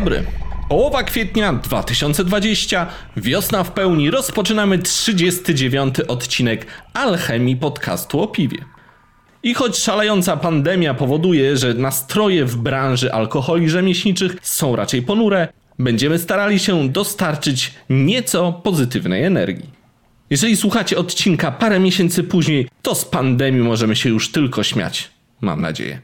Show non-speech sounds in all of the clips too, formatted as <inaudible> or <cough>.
dobry. Połowa kwietnia 2020, wiosna w pełni, rozpoczynamy 39 odcinek Alchemii podcastu o piwie. I choć szalejąca pandemia powoduje, że nastroje w branży alkoholi rzemieślniczych są raczej ponure, będziemy starali się dostarczyć nieco pozytywnej energii. Jeżeli słuchacie odcinka parę miesięcy później, to z pandemii możemy się już tylko śmiać. Mam nadzieję.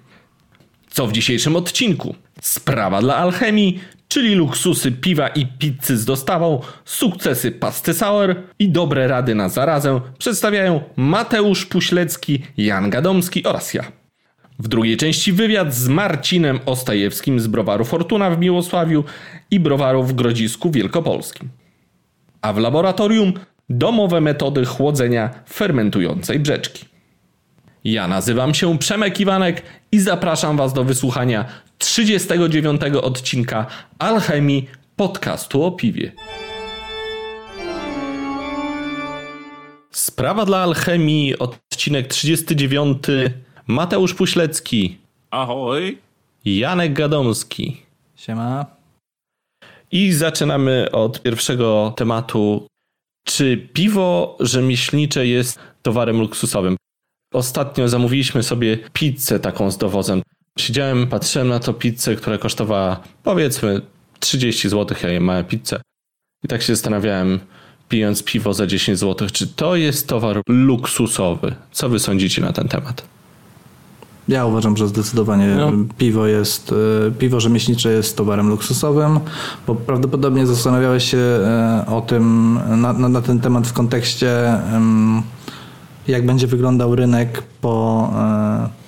Co w dzisiejszym odcinku? Sprawa dla alchemii, czyli luksusy piwa i pizzy z dostawą, sukcesy pasty sour i dobre rady na zarazę przedstawiają Mateusz Puślecki, Jan Gadomski oraz ja. W drugiej części wywiad z Marcinem Ostajewskim z browaru Fortuna w Miłosławiu i browaru w Grodzisku Wielkopolskim. A w laboratorium domowe metody chłodzenia fermentującej brzeczki. Ja nazywam się Przemek Iwanek i zapraszam Was do wysłuchania 39 odcinka Alchemii podcastu o piwie. Sprawa dla alchemii, odcinek 39. Mateusz Puślecki. Ahoj. Janek Gadomski. Siema. I zaczynamy od pierwszego tematu. Czy piwo rzemieślnicze jest towarem luksusowym? Ostatnio zamówiliśmy sobie pizzę taką z dowozem. Siedziałem, patrzyłem na to pizzę, która kosztowała powiedzmy 30 zł, ja jem małe pizzę. I tak się zastanawiałem, pijąc piwo za 10 zł, czy to jest towar luksusowy? Co wy sądzicie na ten temat? Ja uważam, że zdecydowanie no. piwo jest, e, piwo rzemieślnicze jest towarem luksusowym, bo prawdopodobnie zastanawiałeś się e, o tym, na, na, na ten temat w kontekście jak będzie wyglądał rynek po e,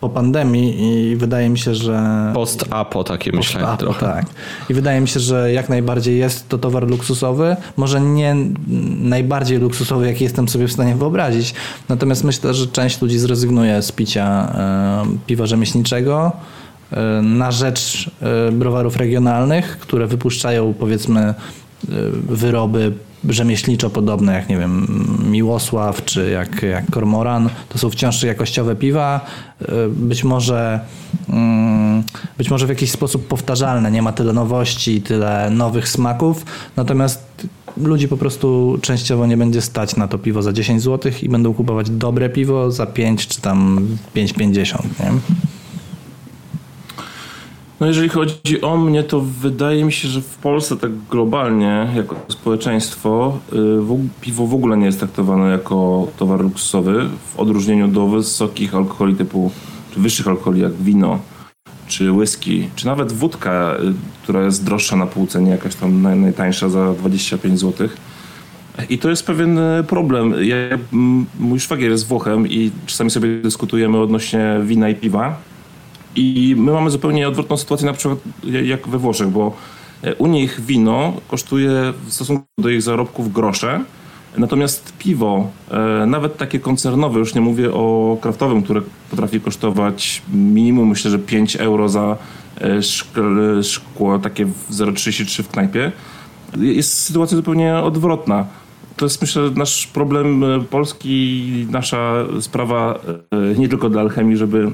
po pandemii i wydaje mi się, że... Post-apo takie post myślenie trochę. Tak. I wydaje mi się, że jak najbardziej jest to towar luksusowy. Może nie najbardziej luksusowy, jaki jestem sobie w stanie wyobrazić. Natomiast myślę, że część ludzi zrezygnuje z picia e, piwa rzemieślniczego e, na rzecz browarów regionalnych, które wypuszczają powiedzmy wyroby rzemieślniczo podobne, jak nie wiem, Miłosław czy jak, jak Kormoran, to są wciąż jakościowe piwa, e, być może mm, być może w jakiś sposób powtarzalne, nie ma tyle nowości, tyle nowych smaków, natomiast ludzi po prostu częściowo nie będzie stać na to piwo za 10 zł i będą kupować dobre piwo za 5 czy tam 5,50, nie? No jeżeli chodzi o mnie, to wydaje mi się, że w Polsce tak globalnie, jako społeczeństwo, y, piwo w ogóle nie jest traktowane jako towar luksusowy, w odróżnieniu do wysokich alkoholi typu, czy wyższych alkoholi jak wino, czy whisky, czy nawet wódka, y, która jest droższa na półce, nie jakaś tam najtańsza za 25 zł. I to jest pewien y, problem. Ja, mój szwagier jest Włochem i czasami sobie dyskutujemy odnośnie wina i piwa. I my mamy zupełnie odwrotną sytuację na przykład jak we Włoszech, bo e, u nich wino kosztuje w stosunku do ich zarobków grosze, natomiast piwo, e, nawet takie koncernowe, już nie mówię o kraftowym, które potrafi kosztować minimum myślę, że 5 euro za e, szkło, takie 0,33 w knajpie, jest sytuacja zupełnie odwrotna. To jest myślę nasz problem polski, nasza sprawa nie tylko dla alchemii, żeby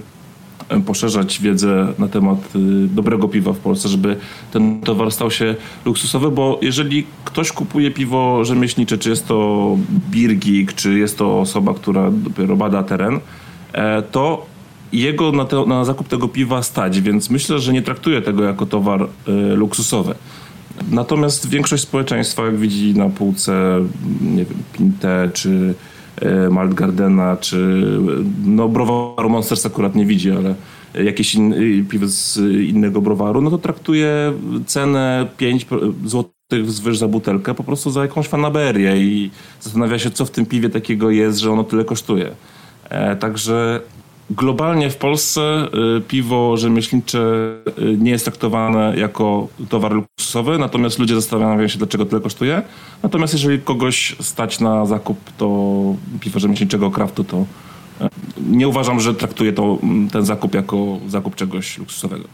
poszerzać wiedzę na temat y, dobrego piwa w Polsce, żeby ten towar stał się luksusowy, bo jeżeli ktoś kupuje piwo rzemieślnicze, czy jest to birgik, czy jest to osoba, która dopiero bada teren, e, to jego na, te, na zakup tego piwa stać, więc myślę, że nie traktuje tego jako towar y, luksusowy. Natomiast większość społeczeństwa, jak widzi na półce, nie wiem, Pinte czy E, Malt Gardena, czy no browaru Monsters akurat nie widzi, ale jakieś in, piwo z innego browaru, no to traktuje cenę 5 zł zwyż za butelkę po prostu za jakąś fanaberię i zastanawia się, co w tym piwie takiego jest, że ono tyle kosztuje. E, także Globalnie w Polsce y, piwo rzemieślnicze y, nie jest traktowane jako towar luksusowy, natomiast ludzie zastanawiają się, dlaczego tyle kosztuje. Natomiast jeżeli kogoś stać na zakup to piwa rzemieślniczego kraftu, to y, nie uważam, że traktuje to, mm, ten zakup jako zakup czegoś luksusowego.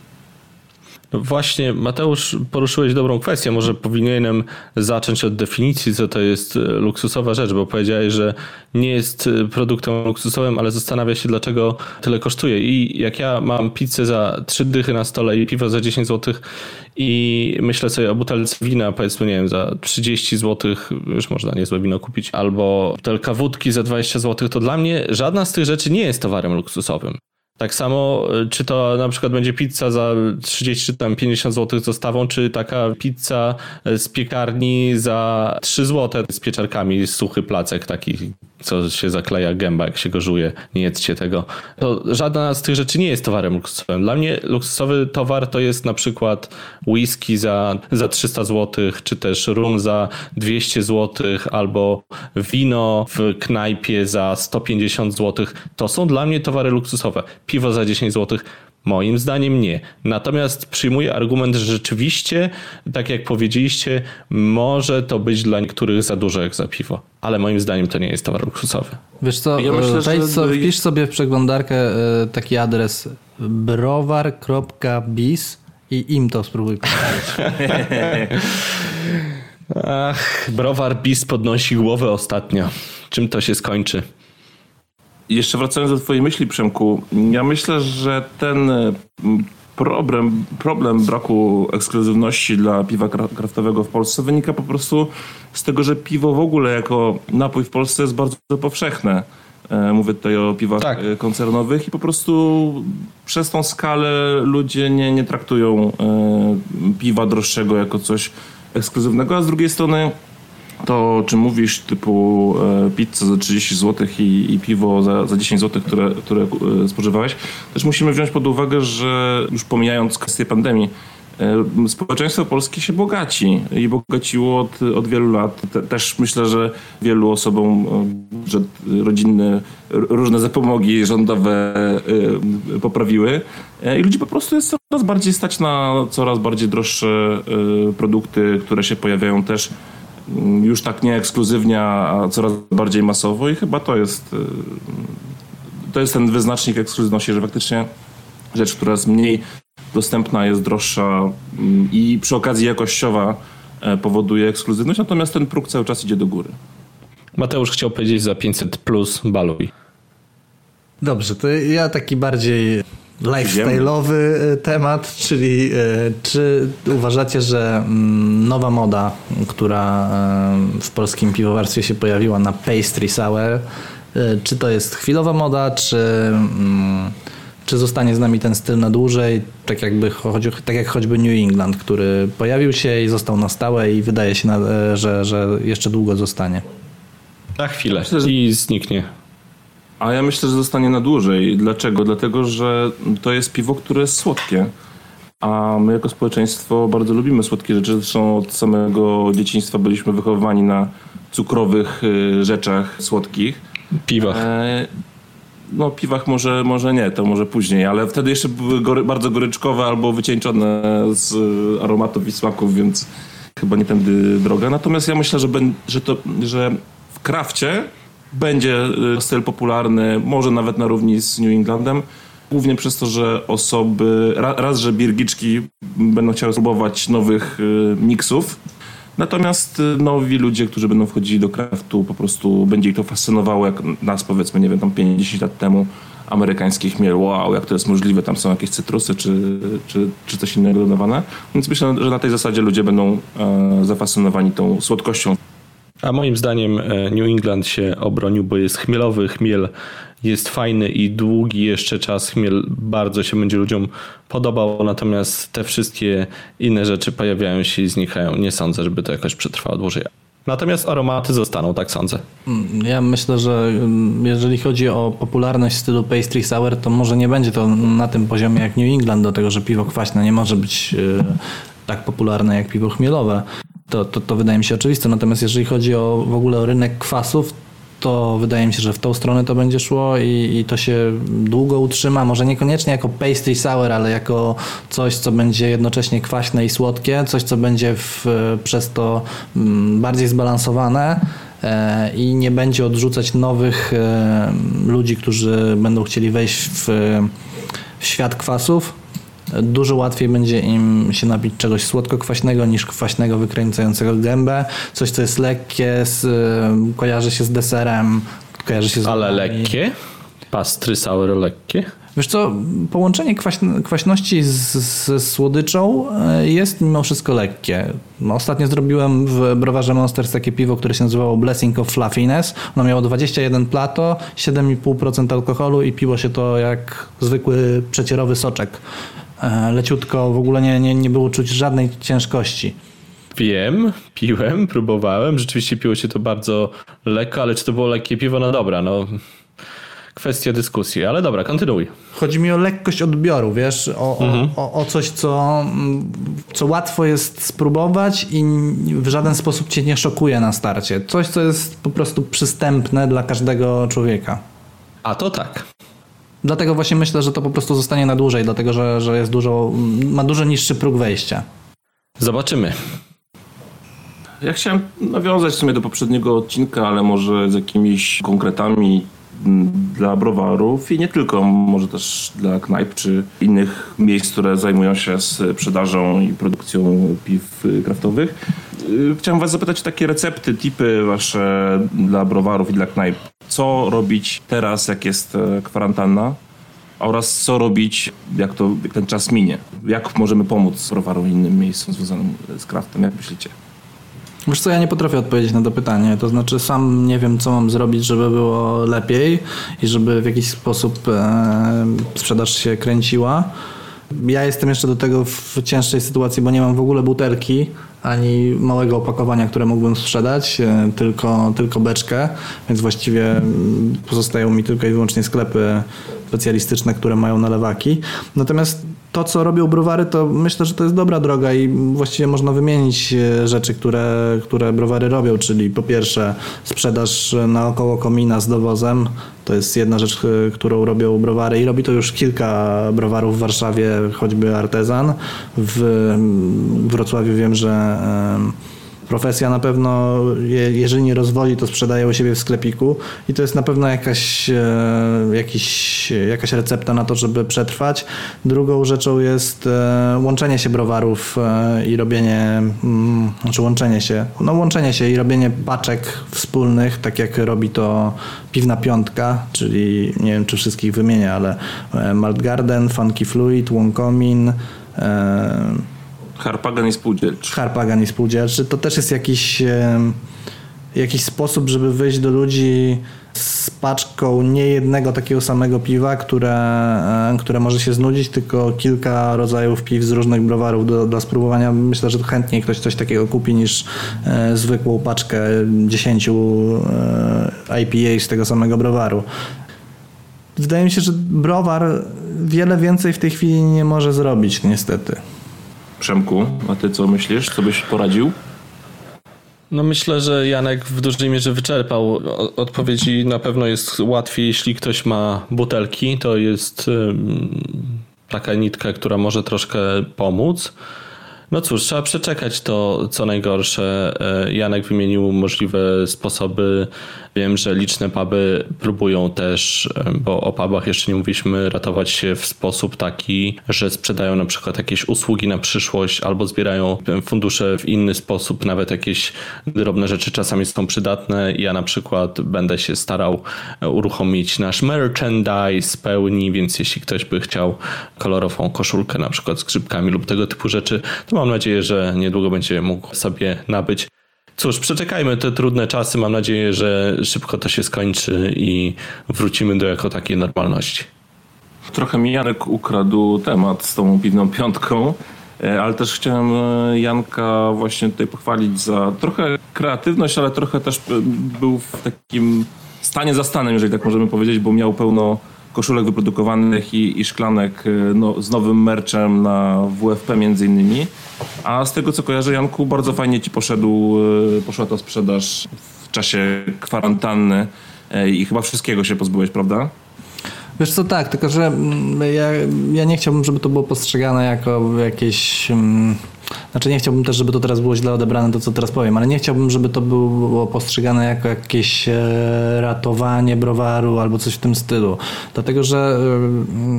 No właśnie, Mateusz, poruszyłeś dobrą kwestię. Może powinienem zacząć od definicji, co to jest e, luksusowa rzecz, bo powiedziałeś, że nie jest e, produktem luksusowym, ale zastanawia się, dlaczego tyle kosztuje. I jak ja mam pizzę za 3 dychy na stole i piwo za 10 zł i myślę sobie o butelce wina, powiedzmy, nie wiem, za 30 zł, już można niezłe wino kupić, albo butelka wódki za 20 zł, to dla mnie żadna z tych rzeczy nie jest towarem luksusowym. Tak samo, y, czy to na przykład będzie pizza za 30 czy tam 50 zł z dostawą, czy taka pizza z piekarni za 3 zł z pieczarkami, suchy placek taki, co się zakleja gęba, jak się go żuje. Nie jedzcie tego. To żadna z tych rzeczy nie jest towarem luksusowym. Dla mnie luksusowy towar to jest na przykład whisky za, za 300 zł, czy też rum za 200 zł, albo wino w knajpie za 150 zł. To są dla mnie towary luksusowe piwo za 10 zł? Moim zdaniem nie. Natomiast przyjmuję argument, że rzeczywiście, tak jak powiedzieliście, może to być dla niektórych za dużo jak za piwo. Ale moim zdaniem to nie jest towar luksusowy. Wiesz co, ja myślę, że... sobie, wpisz sobie w przeglądarkę e, taki adres browar.biz i im to spróbuj <laughs> Ach, browar bis podnosi głowę ostatnio. Czym to się skończy? Jeszcze wracając do twojej myśli, Przemku, ja myślę, że ten mm, problem, problem braku ekskluzywności dla piwa kraftowego w Polsce wynika po prostu z tego, że piwo w ogóle jako napój w Polsce jest bardzo powszechne. E, mówię tutaj o piwach tak. E, koncernowych i po prostu przez tą skalę ludzie nie, nie traktują e, piwa droższego jako coś ekskluzywnego, a z drugiej strony to, o czym mówisz, typu e, pizza za 30 zł i, i piwo za, za 10 zł, które, które e, spożywałeś, też musimy wziąć pod uwagę, że już pomijając kwestię pandemii, e, społeczeństwo polskie się bogaci i bogaciło od, od wielu lat. Te, też myślę, że wielu osobom że rodzinne, różne zapomogi rządowe poprawiły i ludzi po prostu jest coraz bardziej stać na coraz bardziej droższe produkty, które się pojawiają też już tak nie ekskluzywnie, a coraz bardziej masowo i chyba to jest, y, to jest ten wyznacznik ekskluzywności, że faktycznie rzecz, która jest mniej dostępna, jest droższa mm, i przy okazji jakościowa e, powoduje ekskluzywność, natomiast ten próg cały czas idzie do góry. Mateusz chciał powiedzieć za 500 plus baluj. Dobrze, to ja taki bardziej lifestyle'owy e, temat, czyli e, czy uważacie, że mm, nowa moda, która e, w polskim piwowarstwie się pojawiła na pastry sour, czy to jest chwilowa moda, czy, mm, czy zostanie z nami ten styl na dłużej, tak, jakby, tak jak choćby New England, który pojawił się i został na stałe i wydaje się, że, że jeszcze długo zostanie. Na chwilę i zniknie. A ja myślę, że zostanie na dłużej. Dlaczego? Dlatego, że to jest piwo, które jest słodkie. A my jako społeczeństwo bardzo lubimy słodkie rzeczy. Zresztą od samego dzieciństwa byliśmy wychowywani na cukrowych y, rzeczach słodkich. Piwach. E, no piwach może, może nie, to może później, ale wtedy jeszcze były gory, bardzo goryczkowe albo wycieńczone z aromatów i smaków, więc chyba nie tędy droga. Natomiast ja myślę, że, ben, że, to, że w krafcie będzie y, styl popularny, może nawet na równi z New Englandem. Głównie przez to, że osoby, raz, że birgiczki będą chciały spróbować nowych y, miksów, natomiast y, nowi ludzie, którzy będą wchodzili do craftu, po prostu będzie ich to fascynowało, jak nas powiedzmy, nie wiem, tam 50 lat temu amerykański chmiel, wow, jak to jest możliwe, tam są jakieś cytrusy czy, czy, czy coś innego dodawane. Więc myślę, że na tej zasadzie ludzie będą e, zafascynowani tą słodkością a moim zdaniem e, New England się obronił, bo jest chmielowy, chmiel jest fajny i długi jeszcze czas chmiel bardzo się będzie ludziom podobał, natomiast te wszystkie inne rzeczy pojawiają się i znikają. Nie sądzę, żeby to jakoś przetrwało dłużej. Natomiast aromaty zostaną, tak sądzę. Mm, ja myślę, że mm, jeżeli chodzi o popularność stylu pastry sour, to może nie będzie to na tym poziomie jak New England, do tego, że piwo kwaśne nie może być e, tak popularne jak piwo chmielowe to, to, to wydaje mi się oczywiste. Natomiast jeżeli chodzi o w ogóle o rynek kwasów, to wydaje mi się, że w tą stronę to będzie szło i, i, to się długo utrzyma. Może niekoniecznie jako pastry sour, ale jako coś, co będzie jednocześnie kwaśne i słodkie, coś, co będzie w, przez to mm, bardziej zbalansowane e, i nie będzie odrzucać nowych e, ludzi, którzy będą chcieli wejść w, w świat kwasów dużo łatwiej będzie im się napić czegoś słodko-kwaśnego niż kwaśnego wykręcającego gębę. Coś, co jest lekkie, z, y, kojarzy się z deserem, kojarzy się z... Ale lekkie? Pastry sour lekkie? Wiesz co, połączenie kwaśn- kwaśności z, z słodyczą e, jest mimo wszystko lekkie. No, Ostatnio zrobiłem w browarze Monsters takie piwo, które się nazywało Blessing of Fluffiness. Ono miało 21 plato, 7,5% alkoholu i piło się to jak zwykły przecierowy soczek. E, Leciutko, w ogóle nie, nie, nie było czuć żadnej ciężkości. Wiem, piłem, próbowałem. Rzeczywiście piło się to bardzo lekko, ale czy to było lekkie piwo? No dobra, no. Kwestia dyskusji, ale dobra, kontynuuj. Chodzi mi o lekkość odbioru, wiesz, o, o, o, o coś, co, mm, co łatwo jest spróbować i w żaden sposób cię nie szokuje na starcie. Coś, co jest po prostu przystępne dla każdego człowieka. A to tak. Dlatego właśnie myślę, że to po prostu zostanie na dłużej, dlatego że, że jest dużo, ma dużo niższy próg wejścia. Zobaczymy. Ja chciałem nawiązać w sumie do poprzedniego odcinka, ale może z jakimiś konkretami dla browarów i nie tylko, może też dla knajp czy innych miejsc, które zajmują się sprzedażą i produkcją piw kraftowych. Y, Chciałem was zapytać o takie recepty, tipy wasze dla browarów i dla knajp. Co robić teraz, jak jest e, kwarantanna? Oraz co robić, jak, to, jak ten czas minie? Jak możemy pomóc browarom i innym miejscom związanym z kraftem? Jak myślicie? Wiesz co, ja nie potrafię odpowiedzieć na to pytanie. To znaczy sam nie wiem, co mam zrobić, żeby było lepiej i żeby w jakiś sposób e, sprzedaż się kręciła. Ja jestem jeszcze do tego w cięższej sytuacji, bo nie mam w ogóle butelki ani małego opakowania, które mógłbym sprzedać, e, tylko, tylko beczkę, więc właściwie mm, pozostają mi tylko i wyłącznie sklepy specjalistyczne, które mają nalewaki. Natomiast to, co robią browary, to myślę, że to jest dobra droga i właściwie można wymienić e, rzeczy, które, które browary robią, czyli po pierwsze sprzedaż naokoło komina z dowozem. To jest jedna rzecz, e, którą robią browary i robi to już kilka browarów w Warszawie, choćby Artezan. W Wrocławiu wiem, że Profesja na pewno, je- jeżeli nie rozwodzi, to sprzedaje u siebie w sklepiku i to jest na pewno jakaś, jakiś, jakaś recepta na to, żeby przetrwać. Drugą rzeczą jest łączenie się browarów i robienie, mm, znaczy łączenie się, no łączenie się i robienie paczek wspólnych, tak jak robi to Piwna Piątka, czyli nie wiem, czy wszystkich wymienię, ale Malt Garden, Funky Fluid, Łąkomin, e, Harpagan i spółdzielczy. Harpagan i spółdzielczy, to też jest jakiś, jakiś sposób, żeby wyjść do ludzi z paczką nie jednego takiego samego piwa, które, które może się znudzić, tylko kilka rodzajów piw z różnych browarów do, do spróbowania. Myślę, że chętniej ktoś coś takiego kupi niż e, zwykłą paczkę 10 e, IPA z tego samego browaru. Wydaje mi się, że browar wiele więcej w tej chwili nie może zrobić, niestety. Przemku, a ty co myślisz? Co byś poradził? No myślę, że Janek w dużej mierze wyczerpał odpowiedzi. Na pewno jest łatwiej, jeśli ktoś ma butelki. To jest taka nitka, która może troszkę pomóc. No cóż, trzeba przeczekać to, co najgorsze. E, Janek wymienił możliwe sposoby. Wiem, że liczne puby próbują też, bo o pubach jeszcze nie mówiliśmy, ratować się w sposób taki, że sprzedają na przykład jakieś usługi na przyszłość albo zbierają fundusze w inny sposób. Nawet jakieś drobne rzeczy czasami są przydatne. Ja na przykład będę się starał e, uruchomić nasz merchandise pełni, więc jeśli ktoś by chciał kolorową koszulkę na przykład z grzybkami lub tego typu rzeczy, to mam nadzieję, że niedługo będzie mógł sobie nabyć. Cóż, przeczekajmy te trudne czasy. Mam nadzieję, że szybko to się skończy i wrócimy do jako takiej normalności. Trochę mi Janek ukradł temat z tą piwną piątką, e, ale też chciałem e, Janka właśnie tutaj pochwalić za trochę kreatywność, ale trochę też e, był w takim stanie za stanem, jeżeli tak możemy powiedzieć, bo miał pełno koszulek wyprodukowanych i, i szklanek e, no, z nowym merchem na WFP między innymi. A z tego co kojarzę, Janku, bardzo fajnie ci poszedł, e, poszła ta sprzedaż w czasie kwarantanny e, i chyba wszystkiego się pozbyłeś, prawda? Wiesz co, tak, tylko że mm, ja, ja nie chciałbym, żeby to było postrzegane jako jakieś mm, znaczy nie chciałbym też, żeby to teraz było źle odebrane, to co teraz powiem, ale nie chciałbym, żeby to było postrzegane jako jakieś e, ratowanie browaru albo coś w tym stylu. Dlatego, że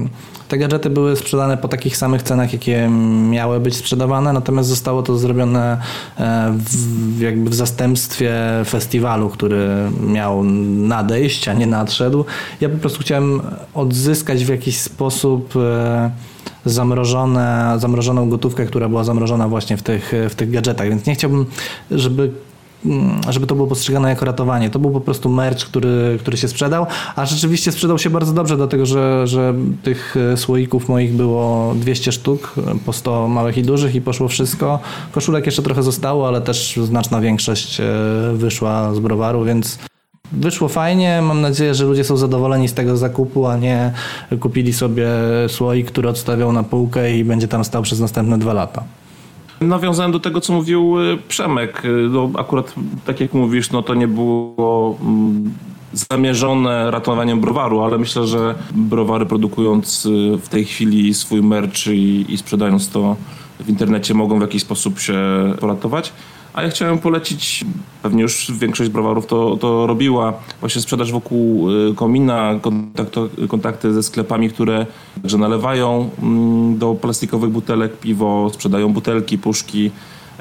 e, te gadżety były sprzedane po takich samych cenach, jakie miały być sprzedawane, natomiast zostało to zrobione e, w, jakby w zastępstwie festiwalu, który miał nadejść, a nie nadszedł. Ja po prostu chciałem odzyskać w jakiś sposób zamrożone, zamrożoną gotówkę, która była zamrożona właśnie w tych, w tych gadżetach, więc nie chciałbym, żeby mm, żeby to było postrzegane jako ratowanie. To był po prostu merch, który, który się sprzedał, a rzeczywiście sprzedał się bardzo dobrze, dlatego że, że tych słoików moich było 200 sztuk, po 100 małych i dużych i poszło wszystko. Koszulek jeszcze trochę zostało, ale też znaczna większość e, wyszła z browaru, więc wyszło fajnie. Mam nadzieję, że ludzie są zadowoleni z tego zakupu, a nie kupili sobie słoik, który odstawią na półkę i będzie tam stał przez następne dwa lata. Nawiązałem do tego, co mówił y, Przemek. Y, no, akurat tak jak mówisz, no to nie było mm, zamierzone ratowaniem browaru, ale myślę, że browary produkując y, w tej chwili swój merch i, i sprzedając to w internecie mogą w jakiś sposób się poratować. A ja chciałem polecić, pewnie już większość browarów to, to robiła, właśnie sprzedaż wokół y, komina, kontakty ze sklepami, które że nalewają mm, do plastikowych butelek piwo, sprzedają butelki, puszki,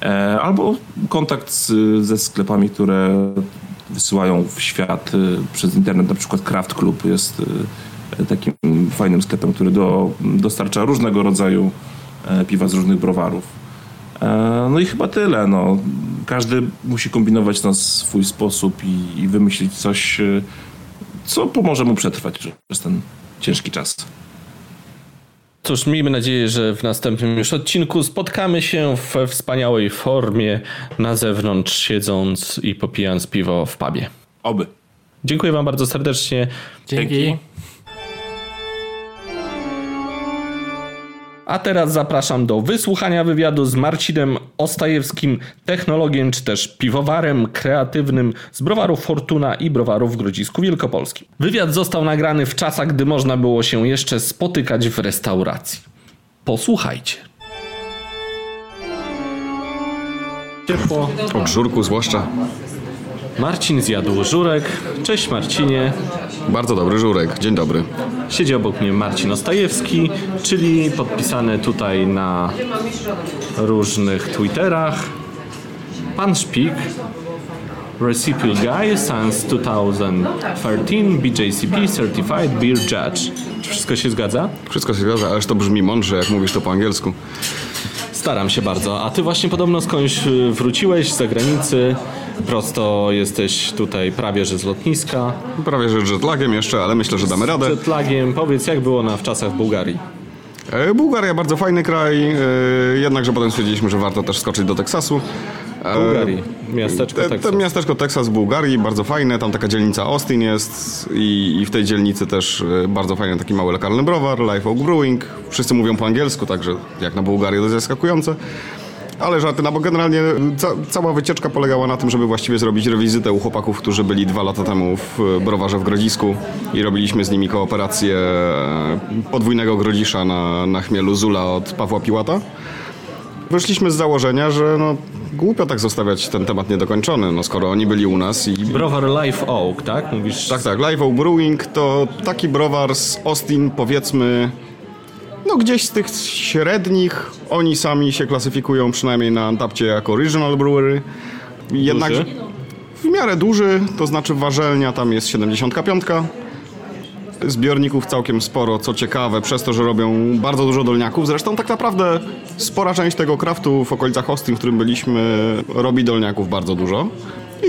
e, albo kontakt z, ze sklepami, które wysyłają w świat y, przez internet, na przykład Craft Club jest y, takim fajnym sklepem, który do, dostarcza różnego rodzaju e, piwa z różnych browarów. E, no i chyba tyle. No. Każdy musi kombinować na swój sposób i, i wymyślić coś, e, co pomoże mu przetrwać przez ten ciężki czas. Cóż, miejmy nadzieję, że w następnym już odcinku spotkamy się we wspaniałej formie na zewnątrz, siedząc i popijając piwo w pubie. Oby. Dziękuję Wam bardzo serdecznie. Dzięki. Dzięki. A teraz zapraszam do wysłuchania wywiadu z Marcinem Ostajewskim, technologiem czy też piwowarem kreatywnym z browarów Fortuna i browarów w Grodzisku Wielkopolskim. Wywiad został nagrany w czasach, gdy można było się jeszcze spotykać w restauracji. Posłuchajcie. Ciepło. O żurku zwłaszcza. Marcin zjadł żurek. Cześć Marcinie. Bardzo dobry żurek. Dzień dobry. Siedzi obok mnie Marcin Ostajewski, czyli podpisany tutaj na różnych Twitterach. Pan Szpik, Recipe Guy since 2013, BJCP Certified Beer Judge. Czy wszystko się zgadza? Wszystko się zgadza, ależ to brzmi mądrze, jak mówisz to po angielsku. Staram się bardzo. A ty właśnie podobno skądś y, wróciłeś z zagranicy. Prosto jesteś tutaj prawie że z lotniska. Prawie że jetlagiem jeszcze, ale myślę, że damy radę. Z jetlagiem. Powiedz, jak było na wczasach w Bułgarii? E, Bułgaria bardzo fajny kraj, e, jednakże potem stwierdziliśmy, że warto też skoczyć do Teksasu. Bułgarii, miasteczko Teksas. Te, miasteczko Teksas w Bułgarii, bardzo fajne, tam taka dzielnica Austin jest i, i, w tej dzielnicy też e, bardzo fajny taki mały lokalny browar, Life Oak Brewing. Wszyscy mówią po angielsku, także jak na Bułgarię to jest zaskakujące. Ale żarty, no bo generalnie ca cała wycieczka polegała na tym, żeby właściwie zrobić rewizytę u chłopaków, którzy byli dwa lata temu w browarze w Grodzisku i robiliśmy z nimi kooperację e, podwójnego grodzisza na, na chmielu Zula od Pawła Piłata. Wyszliśmy z założenia, że no, głupio tak zostawiać ten temat niedokończony, no skoro oni byli u nas i... Browar Live Oak, tak? Mówisz... Tak, tak. Live Oak Brewing to taki browar z Austin, powiedzmy, no gdzieś z tych średnich. Oni sami się klasyfikują przynajmniej na Antapcie jako Original Brewery. Jednak w miarę duży, to znaczy ważelnia tam jest 75 zbiorników całkiem sporo, co ciekawe, przez to, że robią bardzo dużo dolniaków. Zresztą tak naprawdę spora część tego kraftu w okolicach Austin, w którym byliśmy, robi dolniaków bardzo dużo.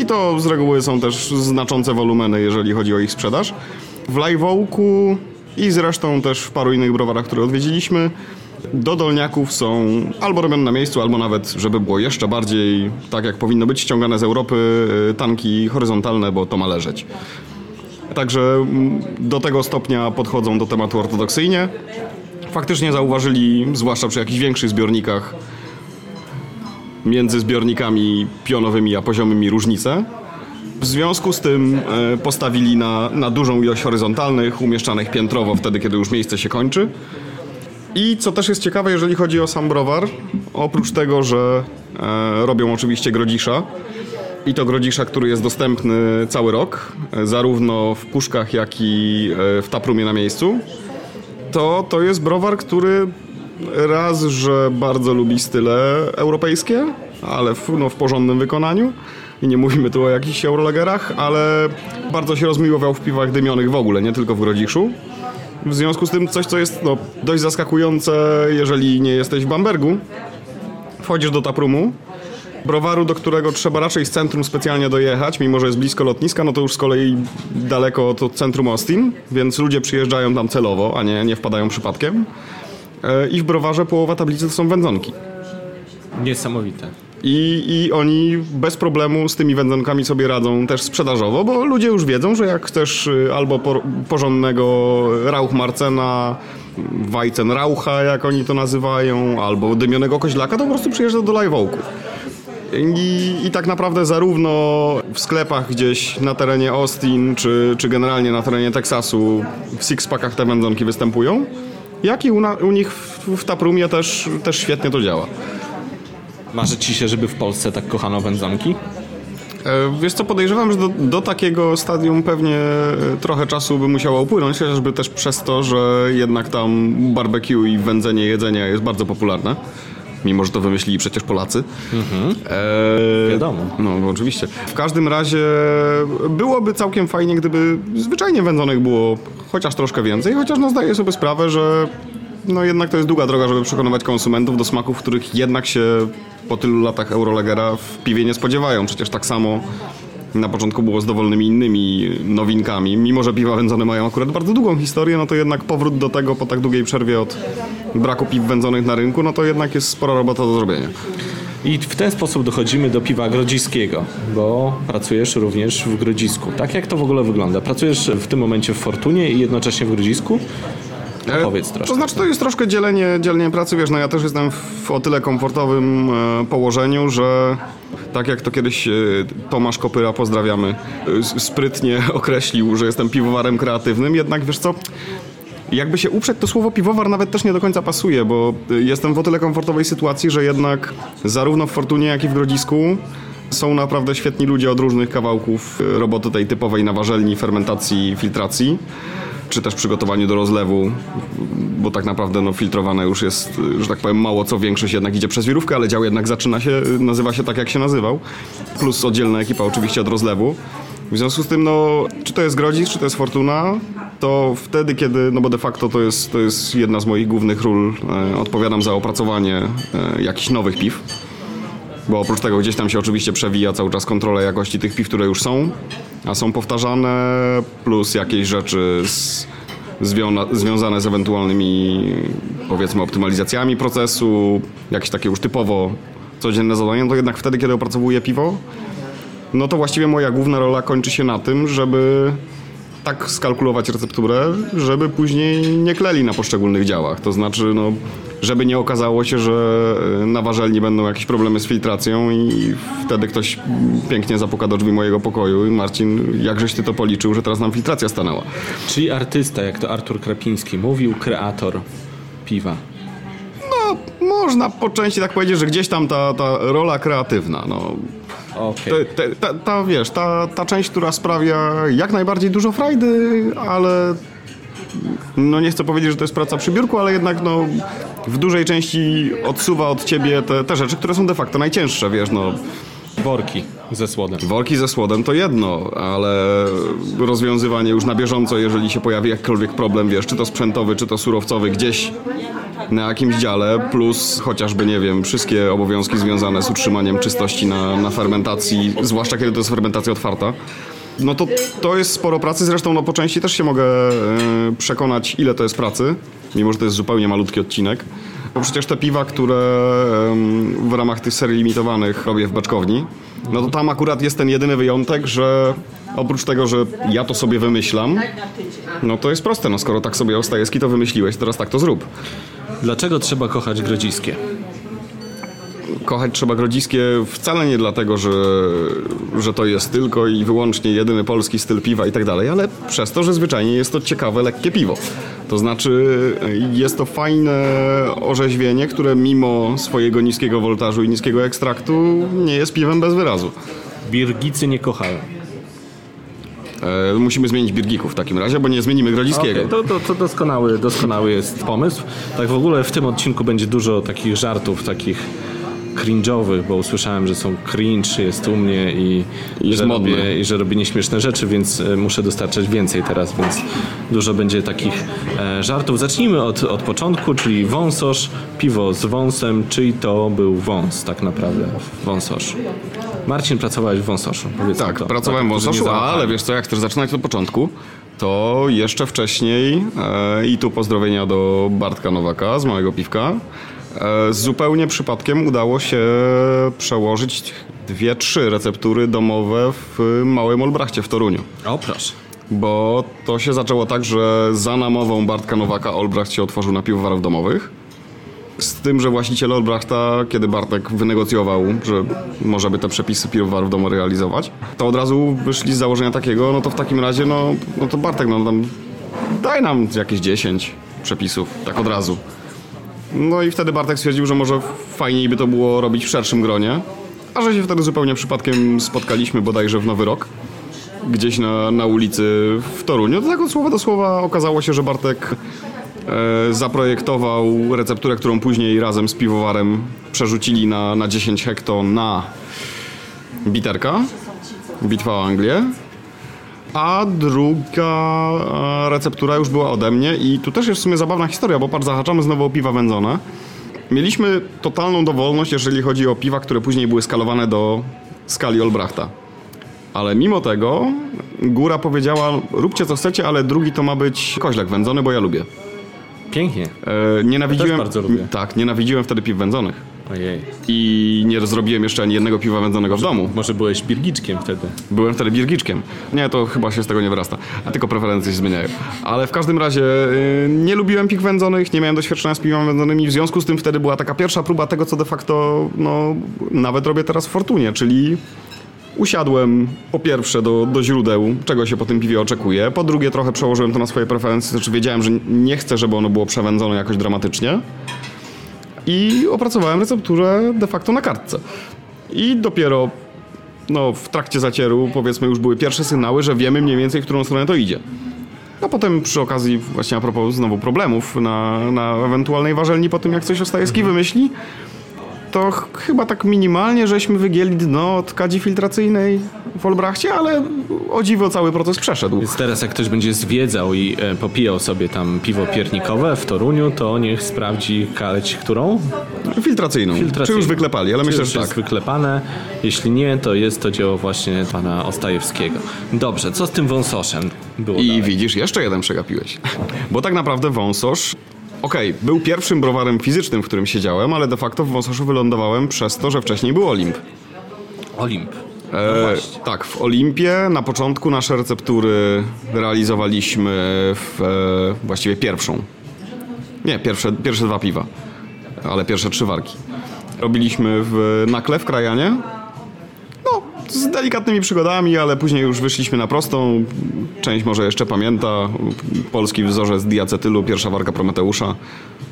I to z reguły są też znaczące wolumeny, jeżeli chodzi o ich sprzedaż. W Live Oaku i zresztą też w paru innych browarach, które odwiedziliśmy, do dolniaków są albo robione na miejscu, albo nawet, żeby było jeszcze bardziej tak jak powinno być, ściągane z Europy y, tanki horyzontalne, bo to ma leżeć. Także mm, do tego stopnia podchodzą do tematu ortodoksyjnie. Faktycznie zauważyli, zwłaszcza przy jakichś większych zbiornikach, między zbiornikami pionowymi a poziomymi różnice. W związku z tym e, postawili na, na dużą ilość horyzontalnych, umieszczanych piętrowo wtedy, kiedy już miejsce się kończy. I co też jest ciekawe, jeżeli chodzi o sam browar, oprócz tego, że e, robią oczywiście grodzisza, i to grodzisza, który jest dostępny cały rok, e, zarówno w puszkach, jak i e, w taprumie na miejscu, to to jest browar, który raz, że bardzo lubi style europejskie, ale w, no, w porządnym wykonaniu. I nie mówimy tu o jakichś eurolagerach, ale bardzo się rozmiłował w piwach dymionych w ogóle, nie tylko w grodziszu. W związku z tym coś, co jest no, dość zaskakujące, jeżeli nie jesteś w Bambergu. Wchodzisz do taprumu, browaru, do którego trzeba raczej z centrum specjalnie dojechać, mimo że jest blisko lotniska, no to już z kolei daleko od centrum Austin, więc ludzie przyjeżdżają tam celowo, a nie, nie wpadają przypadkiem. E, I w browarze połowa tablicy to są wędzonki. Niesamowite. I, I oni bez problemu z tymi wędzonkami sobie radzą też sprzedażowo, bo ludzie już wiedzą, że jak chcesz y, albo por, porządnego Rauchmarcena, Weizen Raucha, jak oni to nazywają, albo dymionego koźlaka, to po prostu przyjeżdża do Live Oaków. I, I tak naprawdę zarówno w sklepach gdzieś na terenie Austin, czy, czy generalnie na terenie Teksasu w six-packach te wędzonki występują, jak i u, na, u nich w, w Taprumie też, też świetnie to działa. Marzy ci się, żeby w Polsce tak kochano wędzonki? E, Wiesz co, podejrzewam, że do, do, takiego stadium pewnie e, trochę czasu by musiało upłynąć, chociażby też przez to, że jednak tam barbecue i wędzenie jedzenia jest bardzo popularne. Mimo, że to wymyślili przecież Polacy. Mhm. E, Wiadomo. No, oczywiście. W każdym razie byłoby całkiem fajnie, gdyby zwyczajnie wędzonek było chociaż troszkę więcej, chociaż no zdaję sobie sprawę, że no jednak to jest długa droga, żeby przekonywać konsumentów do smaków, których jednak się po tylu latach Eurolegera w piwie nie spodziewają. Przecież tak samo na początku było z dowolnymi innymi nowinkami. Mimo, że piwa wędzone mają akurat bardzo długą historię, no to jednak powrót do tego po tak długiej przerwie od braku piw wędzonych na rynku, no to jednak jest spora robota do zrobienia. I w ten sposób dochodzimy do piwa grodziskiego, bo pracujesz również w grodzisku. Tak jak to w ogóle wygląda? Pracujesz w tym momencie w Fortunie i jednocześnie w grodzisku? No, powiedz troszkę. To znaczy, to jest troszkę dzielenie, dzielenie pracy, wiesz, no ja też jestem w o tyle komfortowym e, położeniu, że tak jak to kiedyś e, Tomasz Kopyra, pozdrawiamy, e, sprytnie <laughs> określił, że jestem piwowarem kreatywnym, jednak wiesz co, jakby się uprzeć, to słowo piwowar nawet też nie do końca pasuje, bo jestem w o tyle komfortowej sytuacji, że jednak zarówno w Fortunie, jak i w Grodzisku są naprawdę świetni ludzie od różnych kawałków roboty tej typowej na warzelni, fermentacji, filtracji, czy też przygotowaniu do rozlewu, bo tak naprawdę no, filtrowane już jest, że tak powiem, mało co większość jednak idzie przez wirówkę, ale dział jednak zaczyna się, nazywa się tak, jak się nazywał, plus oddzielna ekipa oczywiście od rozlewu. W związku z tym, no, czy to jest Grodzic, czy to jest Fortuna, to wtedy, kiedy, no bo de facto to jest, to jest jedna z moich głównych ról, e, odpowiadam za opracowanie e, jakichś nowych piw. Bo oprócz tego gdzieś tam się oczywiście przewija cały czas kontrola jakości tych piw, które już są, a są powtarzane, plus jakieś rzeczy z, zwiona, związane z ewentualnymi, powiedzmy, optymalizacjami procesu, jakieś takie już typowo codzienne zadania, to jednak wtedy, kiedy opracowuję piwo, no to właściwie moja główna rola kończy się na tym, żeby tak skalkulować recepturę, żeby później nie kleli na poszczególnych działach. To znaczy, no, żeby nie okazało się, że y, na warzelni będą jakieś problemy z filtracją i wtedy ktoś pięknie zapuka do drzwi mojego pokoju i Marcin, jakżeś ty to policzył, że teraz nam filtracja stanęła. Czyli artysta, jak to Artur Krapiński mówił, kreator piwa. Można po części tak powiedzieć, że gdzieś tam ta, ta rola kreatywna, no. Te, te, ta, ta, wiesz, ta, ta część, która sprawia jak najbardziej dużo frajdy, ale no nie chcę powiedzieć, że to jest praca przy biurku, ale jednak no w dużej części odsuwa od ciebie te, te rzeczy, które są de facto najcięższe, wiesz, no Worki ze słodem. worki ze słodem to jedno, ale rozwiązywanie już na bieżąco, jeżeli się pojawi jakikolwiek problem, wiesz, czy to sprzętowy, czy to surowcowy gdzieś na jakimś dziale, plus chociażby, nie wiem, wszystkie obowiązki związane z utrzymaniem czystości na, na fermentacji, zwłaszcza kiedy to jest fermentacja otwarta, no to to jest sporo pracy. Zresztą no, po części też się mogę e, przekonać, ile to jest pracy, mimo że to jest zupełnie malutki odcinek. Bo przecież te piwa, które em, w ramach tych serii limitowanych robię w beczkowni, no to tam akurat jest ten jedyny wyjątek, że oprócz tego, że ja to sobie wymyślam, no to jest proste. No skoro tak sobie Ostajewski to wymyśliłeś, teraz tak to zrób. Dlaczego trzeba kochać grodziskie? kochać trzeba grodziskie wcale nie dlatego, że, że to jest tylko i wyłącznie jedyny polski styl piwa i tak dalej, ale przez to, że zwyczajnie jest to ciekawe, lekkie piwo. To znaczy jest to fajne orzeźwienie, które mimo swojego niskiego woltażu i niskiego ekstraktu nie jest piwem bez wyrazu. Birgicy nie kochają. E, musimy zmienić birgików w takim razie, bo nie zmienimy grodziskiego. Okej, to, to, to doskonały, doskonały jest pomysł. Tak w ogóle w tym odcinku będzie dużo takich żartów, takich cringe'owych, bo usłyszałem, że są cringe, jest u mnie i, Jest że, modne. robię, i że robię nieśmieszne rzeczy, więc e, muszę dostarczać więcej teraz, więc dużo będzie takich e, żartów. Zacznijmy od, od początku, czyli wąsosz, piwo z wąsem, czyj to był wąs tak naprawdę, wąsosz. Marcin, pracowałeś w wąsoszu, Tak, to. pracowałem w tych, którzy Wąsoszu, ale wiesz co, jak chcesz zaczynać od początku, to jeszcze wcześniej e, i tu pozdrowienia do Bartka Nowaka z Małego Piwka. E, zupełnie przypadkiem udało się przełożyć dwie, trzy receptury domowe w Małym Olbrachcie w Toruniu. O, proszę. Bo to się zaczęło tak, że za namową Bartka Nowaka Olbracht się otworzył na piwowarów domowych. Z tym, że właściciel Olbrachta, kiedy Bartek wynegocjował, że może by te przepisy piwowarów domu realizować, to od razu wyszli z założenia takiego, no to w takim razie, no, no to Bartek, no tam daj nam jakieś 10 przepisów, tak od razu. No i wtedy Bartek stwierdził, że może fajniej by to było robić w szerszym gronie, a że się wtedy zupełnie przypadkiem spotkaliśmy bodajże w Nowy Rok gdzieś na, na ulicy w Toruniu. To tak od słowa do słowa okazało się, że Bartek zaprojektował recepturę, którą później razem z piwowarem przerzucili na, na 10 hekto na biterka, bitwa o Anglię. A druga e, receptura już była ode mnie i tu też jest w sumie zabawna historia, bo patrz, zahaczamy znowu o piwa wędzone. Mieliśmy totalną dowolność, jeżeli chodzi o piwa, które później były skalowane do skali Olbrachta. Ale mimo tego góra powiedziała, róbcie co chcecie, ale drugi to ma być koźlek wędzony, bo ja lubię. Pięknie. E, nienawidziłem, Ja bardzo lubię. Tak, nienawidziłem wtedy piw wędzonych. Ojej. I nie zrobiłem jeszcze ani jednego piwa wędzonego w domu. Może byłeś birgiczkiem wtedy. Byłem wtedy birgiczkiem. Nie, to chyba się z tego nie wyrasta. A tylko preferencje się zmieniają. Ale w każdym razie y, nie lubiłem piw wędzonych, nie miałem doświadczenia z piwami wędzonymi. W związku z tym wtedy była taka pierwsza próba tego, co de facto no, nawet robię teraz w Fortunie, czyli usiadłem po pierwsze do, do źródeł, czego się po tym piwie oczekuje. Po drugie trochę przełożyłem to na swoje preferencje, znaczy wiedziałem, że nie chcę, żeby ono było przewędzone jakoś dramatycznie. I opracowałem recepturę de facto na kartce. I dopiero no, w trakcie zacieru, powiedzmy, już były pierwsze sygnały, że wiemy mniej więcej, w którą stronę to idzie. A potem przy okazji, właśnie a propos znowu problemów na, na ewentualnej warzelni, po tym jak coś Ostajewski wymyśli, to ch- chyba tak minimalnie, żeśmy wygięli dno od kadzi filtracyjnej w Olbrachcie, ale o dziwo cały proces przeszedł. Więc teraz jak ktoś będzie zwiedzał i e, popijał sobie tam piwo piernikowe w Toruniu, to niech sprawdzi kaleć którą? Filtracyjną. Filtracyjną. Czy już wyklepali, ale Czy myślę, że jest tak. wyklepane. Jeśli nie, to jest to dzieło właśnie pana Ostajewskiego. Dobrze, co z tym wąsoszem było I dalej? widzisz, jeszcze jeden przegapiłeś. Bo tak naprawdę wąsosz, okej, był pierwszym browarem fizycznym, w którym siedziałem, ale de facto w wąsoszu wylądowałem przez to, że wcześniej był Olimp. Olimp. E, tak, w Olimpie na początku nasze receptury realizowaliśmy w e, właściwie pierwszą. Nie, pierwsze, pierwsze dwa piwa, ale pierwsze trzy warki. Robiliśmy w Nakle w Krajanie. Z delikatnymi przygodami, ale później już wyszliśmy na prostą. Część może jeszcze pamięta. Polski wzorzec diacetylu, pierwsza warka Prometeusza.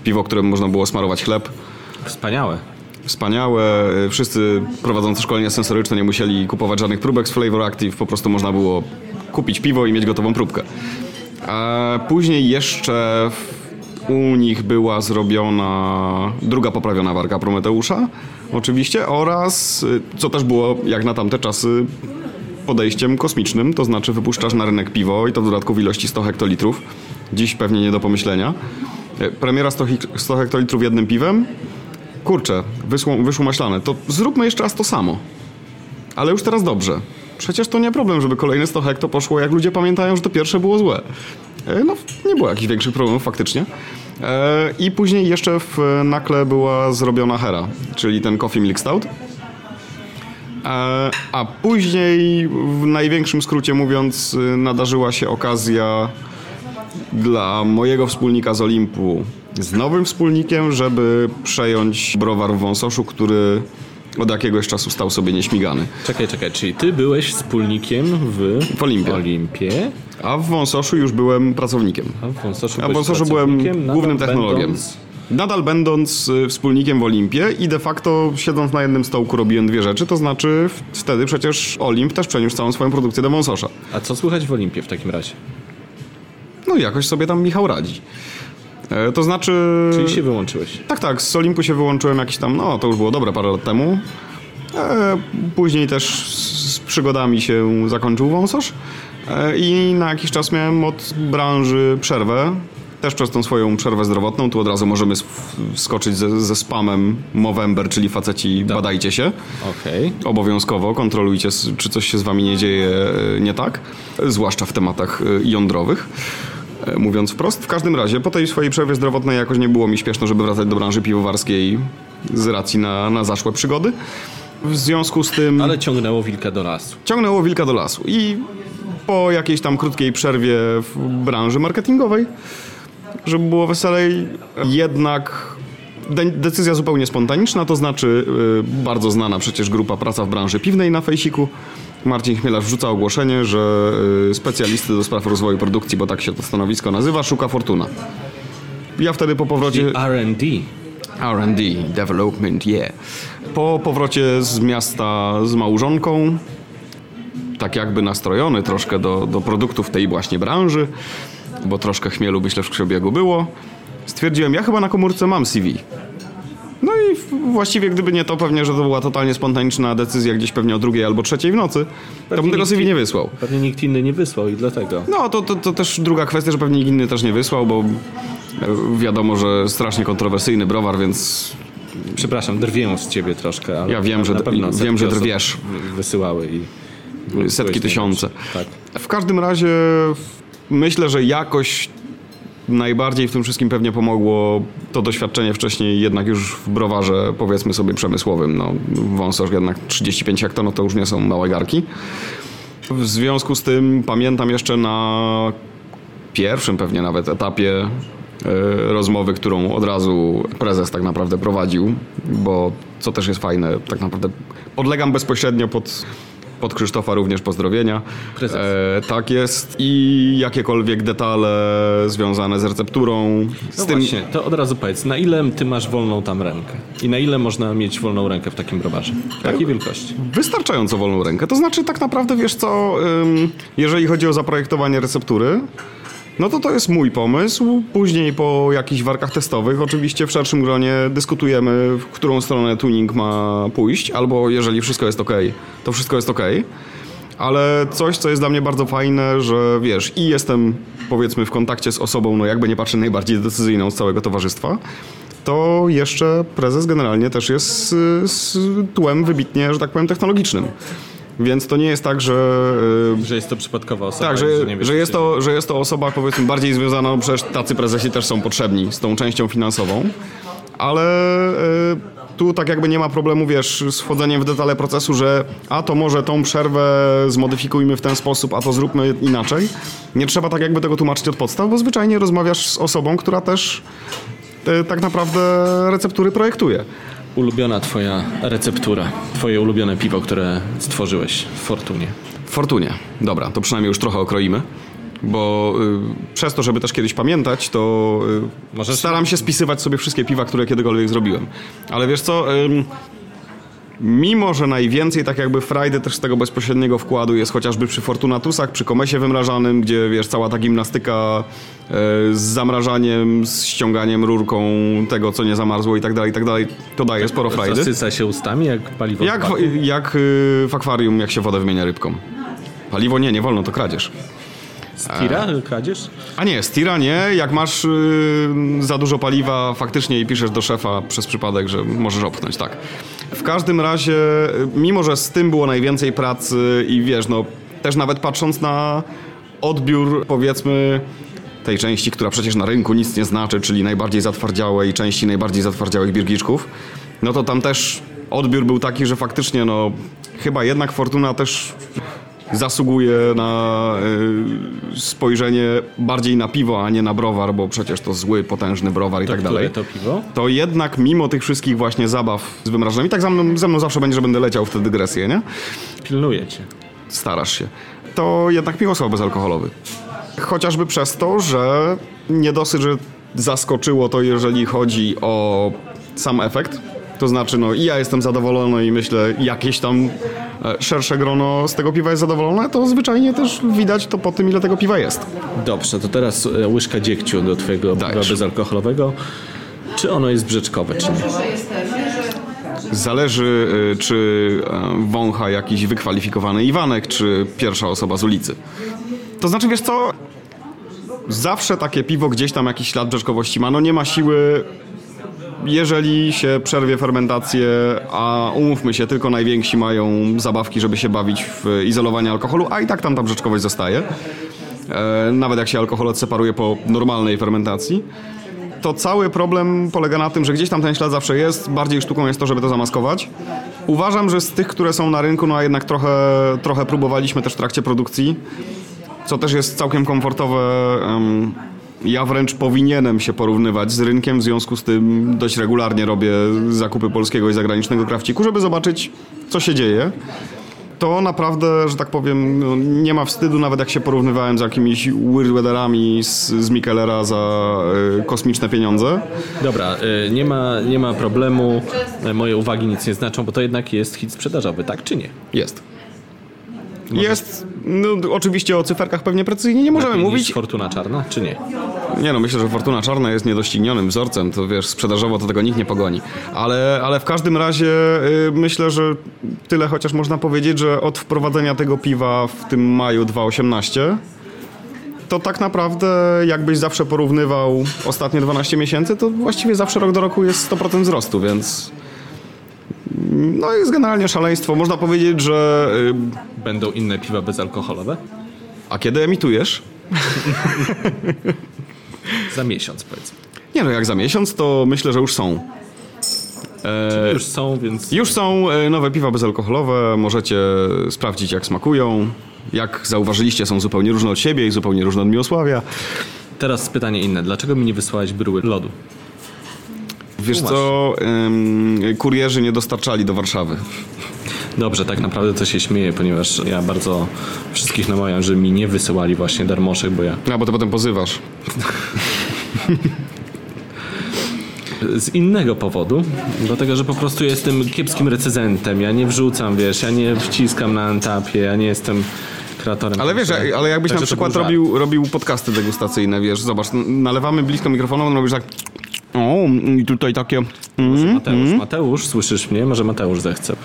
Piwo, którym można było smarować chleb. Wspaniałe. Wspaniałe. Wszyscy prowadzący szkolenia sensoryczne nie musieli kupować żadnych próbek z Flavor Active, po prostu można było kupić piwo i mieć gotową próbkę. A później jeszcze u nich była zrobiona druga poprawiona warka Prometeusza, oczywiście, oraz, y, co też było jak na tamte czasy, podejściem kosmicznym, to znaczy wypuszczasz na rynek piwo i to w dodatku w ilości 100 hektolitrów. Dziś pewnie nie do pomyślenia. E, Premiera 100, hek- 100 hektolitrów jednym piwem. Kurczę, wyszło, wyszło maślane. To zróbmy jeszcze raz to samo. Ale już teraz dobrze. Przecież to nie problem, żeby kolejne 100 hekto poszło, jak ludzie pamiętają, że to pierwsze było złe. E, No, nie było jakichś większych problemów faktycznie. E, I później jeszcze w Nakle była zrobiona Hera, czyli ten Coffee Milk Stout. E, A później, w największym skrócie mówiąc, y, nadarzyła się okazja dla mojego wspólnika z Olimpu z nowym wspólnikiem, żeby przejąć browar w Wąsoszu, który od jakiegoś czasu stał sobie nieśmigany. Czekaj, czekaj, czyli ty byłeś wspólnikiem w, W Olimpie. Olimpie, A w Wąsoszu już byłem pracownikiem. a w Wąsoszu, A w Wąsoszu byłem głównym technologiem. będąc- Nadal będąc y, wspólnikiem w Olimpie i de facto siedząc na jednym stołku robiłem dwie rzeczy, to znaczy wtedy przecież Olimp też przeniósł całą swoją produkcję do Wąsosza. A co słychać w Olimpie w takim razie? No jakoś sobie tam Michał radzi. E, To znaczy... Czyli się wyłączyłeś. Tak, tak, z Olimpu się wyłączyłem jakiś tam, no to już było dobre parę lat temu. E, później też z przygodami się zakończył wąsosz e, i na jakiś czas miałem od branży przerwę. Też przez tą swoją przerwę zdrowotną, tu od razu możemy sk- skoczyć ze, ze spamem Movember, czyli faceci badajcie się. Okej. Obowiązkowo kontrolujcie, czy coś się z wami nie dzieje nie tak, zwłaszcza w tematach jądrowych. E, Mówiąc wprost, w każdym razie po tej swojej przerwie zdrowotnej jakoś nie było mi śpieszno, żeby wracać do branży piwowarskiej z racji na, na zaszłe przygody. W związku z tym Ale ciągnęło wilka do lasu. ciągnęło wilka do lasu i po jakiejś tam krótkiej przerwie w branży marketingowej, żeby było weselej, jednak de- decyzja zupełnie spontaniczna, to znaczy y, bardzo znana przecież grupa Praca w branży piwnej na fejsiku. Marcin Chmielarz wrzuca ogłoszenie, że y, specjalisty do spraw rozwoju produkcji, bo tak się to stanowisko nazywa, szuka fortuna. Ja wtedy po powrocie... R&D. R&D, development, yeah. Po powrocie z miasta z małżonką, tak jakby nastrojony troszkę do, do produktów tej właśnie branży, bo troszkę chmielu myślę w krwiobiegu było, stwierdziłem, ja chyba na komórce mam CV. No i właściwie gdyby nie to, pewnie, że to była totalnie spontaniczna decyzja gdzieś pewnie o drugiej albo trzeciej w nocy, to bym tego CV nie wysłał. Pewnie nikt inny nie wysłał i dlatego. No, to, to, to też druga kwestia, że pewnie nikt inny też nie wysłał, bo e, wiadomo, że strasznie kontrowersyjny browar, więc Przepraszam, drwię z ciebie troszkę, ale Ja wiem, że- pewno wiem, że drwiesz. Wysyłały i setki tysiące. Tak. W każdym razie myślę, że jakoś najbardziej w tym wszystkim pewnie pomogło to doświadczenie wcześniej jednak już w browarze powiedzmy sobie przemysłowym. No, wąsosz jednak 35 hektar, no to już nie są małe garki. W związku z tym pamiętam jeszcze na pierwszym pewnie nawet etapie e, rozmowy, którą od razu prezes tak naprawdę prowadził, bo co też jest fajne, tak naprawdę podlegam bezpośrednio pod, pod Krzysztofa również pozdrowienia. E, tak jest i jakiekolwiek detale związane z recepturą, z No tym właśnie, to od razu powiedz, na ile ty masz wolną tam rękę? I na ile można mieć wolną rękę w takim browarze? Takiej wielkości. wystarczająco wolną rękę. To znaczy tak naprawdę wiesz co, jeżeli chodzi o zaprojektowanie receptury, no to to jest mój pomysł. Później po jakichś warkach testowych oczywiście w szerszym gronie dyskutujemy, w którą stronę tuning ma pójść, albo jeżeli wszystko jest ok, to wszystko jest ok. Ale coś, co jest dla mnie bardzo fajne, że wiesz, i jestem powiedzmy w kontakcie z osobą, no jakby nie patrzę, najbardziej decyzyjną z całego towarzystwa, to jeszcze prezes generalnie też jest z, z tłem wybitnie, że tak powiem, technologicznym. Więc to nie jest tak, że y, Że jest to przypadkowa osoba. tak, że, że, co jest to, że jest to osoba powiedzmy bardziej związana, no przecież tacy prezesi też są potrzebni z tą częścią finansową, ale y, tu tak jakby nie ma problemu, wiesz, z wchodzeniem w detale procesu, że a to może tą przerwę zmodyfikujmy w ten sposób, a to zróbmy inaczej. Nie trzeba tak jakby tego tłumaczyć od podstaw, bo zwyczajnie rozmawiasz z osobą, która też y, tak naprawdę receptury projektuje. Ulubiona twoja receptura, twoje ulubione piwo, które stworzyłeś w Fortunie. Fortunie. Dobra, to przynajmniej już trochę okroimy. Bo y, przez to, żeby też kiedyś pamiętać, to y, staram się spisywać sobie wszystkie piwa, które kiedykolwiek zrobiłem. Ale wiesz co, ym, mimo że najwięcej tak jakby frajdy też z tego bezpośredniego wkładu jest chociażby przy Fortunatusach, przy komesie wymrażanym, gdzie wiesz, cała ta gimnastyka y, z zamrażaniem, z ściąganiem rurką tego, co nie zamarzło i tak dalej, i tak dalej, to daje sporo frajdy. Zasysa się ustami jak paliwo. Jak, w jak y, w akwarium, jak się wodę wymienia rybką. Paliwo nie, nie wolno, to kradzież. Stira? Kradzież? A nie, stira nie. Jak masz y, za dużo paliwa faktycznie i piszesz do szefa przez przypadek, że możesz opchnąć, tak. W każdym razie, y, mimo że z tym było najwięcej pracy i wiesz, no też nawet patrząc na odbiór, powiedzmy, tej części, która przecież na rynku nic nie znaczy, czyli najbardziej zatwardziałej części najbardziej zatwardziałych birgiczków, no to tam też odbiór był taki, że faktycznie no chyba jednak Fortuna też zasługuje na y, spojrzenie bardziej na piwo, a nie na browar, bo przecież to zły, potężny browar i To tak dalej. to piwo? To jednak mimo tych wszystkich właśnie zabaw z wymrażeniem, i tak ze mną, ze mną zawsze będzie, że będę leciał w te dygresje, nie? Pilnuję cię. Starasz się. To jednak piwo słabo bezalkoholowy. Chociażby przez to, że nie dosyć, że zaskoczyło to, jeżeli chodzi o sam efekt. To znaczy, no i ja jestem zadowolony i myślę, jakieś tam szersze grono z tego piwa jest zadowolone, to zwyczajnie też widać to po tym, ile tego piwa jest. Dobrze, to teraz e, łyżka dziegciu do twojego piwa bezalkoholowego. Czy ono jest brzeczkowe, czy nie? Zależy, y, czy e, wącha jakiś wykwalifikowany Iwanek, czy pierwsza osoba z ulicy. To znaczy, wiesz co? Zawsze takie piwo gdzieś tam jakiś ślad brzeczkowości ma. No nie ma siły, jeżeli się przerwie fermentację, a umówmy się, tylko najwięksi mają zabawki, żeby się bawić w izolowanie alkoholu, a i tak tam ta brzeczkowość zostaje. E, Nawet jak się alkohol odseparuje po normalnej fermentacji to cały problem polega na tym, że gdzieś tam ten ślad zawsze jest, bardziej sztuką jest to, żeby to zamaskować. Uważam, że z tych, które są na rynku, no a jednak trochę, trochę próbowaliśmy też w trakcie produkcji, co też jest całkiem komfortowe. Ja wręcz powinienem się porównywać z rynkiem, w związku z tym dość regularnie robię zakupy polskiego i zagranicznego krawciku, żeby zobaczyć, co się dzieje. To naprawdę, że tak powiem, no, nie ma wstydu, nawet jak się porównywałem z jakimiś Weird Weatherami z, z Mikelera za y, kosmiczne pieniądze. Dobra, e, nie ma, nie ma problemu. E, Moje uwagi nic nie znaczą, bo to jednak jest hit sprzedażowy, tak czy nie? Jest. Jest, no oczywiście o cyferkach pewnie precyzyjnie nie możemy Lepiej mówić. Fortuna czarna, czy nie? Nie no, myślę, że Fortuna Czarna jest niedoścignionym wzorcem, to wiesz, sprzedażowo to tego nikt nie pogoni. Ale, ale w każdym razie y, myślę, że tyle chociaż można powiedzieć, że od wprowadzenia tego piwa w tym maju 2018 to tak naprawdę jakbyś zawsze porównywał ostatnie 12 miesięcy, to właściwie zawsze rok do roku jest 100% wzrostu, więc no jest generalnie szaleństwo. Można powiedzieć, że y, Będą inne piwa bezalkoholowe? a kiedy emitujesz? <laughs> Za miesiąc powiedzmy. Nie no, jak za miesiąc, to myślę, że już są. Już są, więc Już są e, nowe piwa bezalkoholowe, możecie sprawdzić jak smakują. Jak zauważyliście, są zupełnie różne od siebie i zupełnie różne od Miłosławia. teraz pytanie inne. Dlaczego mi nie wysłałeś bryły lodu? Wiesz co, ym, kurierzy nie dostarczali do Warszawy. Dobrze, tak naprawdę to się śmieję, ponieważ ja bardzo wszystkich namawiam, że mi nie wysyłali właśnie darmoszek, bo ja A, bo ty potem pozywasz. z innego powodu, dlatego że po prostu jestem kiepskim recenzentem, ja nie wrzucam, wiesz, ja nie wciskam na antapie, ja nie jestem kreatorem. Ale wiesz, ale jakbyś na to przykład robił, robił podcasty degustacyjne, wiesz, zobacz, nalewamy blisko mikrofonu, on robisz tak... O, i tutaj takie... Mm, Mateusz, Mateusz, słyszysz mnie? Może Mateusz zechce.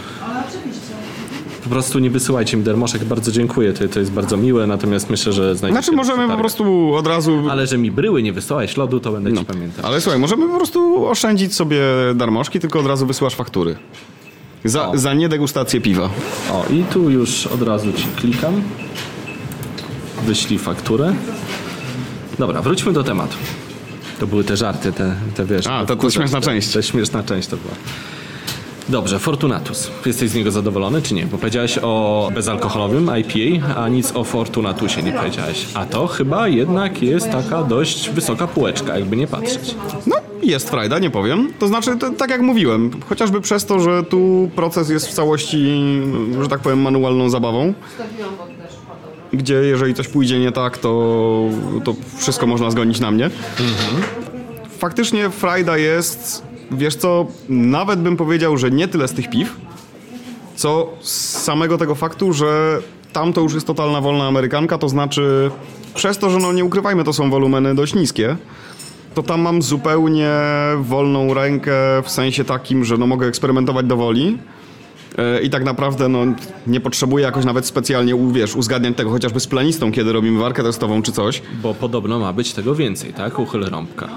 Po prostu nie wysyłajcie mi darmoszek, bardzo dziękuję, to, to jest bardzo miłe, natomiast myślę, że znajdziecie... Znaczy możemy po prostu od razu... Ale że mi bryły nie wysyłałeś lodu, to będę No, ci pamiętał. ale słuchaj, możemy po prostu oszczędzić sobie darmożki, tylko od razu wysyłasz faktury. Za, O. za niedegustację piwa. O, i tu już od razu ci klikam. Wyślij fakturę. Dobra, wróćmy do tematu. To były te żarty, te, te wiesz... A, to- to śmieszna te, część. To śmieszna część to była. Dobrze, Fortunatus. Jesteś z niego zadowolony, czy nie? Bo powiedziałeś o bezalkoholowym IPA, a nic o Fortunatusie nie powiedziałeś. A to chyba jednak jest taka dość wysoka półeczka, jakby nie patrzeć. No, jest frajda, nie powiem. To znaczy, to, tak jak mówiłem, chociażby przez to, że tu proces jest w całości, że tak powiem, manualną zabawą. Gdzie jeżeli coś pójdzie nie tak, to, to wszystko można zgonić na mnie. Faktycznie frajda jest, wiesz co, nawet bym powiedział, że nie tyle z tych piw, co z samego tego faktu, że tam to już jest totalna wolna amerykanka, to znaczy przez to, że no nie ukrywajmy, to są wolumeny dość niskie, to tam mam zupełnie wolną rękę w sensie takim, że no mogę eksperymentować do woli. E, I tak naprawdę no, nie potrzebuję jakoś nawet specjalnie wiesz, uzgadniać tego chociażby z planistą, kiedy robimy warkę testową czy coś. Bo podobno ma być tego więcej, tak? Uchyl rąbka.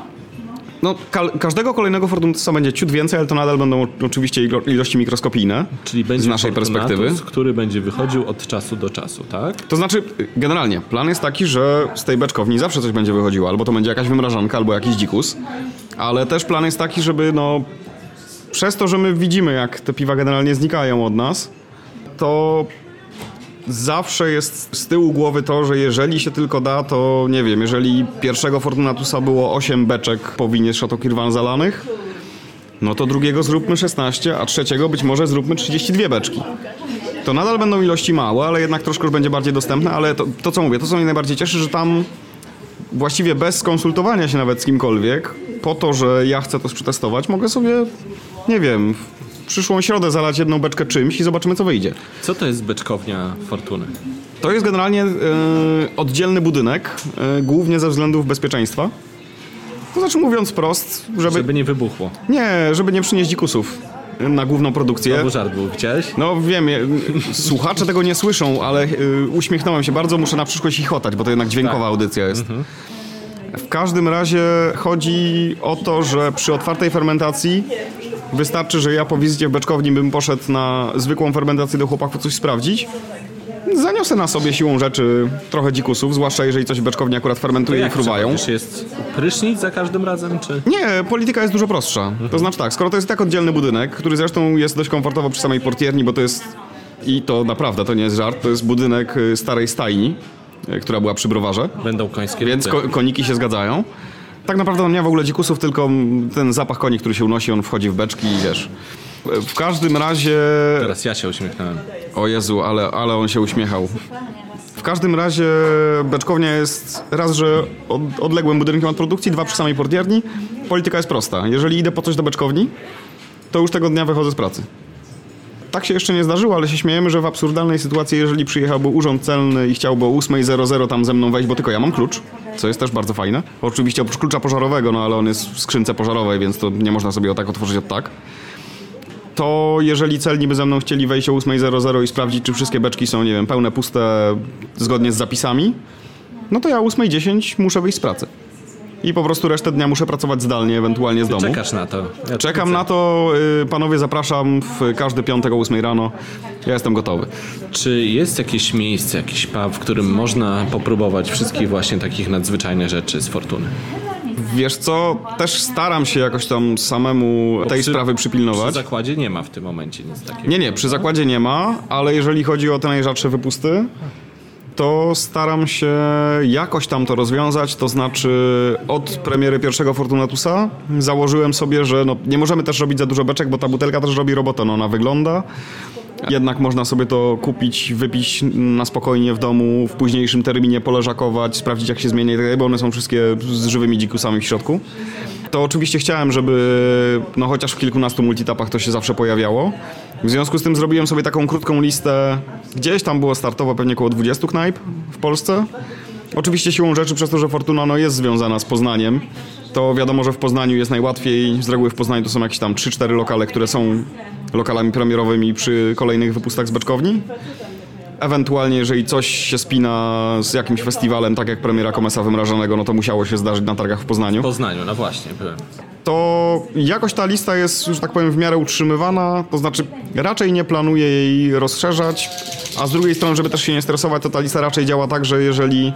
No, ka- każdego kolejnego Fortunatusa będzie ciut więcej, ale to nadal będą oczywiście ilo- ilości mikroskopijne Czyli będzie z naszej perspektywy. który będzie wychodził od czasu do czasu, tak? To znaczy, generalnie, plan jest taki, że z tej beczkowni zawsze coś będzie wychodziło. Albo to będzie jakaś wymrażanka, albo jakiś dzikus. Ale też plan jest taki, żeby no... Przez to, że my widzimy, jak te piwa generalnie znikają od nas, to zawsze jest z tyłu głowy to, że jeżeli się tylko da, to nie wiem, jeżeli pierwszego Fortunatusa było 8 beczek po winie z Kirwan zalanych, no to drugiego zróbmy 16, a trzeciego być może zróbmy 32 beczki. To nadal będą ilości małe, ale jednak troszkę już będzie bardziej dostępne, ale to, to co mówię, to co mnie najbardziej cieszy, że tam właściwie bez konsultowania się nawet z kimkolwiek, po to, że ja chcę to przetestować, mogę sobie, nie wiem, w przyszłą środę zalać jedną beczkę czymś i zobaczymy co wyjdzie. Co to jest beczkownia Fortuny? To jest generalnie e, oddzielny budynek, e, głównie ze względów bezpieczeństwa. To znaczy mówiąc prost, żeby... Żeby nie wybuchło. Nie, żeby nie przynieść dzikusów na główną produkcję. Bo żart był, widziałeś? No wiem, je- słuchacze tego nie słyszą, ale y, uśmiechnąłem się bardzo, muszę na przyszłość chichotać, bo to jednak dźwiękowa audycja jest. W każdym razie chodzi o to, że przy otwartej fermentacji wystarczy, że ja po wizycie w beczkowni bym poszedł na zwykłą fermentację do chłopaków coś sprawdzić. Zaniosę na sobie siłą rzeczy trochę dzikusów, zwłaszcza jeżeli coś w beczkowni akurat fermentuje i fruwają. Czy jest prysznic za każdym razem, czy... Nie, polityka jest dużo prostsza. To znaczy tak, skoro to jest tak oddzielny budynek, który zresztą jest dość komfortowo przy samej portierni, bo to jest i to naprawdę, to nie jest żart, to jest budynek y, starej stajni, y, która była przy browarze, Będą końskie więc ko- koniki się zgadzają. Tak naprawdę tam nie ma w ogóle dzikusów, tylko ten zapach koni, który się unosi, on wchodzi w beczki i wiesz. W każdym razie... Teraz ja się uśmiechnąłem. O Jezu, ale, ale on się uśmiechał. W każdym razie beczkownia jest raz, że od, odległym budynkiem od produkcji, dwa przy samej portierni. Polityka jest prosta. Jeżeli idę po coś do beczkowni, to już tego dnia wychodzę z pracy. Tak się jeszcze nie zdarzyło, ale się śmiejemy, że w absurdalnej sytuacji, jeżeli przyjechałby urząd celny i chciałby o 8.00 tam ze mną wejść, bo tylko ja mam klucz, co jest też bardzo fajne. Oczywiście oprócz klucza pożarowego, no ale on jest w skrzynce pożarowej, więc to nie można sobie o tak otworzyć od tak to jeżeli celni by ze mną chcieli wejść o 8.00 i sprawdzić, czy wszystkie beczki są, nie wiem, pełne, puste, zgodnie z zapisami, no to ja o 8.10 muszę wyjść z pracy. I po prostu resztę dnia muszę pracować zdalnie, ewentualnie z domu. Czekasz na to. Ja Czekam na to, y, panowie, zapraszam w każdy piątek o 8 rano. Ja jestem gotowy. Czy jest jakieś miejsce, jakiś pub, w którym można popróbować wszystkich właśnie takich nadzwyczajnych rzeczy z Fortuny? Wiesz co, też staram się jakoś tam samemu tej przy- sprawy Przy przypilnować. zakładzie nie ma w tym momencie nic takiego. Nie, nie, przy zakładzie nie ma, ale jeżeli chodzi o te najrzadsze wypusty, to staram się jakoś tam to rozwiązać. To znaczy, od premiery pierwszego Fortunatusa założyłem sobie, że no, nie możemy też robić za dużo beczek, bo ta butelka też robi robotę. No, ona wygląda. Jednak można sobie to kupić, wypić na spokojnie w domu, w późniejszym terminie poleżakować, sprawdzić jak się zmienia i tak dalej, bo one są wszystkie z żywymi dzikusami w środku. To oczywiście chciałem, żeby no chociaż w kilkunastu multitapach to się zawsze pojawiało. W związku z tym zrobiłem sobie taką krótką listę. Gdzieś tam było startowo pewnie około 20 knajp w Polsce. Oczywiście siłą rzeczy, przez to, że Fortuna no, jest związana z Poznaniem, to wiadomo, że w Poznaniu jest najłatwiej. Z reguły w Poznaniu to są jakieś tam 3-4 lokale, które są lokalami premierowymi przy kolejnych wypustach z beczkowni. Ewentualnie, jeżeli coś się spina z jakimś festiwalem, tak jak premiera Komesa Wymrażonego, no to musiało się zdarzyć na targach w Poznaniu W Poznaniu, no właśnie, byłem. To jakoś ta lista jest, że tak powiem, w miarę utrzymywana, to znaczy raczej nie planuję jej rozszerzać, a z drugiej strony, żeby też się nie stresować, to ta lista raczej działa tak, że jeżeli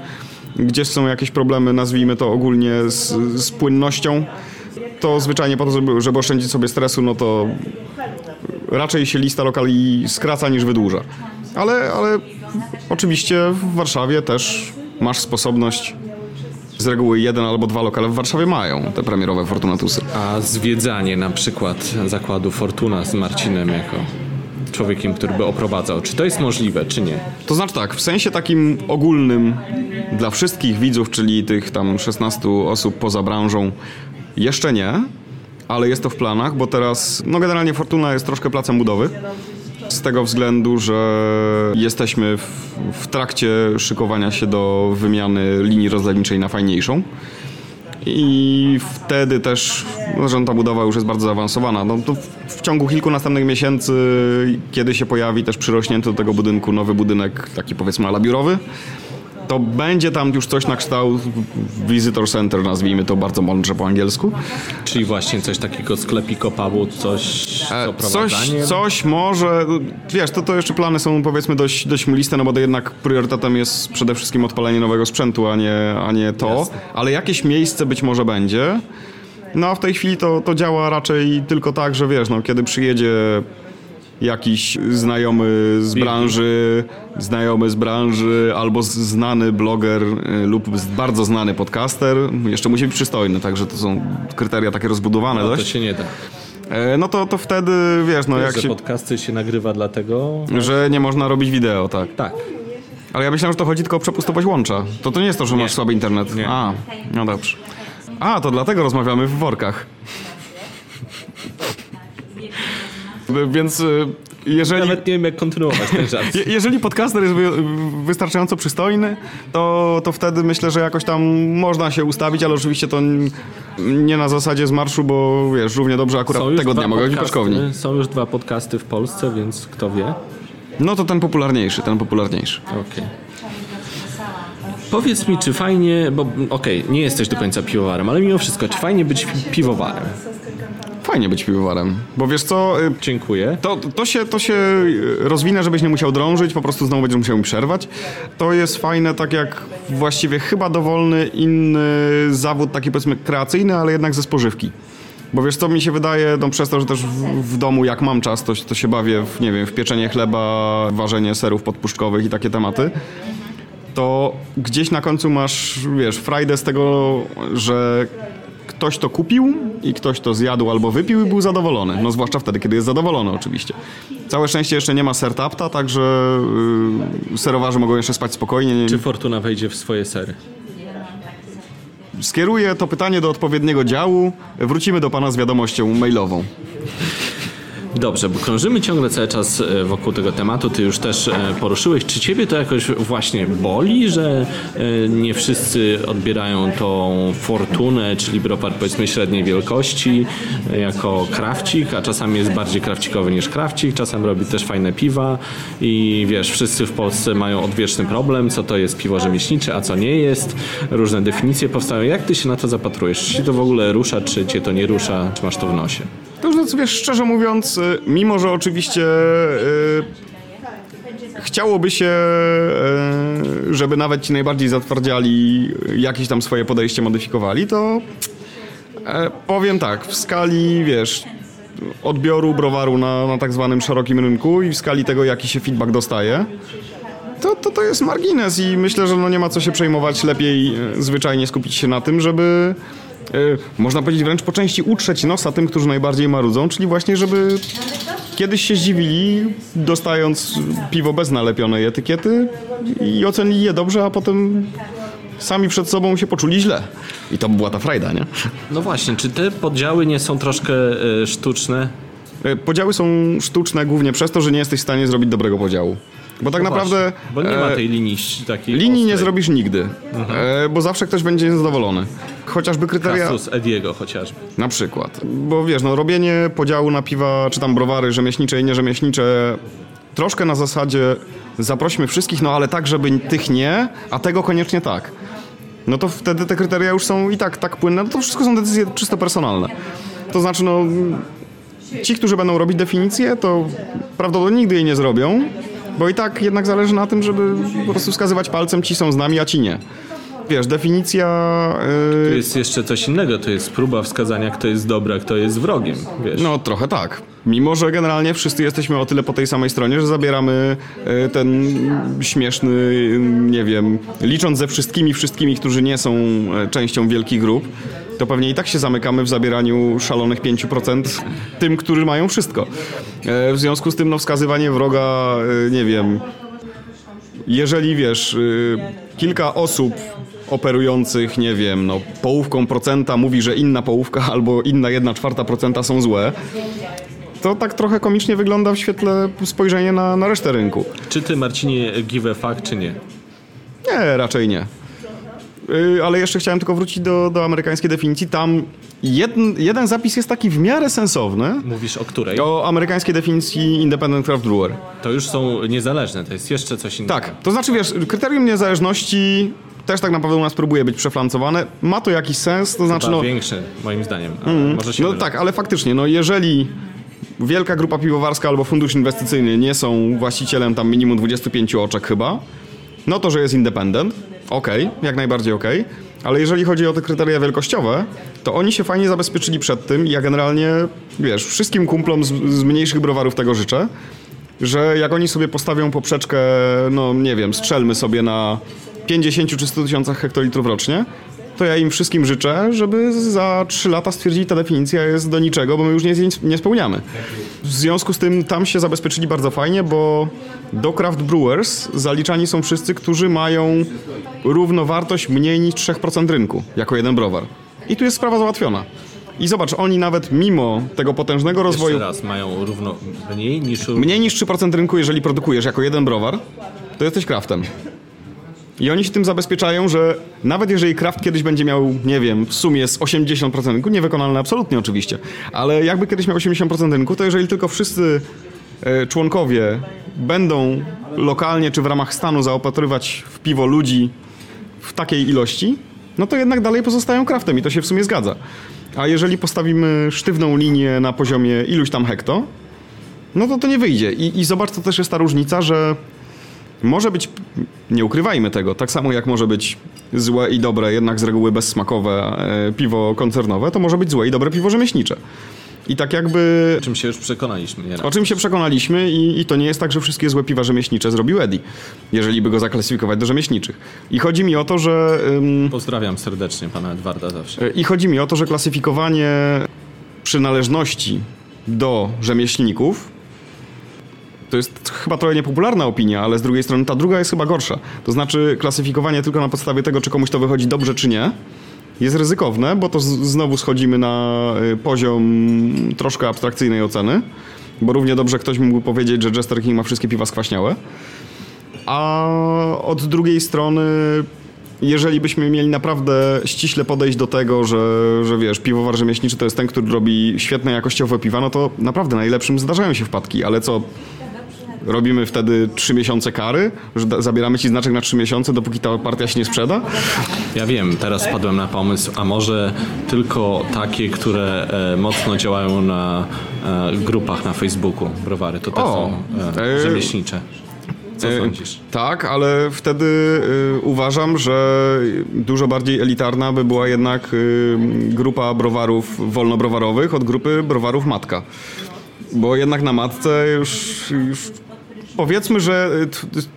gdzieś są jakieś problemy, nazwijmy to ogólnie z, z płynnością, to zwyczajnie po to, żeby, żeby oszczędzić sobie stresu, no to raczej się lista lokali skraca niż wydłuża. Ale, ale oczywiście w Warszawie też masz sposobność z reguły jeden albo dwa lokale w Warszawie mają te premierowe Fortunatusy. A zwiedzanie na przykład zakładu Fortuna z Marcinem jako człowiekiem, który by oprowadzał. Czy to jest możliwe, czy nie? To znaczy tak, w sensie takim ogólnym dla wszystkich widzów, czyli tych tam 16 osób poza branżą, jeszcze nie, ale jest to w planach, bo teraz, no generalnie Fortuna jest troszkę placem budowy. Z tego względu, że jesteśmy w, w trakcie szykowania się do wymiany linii rozlewniczej na fajniejszą. I wtedy też, no, że ta budowa już jest bardzo zaawansowana. No, to w, ciągu kilku następnych miesięcy, kiedy się pojawi też przyrośnięty do tego budynku nowy budynek, taki powiedzmy ala biurowy, to będzie tam już coś na kształt Visitor Center, nazwijmy to bardzo mądrze po angielsku. Czyli właśnie coś takiego sklepiko pubu, coś E, Coś, coś może, wiesz, to, to jeszcze plany są powiedzmy dość, dość mliste, no bo to jednak priorytetem jest przede wszystkim odpalenie nowego sprzętu, a nie, a nie to, Jasne. ale jakieś miejsce być może będzie. No a w tej chwili to, to działa raczej tylko tak, że wiesz, no kiedy przyjedzie jakiś znajomy z branży, znajomy z branży albo znany bloger y, lub bardzo znany podcaster. Jeszcze musi być przystojny, także to są kryteria takie rozbudowane No to dość. się nie da. E, No to, to wtedy, wiesz, no Wiesz, jak że się... podcasty się nagrywa dlatego... Że nie można robić wideo, tak. Tak. Ale ja myślałem, że to chodzi tylko o przepustowość łącza. To to nie jest to, że masz słaby internet. Nie. A, no dobrze. A, to dlatego rozmawiamy w workach. Więc y, jeżeli... Nawet nie wiem, jak kontynuować ten żart. Je, jeżeli podcaster jest wy, wystarczająco przystojny, to, to wtedy myślę, że jakoś tam można się ustawić, ale oczywiście to nie na zasadzie z marszu, bo wiesz, równie dobrze akurat tego dnia mogę być Peszkowni. Są już dwa podcasty w Polsce, więc kto wie. No to ten popularniejszy, ten popularniejszy. Okej. Powiedz mi, czy fajnie, bo okej, nie jesteś do końca piwowarem, ale mimo wszystko, czy fajnie być pi- piwowarem? Fajnie być piwowarem, bo wiesz co, y, Dziękuję. To, to, się, to się rozwinę, żebyś nie musiał drążyć, po prostu znowu będziesz musiał mi przerwać. To jest fajne, tak jak właściwie chyba dowolny inny zawód, taki powiedzmy kreacyjny, ale jednak ze spożywki. Bo wiesz co, mi się wydaje, no przez to, że też w, w domu jak mam czas, to, to się bawię w, nie wiem, w pieczenie chleba, ważenie serów podpuszczkowych i takie tematy to gdzieś na końcu masz, wiesz, frajdę z tego, że ktoś to kupił i ktoś to zjadł albo wypił i był zadowolony. No zwłaszcza wtedy, kiedy jest zadowolony oczywiście. Całe szczęście jeszcze nie ma sertapta, także yy, serowarze mogą jeszcze spać spokojnie. Nie, Czy Fortuna wejdzie w swoje sery? Skieruję to pytanie do odpowiedniego działu. Wrócimy do pana z wiadomością mailową. Dobrze, bo krążymy ciągle cały czas e, wokół tego tematu. Ty już też e, poruszyłeś. Czy ciebie to jakoś właśnie boli, że e, nie wszyscy odbierają tą fortunę, czyli browar powiedzmy średniej wielkości, jako krawcik, a czasami jest bardziej krawcikowy niż krawcik, czasem robi też fajne piwa i wiesz, wszyscy w Polsce mają odwieczny problem, co to jest piwo rzemieślnicze, a co nie jest. Różne definicje powstają. Jak ty się na to zapatrujesz? Czy cię to w ogóle rusza, czy cię to nie rusza, czy masz to w nosie? To już wiesz, szczerze mówiąc, y, mimo że oczywiście y, chciałoby się, y, żeby nawet ci najbardziej zatwardziali jakieś tam swoje podejście modyfikowali, to e, powiem tak, w skali, wiesz, odbioru browaru na, na tak zwanym szerokim rynku i w skali tego, jaki się feedback dostaje, to, to, to jest margines i myślę, że no nie ma co się przejmować. Lepiej e, zwyczajnie skupić się na tym, żeby można powiedzieć wręcz po części utrzeć nosa tym, którzy najbardziej marudzą, czyli właśnie, żeby kiedyś się zdziwili, dostając piwo bez nalepionej etykiety i ocenili je dobrze, a potem sami przed sobą się poczuli źle. I to była ta frajda, nie? No właśnie, czy te podziały nie są troszkę e, sztuczne? E, Podziały są sztuczne głównie przez to, że nie jesteś w stanie zrobić dobrego podziału. Bo tak No naprawdę... Właśnie, bo nie ma e, tej linii takiej Linii nie ostrej. zrobisz nigdy, e, bo zawsze ktoś będzie niezadowolony. Chociażby kryteria... Kasus Ediego chociażby. Na przykład. Bo wiesz, no robienie podziału na piwa, czy tam browary rzemieślnicze i nierzemieślnicze troszkę na zasadzie zaprośmy wszystkich, no ale tak, żeby tych nie, a tego koniecznie tak. No to wtedy te kryteria już są i tak tak płynne, no to wszystko są decyzje czysto personalne. To znaczy, no ci, którzy będą robić definicję, to prawdopodobnie nigdy jej nie zrobią, bo i tak jednak zależy na tym, żeby po prostu wskazywać palcem, ci są z nami, a ci nie. Wiesz, definicja... Tu Yy, jest jeszcze coś innego, to jest próba wskazania, kto jest dobry, a kto jest wrogiem, wiesz. No trochę tak. Mimo, że generalnie wszyscy jesteśmy o tyle po tej samej stronie, że zabieramy e, ten śmieszny, nie wiem, licząc ze wszystkimi, wszystkimi, którzy nie są e, częścią wielkich grup, to pewnie i tak się zamykamy w zabieraniu szalonych 5% tym, którzy mają wszystko. E, W związku z tym, no wskazywanie wroga, nie wiem, jeżeli wiesz, kilka osób operujących, nie wiem, no, połówką procenta mówi, że inna połówka albo inna jedna czwarta procenta są złe, to tak trochę komicznie wygląda w świetle spojrzenia na, na resztę rynku. Czy ty, Marcinie, give a fuck, czy nie? Nie, raczej nie. Y, Ale jeszcze chciałem tylko wrócić do, do amerykańskiej definicji. Tam jeden, jeden zapis jest taki w miarę sensowny. Mówisz o której? O amerykańskiej definicji Independent Craft Brewer. To już są niezależne, to jest jeszcze coś innego. Tak, to znaczy wiesz, kryterium niezależności też tak naprawdę u nas próbuje być przeflancowane. Ma to jakiś sens, to znaczy Chyba no... większy, moim zdaniem. ale Może się No mylę. tak, ale faktycznie, no jeżeli wielka grupa piwowarska albo fundusz inwestycyjny nie są właścicielem tam minimum 25 oczek chyba, no to, że jest independent, okej, jak najbardziej okej, Ale jeżeli chodzi o te kryteria wielkościowe, to oni się fajnie zabezpieczyli przed tym. Ja generalnie, wiesz, wszystkim kumplom z, z mniejszych browarów tego życzę, że jak oni sobie postawią poprzeczkę, no nie wiem, strzelmy sobie na 50 czy 100 tysiącach hektolitrów rocznie, to ja im wszystkim życzę, żeby za 3 lata stwierdzili, ta definicja jest do niczego, bo my już nie, nie spełniamy. W związku z tym tam się zabezpieczyli bardzo fajnie, bo do craft brewers zaliczani są wszyscy, którzy mają równowartość mniej niż 3% rynku, jako jeden browar. I tu jest sprawa załatwiona. I zobacz, oni nawet mimo tego potężnego rozwoju... Jeszcze raz, mają równo mniej niż... Mniej niż 3% rynku, jeżeli produkujesz jako jeden browar, to jesteś craftem. I oni się tym zabezpieczają, że nawet jeżeli Kraft kiedyś będzie miał, nie wiem, w sumie z 80% rynku, niewykonalne absolutnie oczywiście, ale jakby kiedyś miał 80% rynku, to jeżeli tylko wszyscy e, członkowie będą lokalnie czy w ramach stanu zaopatrywać w piwo ludzi w takiej ilości, no to jednak dalej pozostają kraftem i to się w sumie zgadza. A jeżeli postawimy sztywną linię na poziomie iluś tam hekto, no to to nie wyjdzie. I, i zobacz, to też jest ta różnica, że może być, nie ukrywajmy tego, tak samo jak może być złe i dobre, jednak z reguły bezsmakowe e, piwo koncernowe, to może być złe i dobre piwo rzemieślnicze. I tak jakby... O czym się już przekonaliśmy. Nie o czym się przekonaliśmy i, i, to nie jest tak, że wszystkie złe piwa rzemieślnicze zrobił Eddie, jeżeli by go zaklasyfikować do rzemieślniczych. I chodzi mi o to, że... Ym, Pozdrawiam serdecznie pana Edwarda zawsze. I chodzi mi o to, że klasyfikowanie przynależności do rzemieślników to jest chyba trochę niepopularna opinia, ale z drugiej strony ta druga jest chyba gorsza. To znaczy klasyfikowanie tylko na podstawie tego, czy komuś to wychodzi dobrze, czy nie, jest ryzykowne, bo to znowu schodzimy na y, poziom troszkę abstrakcyjnej oceny, bo równie dobrze ktoś mógłby powiedzieć, że Jester King ma wszystkie piwa skwaśniałe. A od drugiej strony jeżeli byśmy mieli naprawdę ściśle podejść do tego, że, że wiesz, piwowar rzemieślniczy to jest ten, który robi świetne jakościowe piwa, no to naprawdę najlepszym zdarzają się wpadki, ale co robimy wtedy trzy miesiące kary, że zabieramy ci znaczek na trzy miesiące, dopóki ta partia się nie sprzeda? Ja wiem, teraz padłem na pomysł, a może tylko takie, które e, mocno działają na e, grupach na Facebooku, browary, to te o, są e, e rzemieślnicze. Co sądzisz? Tak, ale wtedy y, uważam, że dużo bardziej elitarna by była jednak y, grupa browarów wolnobrowarowych od grupy browarów matka. Bo jednak na matce już, już powiedzmy, że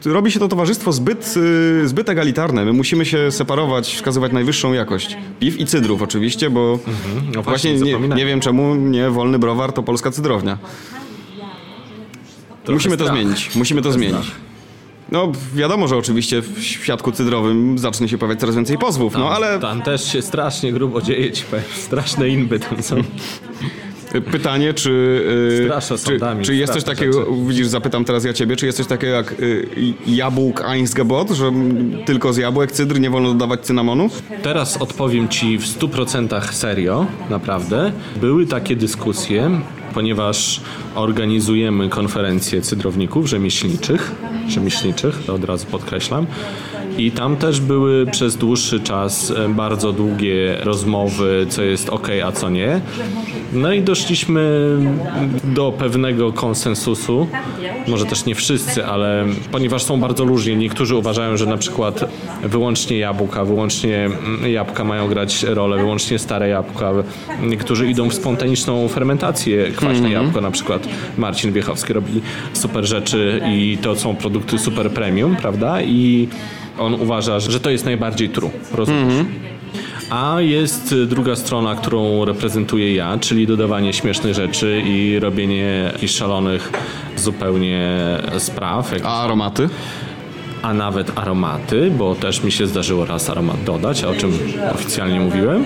y, robi się to towarzystwo zbyt, y, zbyt egalitarne. My musimy się separować, wskazywać najwyższą jakość. Piw i cydrów oczywiście, bo mhm, no właśnie, nie, nie, wiem czemu nie wolny browar to polska cydrownia. Trochę musimy strach. to zmienić. Musimy to Trochę zmienić. Strach. No, wiadomo, że oczywiście w świadku cydrowym zacznie się pojawiać coraz więcej pozwów, no, tam, no ale... Tam też się strasznie grubo dzieje, ci powiem. Straszne inby tam są. Pytanie, czy, y, czy, czy jest coś takiego, rzeczy. widzisz, zapytam teraz ja ciebie, czy jest coś takiego jak y, jabłk Einsgebot, że tylko z jabłek cydr nie wolno dodawać cynamonu? Teraz odpowiem ci w 100% serio, naprawdę. Były takie dyskusje, ponieważ organizujemy konferencje cydrowników rzemieślniczych, rzemieślniczych, to od razu podkreślam. I tam też były przez dłuższy czas e, bardzo długie rozmowy, co jest ok, a co nie. No i doszliśmy do pewnego konsensusu. Może też nie wszyscy, ale ponieważ są bardzo różni. Niektórzy uważają, że na przykład wyłącznie jabłka, wyłącznie mm, jabłka mają grać rolę, wyłącznie stare jabłka. Niektórzy idą w spontaniczną fermentację, kwaśne mm -hmm. jabłko na przykład. Marcin Wiechowski robi super rzeczy i to są produkty super premium, prawda? I on uważa, że to jest najbardziej true. Rozumiesz? Mm -hmm. A jest druga strona, którą reprezentuję ja, czyli dodawanie śmiesznych rzeczy i robienie jakichś szalonych zupełnie spraw. A aromaty? A nawet aromaty, bo też mi się zdarzyło raz aromat dodać, o czym oficjalnie mówiłem.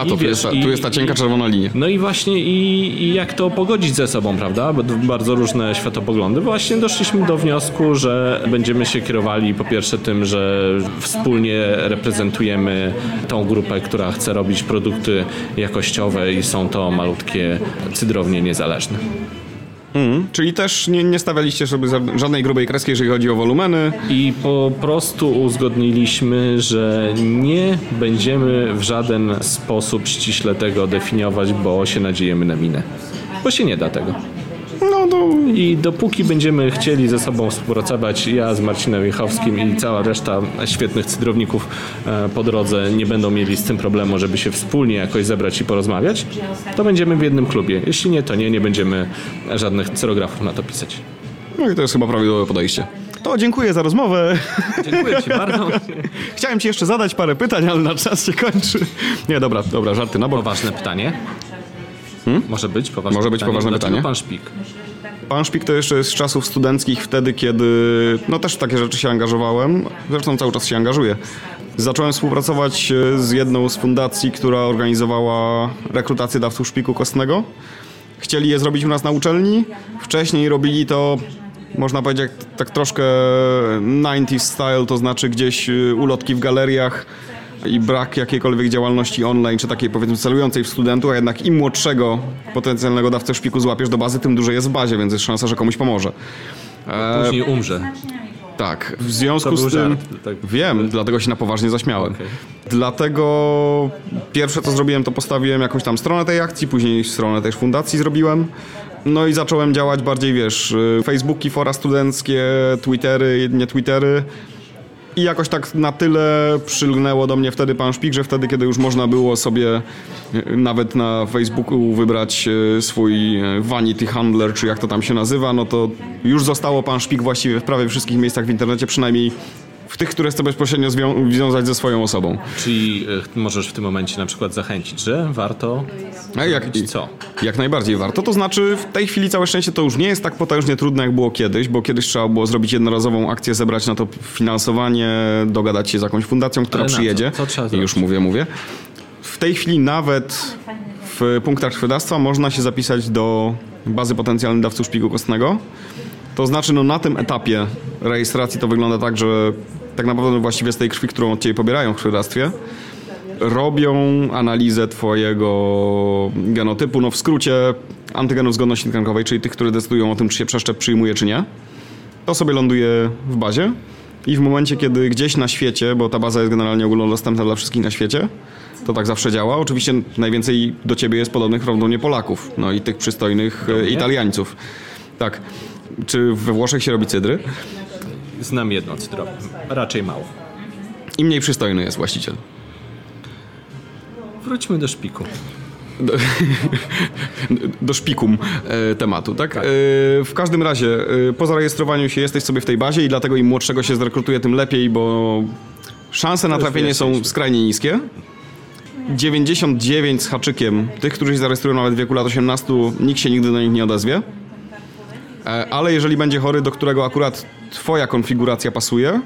A, to, wiesz, jest ta, tu jest ta cienka czerwona linia. No i właśnie i, i, jak to pogodzić ze sobą, prawda? Bo bardzo różne światopoglądy. Właśnie doszliśmy do wniosku, że będziemy się kierowali po pierwsze tym, że wspólnie reprezentujemy tą grupę, która chce robić produkty jakościowe i są to malutkie cydrownie niezależne. Mm, czyli też nie, nie stawialiście sobie żadnej grubej kreski, jeżeli chodzi o wolumeny. I po prostu uzgodniliśmy, że nie będziemy w żaden sposób ściśle tego definiować, bo się nadziejemy na minę. Bo się nie da tego. No, no I dopóki będziemy chcieli ze sobą współpracować, ja z Marcinem Michowskim i cała reszta świetnych cydrowników e, po drodze nie będą mieli z tym problemu, żeby się wspólnie jakoś zebrać i porozmawiać, to będziemy w jednym klubie. Jeśli nie, to nie, nie będziemy żadnych cyrografów na to pisać. No i to jest chyba prawidłowe podejście. To dziękuję za rozmowę. Dziękuję Ci bardzo. <laughs> Chciałem Ci jeszcze zadać parę pytań, ale na czas się kończy. Nie, dobra, dobra, żarty na bok. Poważne pytanie. Może być poważne Może być pytanie. poważne Dlaczego pytanie? pan Szpik? Pan Szpik to jeszcze jest z czasów studenckich, wtedy kiedy no też w takie rzeczy się angażowałem. Zresztą cały czas się angażuję. Zacząłem współpracować e, z jedną z fundacji, która organizowała rekrutację dawców szpiku kostnego. Chcieli je zrobić u nas na uczelni. Wcześniej robili to, można powiedzieć, tak troszkę 90s style, to znaczy gdzieś e, ulotki w galeriach i brak jakiejkolwiek działalności online, czy takiej powiedzmy celującej w studentów, a jednak im młodszego potencjalnego dawcę szpiku złapiesz do bazy, tym dłużej jest w bazie, więc jest szansa, że komuś pomoże. Później umrze. Tak, w związku z tym. tak. Wiem, dlatego się na poważnie zaśmiałem. Okej. Dlatego pierwsze co zrobiłem, to postawiłem jakąś tam stronę tej akcji, później stronę też fundacji zrobiłem. No i zacząłem działać bardziej, wiesz, y, Facebooki, fora studenckie, Twittery, nie Twittery. I jakoś tak na tyle przylgnęło do mnie wtedy pan Szpik, że wtedy, kiedy już można było sobie y, nawet na Facebooku wybrać y, swój y, vanity handler, czy jak to tam się nazywa, no to już zostało pan Szpik właściwie w prawie wszystkich miejscach w internecie, przynajmniej w tych, które chcę bezpośrednio zwią- związać ze swoją osobą. Czyli e, możesz w tym momencie na przykład zachęcić, że warto A jak, zrobić co? Jak najbardziej warto. To znaczy, w tej chwili całe szczęście to już nie jest tak potężnie trudne, jak było kiedyś, bo kiedyś trzeba było zrobić jednorazową akcję, zebrać na to finansowanie, dogadać się z jakąś fundacją, która Ale co? przyjedzie. Co trzeba I już mówię, mówię. W tej chwili nawet w punktach krwiodawstwa można się zapisać do bazy potencjalnych dawców szpiku kostnego. To znaczy, no na tym etapie rejestracji to wygląda tak, że tak naprawdę właściwie z tej krwi, którą od Ciebie pobierają w krwiodawstwie, robią analizę twojego genotypu, no w skrócie antygenów zgodności tkankowej, czyli tych, które decydują o tym, czy się przeszczep przyjmuje, czy nie. To sobie ląduje w bazie i w momencie, kiedy gdzieś na świecie, bo ta baza jest generalnie ogólnodostępna dla wszystkich na świecie, to tak zawsze działa. Oczywiście najwięcej do ciebie jest podobnych prawdopodobnie Polaków, no i tych przystojnych e, Italiańców. Tak. Czy we Włoszech się robi cydry? Znam jedno cydro, raczej mało. I mniej przystojny jest właściciel. Wróćmy do szpiku. do <laughs> szpikum e, tematu, tak? E, w każdym razie, e, po zarejestrowaniu się jesteś sobie w tej bazie i dlatego im młodszego się zrekrutuje, tym lepiej, bo szanse na trafienie są skrajnie niskie. 99 z haczykiem tych, którzy się zarejestrują nawet w wieku lat 18, nikt się nigdy do nich nie odezwie. E, Ale jeżeli będzie chory, do którego akurat twoja konfiguracja pasuje,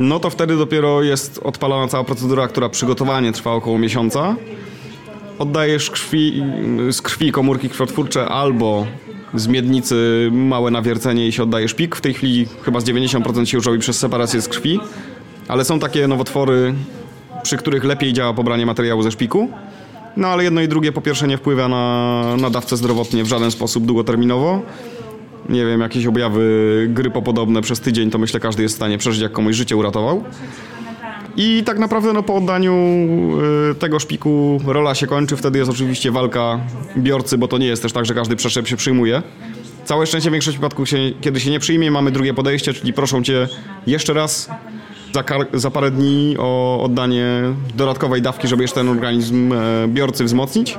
no to wtedy dopiero jest odpalona cała procedura, która przygotowanie trwa około miesiąca oddajesz krwi, z krwi komórki krwiotwórcze albo z miednicy małe nawiercenie i się oddaje szpik. W tej chwili chyba z 90% się już robi przez separację z krwi, ale są takie nowotwory, przy których lepiej działa pobranie materiału ze szpiku. No ale jedno i drugie po pierwsze nie wpływa na, na dawcę zdrowotnie w żaden sposób długoterminowo. Nie wiem, jakieś objawy grypopodobne przez tydzień, to myślę każdy jest w stanie przeżyć, jak komuś życie uratował. I tak naprawdę no, po oddaniu y, tego szpiku rola się kończy. Wtedy jest oczywiście walka biorcy, bo to nie jest też tak, że każdy przeszczep się przyjmuje. Całe szczęście w większości przypadków, się, kiedy się nie przyjmie, mamy drugie podejście, czyli proszą cię jeszcze raz za, za parę dni o oddanie dodatkowej dawki, żeby jeszcze ten organizm e, biorcy wzmocnić.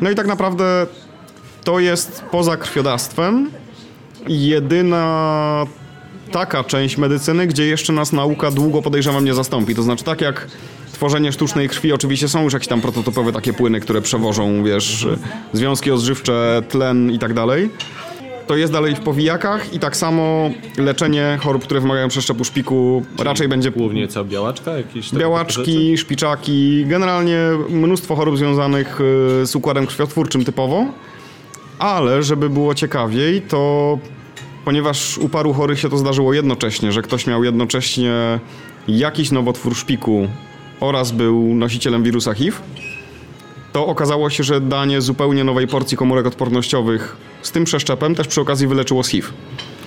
No i tak naprawdę to jest poza krwiodawstwem jedyna taka część medycyny, gdzie jeszcze nas nauka długo podejrzewam nie zastąpi. To znaczy tak jak tworzenie sztucznej krwi, oczywiście są już jakieś tam prototypowe takie płyny, które przewożą, wiesz, związki odżywcze, tlen i tak dalej. To jest dalej w powijakach i tak samo leczenie chorób, które wymagają przeszczepu szpiku raczej będzie Głównie co, białaczka? Jakieś białaczki, szpiczaki, generalnie mnóstwo chorób związanych y, z układem krwiotwórczym typowo. Ale żeby było ciekawiej, to ponieważ u paru chorych się to zdarzyło jednocześnie, że ktoś miał jednocześnie jakiś nowotwór szpiku oraz był nosicielem wirusa HIV, to okazało się, że danie zupełnie nowej porcji komórek odpornościowych z tym przeszczepem też przy okazji wyleczyło z HIV.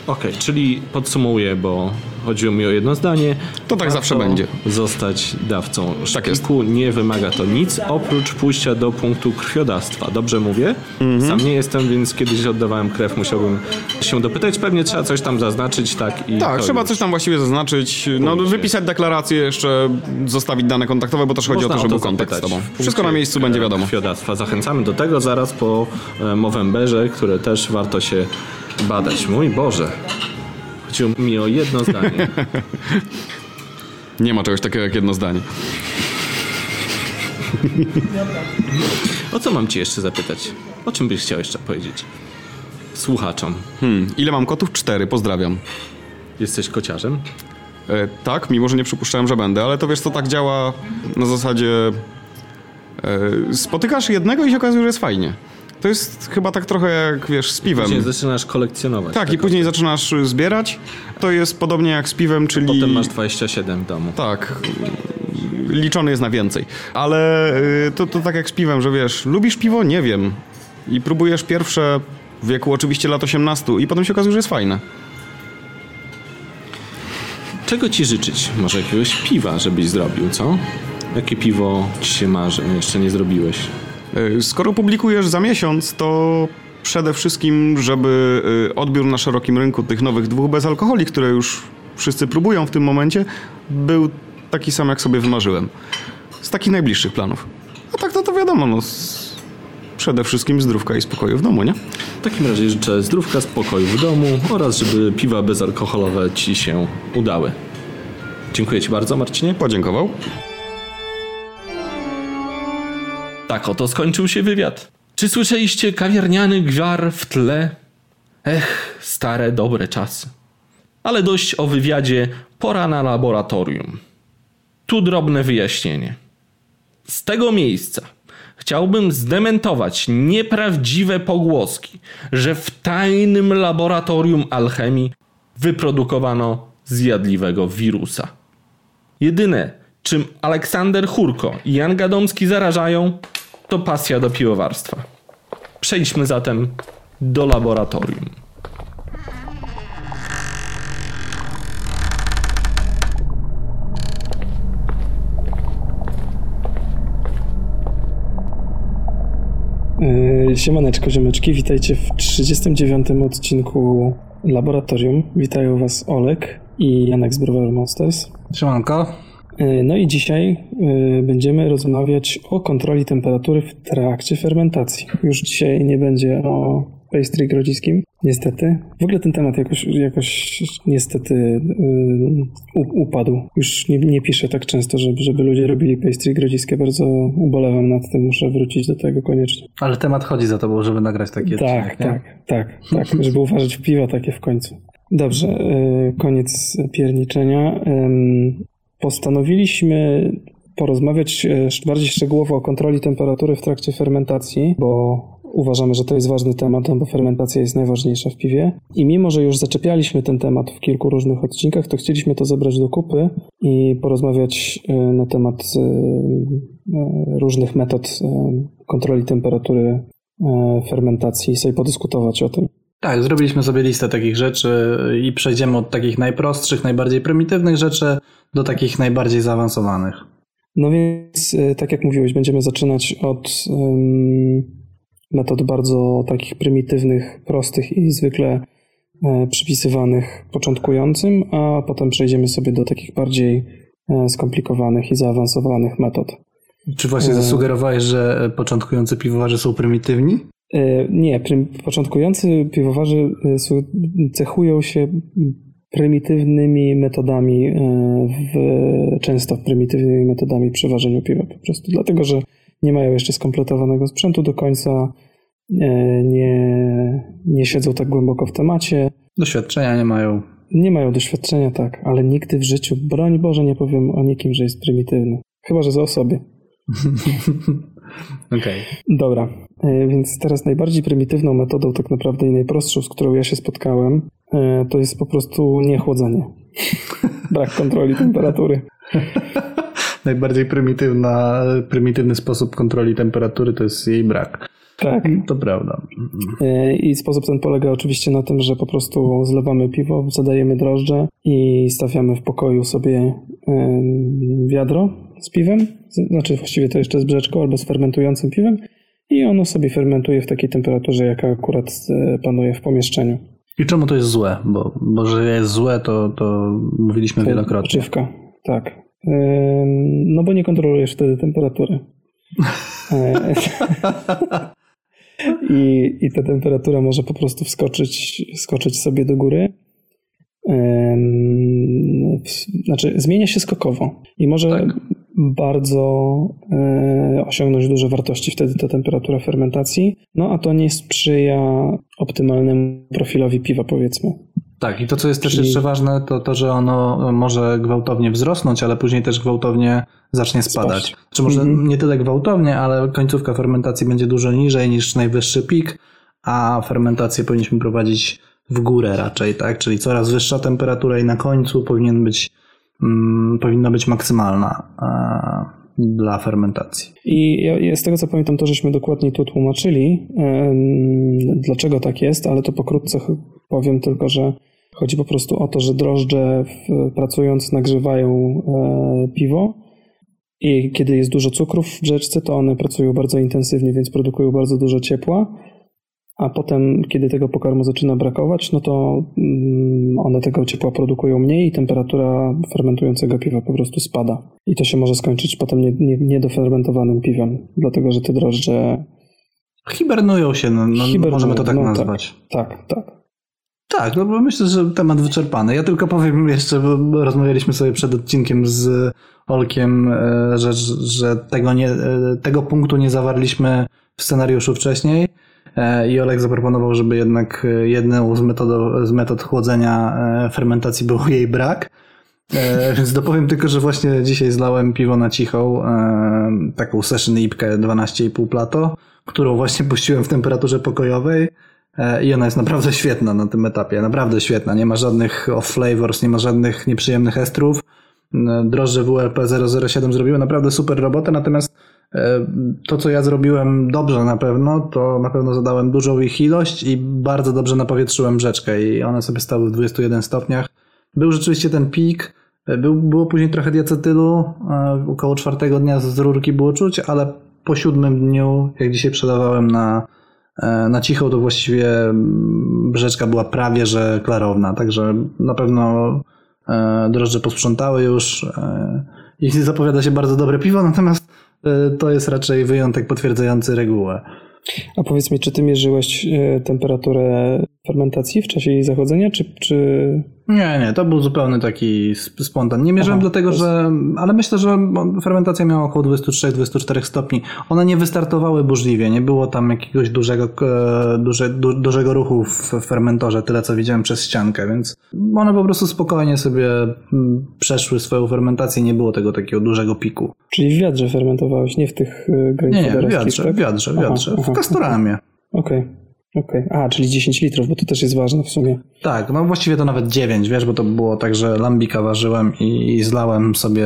Okej, czyli podsumuję, bo chodziło mi o jedno zdanie. To tak zawsze będzie. Zostać dawcą Tak szpiku. Nie wymaga to nic oprócz pójścia do punktu krwiodawstwa. Dobrze mówię? Mhm. Sam nie jestem, więc kiedyś oddawałem krew, musiałbym się dopytać. Pewnie trzeba coś tam zaznaczyć, tak? I Tak, trzeba już. coś tam właściwie zaznaczyć, no, wypisać deklarację, jeszcze zostawić dane kontaktowe, bo też chodzi Można o to, żeby był kontakt z tobą. Wszystko na miejscu będzie wiadomo. Krwiodawstwa. Zachęcamy do tego zaraz po e, Movemberze, które też warto się badać. Mój Boże. Chodziło mi o jedno zdanie. <laughs> Nie ma czegoś takiego jak jedno zdanie. O co mam cię jeszcze zapytać? O czym byś chciał jeszcze powiedzieć? Słuchaczom. Hmm, ile mam kotów? Cztery, pozdrawiam. Jesteś kociarzem? E, tak, mimo że nie przypuszczałem, że będę, ale to wiesz, to tak działa na zasadzie e, spotykasz jednego i się okazuje, że jest fajnie. To jest chyba tak trochę jak, wiesz, z piwem. Później zaczynasz kolekcjonować. Tak, i później zaczynasz zbierać. To jest podobnie jak z piwem, czyli... Potem masz 27 w domu. Tak, liczony jest na więcej. Ale y, to, to tak jak z piwem, że wiesz, lubisz piwo? Nie wiem. I próbujesz pierwsze w wieku oczywiście lat 18 i potem się okazuje, że jest fajne. Czego ci życzyć? Może jakiegoś piwa, żebyś zrobił, co? Jakie piwo ci się marzy? Jeszcze nie zrobiłeś. Y, Skoro publikujesz za miesiąc, to przede wszystkim, żeby y, odbiór na szerokim rynku tych nowych dwóch bezalkoholi, które już wszyscy próbują w tym momencie, był taki sam, jak sobie wymarzyłem. Z takich najbliższych planów. A tak to, to wiadomo, no, przede wszystkim zdrówka i spokoju w domu, nie? W takim razie życzę zdrówka, spokoju w domu oraz żeby piwa bezalkoholowe ci się udały. Dziękuję ci bardzo, Marcinie. Podziękował. Tak oto skończył się wywiad. Czy słyszeliście kawiarniany gwar w tle? Ech, stare, dobre czasy. Ale dość o wywiadzie, pora na laboratorium. Tu drobne wyjaśnienie. Z tego miejsca chciałbym zdementować nieprawdziwe pogłoski, że w tajnym laboratorium alchemii wyprodukowano zjadliwego wirusa. Jedyne, czym Aleksander Churko i Jan Gadomski zarażają, to pasja do piwowarstwa. Przejdźmy zatem do laboratorium. Yy, Siemaneczko, ziomeczki, witajcie w 39. odcinku Laboratorium. Witają Was Olek i Janek z Browar Monsters. Siemanko. Yy, No i dzisiaj yy, będziemy rozmawiać o kontroli temperatury w trakcie fermentacji. Już dzisiaj nie będzie o pastry grodziskim, niestety. W ogóle ten temat jakoś, jakoś niestety u- upadł. Już nie, nie piszę tak często, żeby, żeby ludzie robili pastry grodziskie. Bardzo ubolewam nad tym, muszę wrócić do tego koniecznie. Ale temat chodzi za tobą, żeby nagrać taki Tak, odcinek, nie? tak, tak, tak, żeby <laughs> uważać w piwa takie w końcu. Dobrze, koniec pierniczenia. Postanowiliśmy porozmawiać y, bardziej szczegółowo o kontroli temperatury w trakcie fermentacji, bo uważamy, że to jest ważny temat, bo fermentacja jest najważniejsza w piwie. I mimo, że już zaczepialiśmy ten temat w kilku różnych odcinkach, to chcieliśmy to zebrać do kupy i porozmawiać y, na temat y, różnych metod kontroli temperatury e, fermentacji i sobie podyskutować o tym. Tak, zrobiliśmy sobie listę takich rzeczy i przejdziemy od takich najprostszych, najbardziej prymitywnych rzeczy do takich najbardziej zaawansowanych. No więc, e, tak jak mówiłeś, będziemy zaczynać od metod bardzo takich prymitywnych, prostych i zwykle e, przypisywanych początkującym, a potem przejdziemy sobie do takich bardziej e, skomplikowanych i zaawansowanych metod. Czy właśnie zasugerowałeś, że początkujący piwowarze są prymitywni? Nie, początkujący piwowarzy cechują się prymitywnymi metodami, e, w, często prymitywnymi metodami przy ważeniu piwa po prostu, dlatego że nie mają jeszcze skompletowanego sprzętu do końca, e, nie, nie siedzą tak głęboko w temacie, Doświadczenia nie mają. nie mają doświadczenia, tak, ale nigdy w życiu, broń Boże, nie powiem o nikim, że jest prymitywny. Chyba, że o sobie. <laughs> Okej. Dobra, e, więc teraz najbardziej prymitywną metodą, tak naprawdę i najprostszą, z którą ja się spotkałem, e, to jest po prostu niechłodzenie. <laughs> Brak kontroli temperatury. <laughs> Najbardziej prymitywna, prymitywny sposób kontroli temperatury to jest jej brak. Tak. To prawda. E, I sposób ten polega oczywiście na tym, że po prostu zlewamy piwo, zadajemy drożdże i stawiamy w pokoju sobie wiadro z piwem. Znaczy właściwie to jeszcze z brzeczką albo z fermentującym piwem i ono sobie fermentuje w takiej temperaturze, jaka akurat e, panuje w pomieszczeniu. I czemu to jest złe? Bo, bo że jest złe, to, to mówiliśmy to wielokrotnie. Oczywka, tak. No bo nie kontrolujesz wtedy temperatury. E, <laughs> I, I ta temperatura może po prostu wskoczyć, skoczyć sobie do góry. Znaczy, zmienia się skokowo i może tak. Bardzo e, osiągnąć duże wartości wtedy ta temperatura fermentacji, no a to nie sprzyja optymalnemu profilowi piwa, powiedzmy. Tak, i to, co jest Czyli... też jeszcze ważne, to to, że ono może gwałtownie wzrosnąć, ale później też gwałtownie zacznie spadać. Czy może mm -hmm. nie tyle gwałtownie, ale końcówka fermentacji będzie dużo niżej niż najwyższy pik, a fermentację powinniśmy prowadzić w górę raczej, tak? Czyli coraz wyższa temperatura i na końcu powinien być, powinna być maksymalna e, dla fermentacji. I z tego co pamiętam, to żeśmy dokładnie to tłumaczyli, dlaczego tak jest, ale to pokrótce powiem tylko, że chodzi po prostu o to, że drożdże pracując nagrzewają e, piwo i kiedy jest dużo cukrów w brzeczce, to one pracują bardzo intensywnie, więc produkują bardzo dużo ciepła a potem, kiedy tego pokarmu zaczyna brakować, no to mm, one tego ciepła produkują mniej i temperatura fermentującego piwa po prostu spada. I to się może skończyć potem niedofermentowanym nie, nie piwem, dlatego że te drożdże... Hibernują się, no, no Hibernują, możemy to tak no, nazwać. Tak, tak. tak. Tak, no bo myślę, że temat wyczerpany. Ja tylko powiem jeszcze, bo rozmawialiśmy sobie przed odcinkiem z Olkiem, e, że, że tego, nie, e, tego punktu nie zawarliśmy w scenariuszu wcześniej. E, i Olek zaproponował, żeby jednak e, jedną z, metodo, z metod chłodzenia e, fermentacji był jej brak. <laughs> Więc dopowiem tylko, że właśnie dzisiaj zlałem piwo na cichą, taką Session Ipkę 12,5 plato, którą właśnie puściłem w temperaturze pokojowej i ona jest naprawdę świetna na tym etapie, naprawdę świetna. Nie ma żadnych off-flavors, nie ma żadnych nieprzyjemnych estrów. Drożdże WLP 007 zrobiły naprawdę super robotę, natomiast to, co ja zrobiłem dobrze na pewno, to na pewno zadałem dużą ich ilość i bardzo dobrze napowietrzyłem rzeczkę i one sobie stały w 21 stopniach. Był rzeczywiście ten pik, e, był, było później trochę diacetylu, e, około czwartego dnia z rurki było czuć, ale po siódmym dniu, jak dzisiaj przelewałem na, na cicho, to właściwie brzeczka była prawie że klarowna, także na pewno drożdże posprzątały już i zapowiada się bardzo dobre piwo, natomiast E, to jest raczej wyjątek potwierdzający regułę. A powiedz mi, czy ty mierzyłeś e, temperaturę fermentacji w czasie jej zachodzenia, czy, czy... Nie, nie, to był zupełny taki spontan. Nie mierzyłem Aha, dlatego, jest... że... Ale myślę, że fermentacja miała około 23-24 stopni. One nie wystartowały burzliwie, nie było tam jakiegoś dużego, e, duże, du, dużego ruchu w fermentorze, tyle co widziałem przez ściankę, więc one po prostu spokojnie sobie mm, przeszły swoją fermentację, nie było tego takiego dużego piku. Czyli w wiadrze fermentowałeś, nie w tych e, Nie, nie, w wiadrze, tak? w wiadrze, w wiadrze, aha, w kastoramie. Okej. Okay. Okej, okay. a czyli 10 litrów, bo to też jest ważne w sumie. Tak, no właściwie to nawet 9, wiesz, bo to było tak, że lambika ważyłem i, i zlałem sobie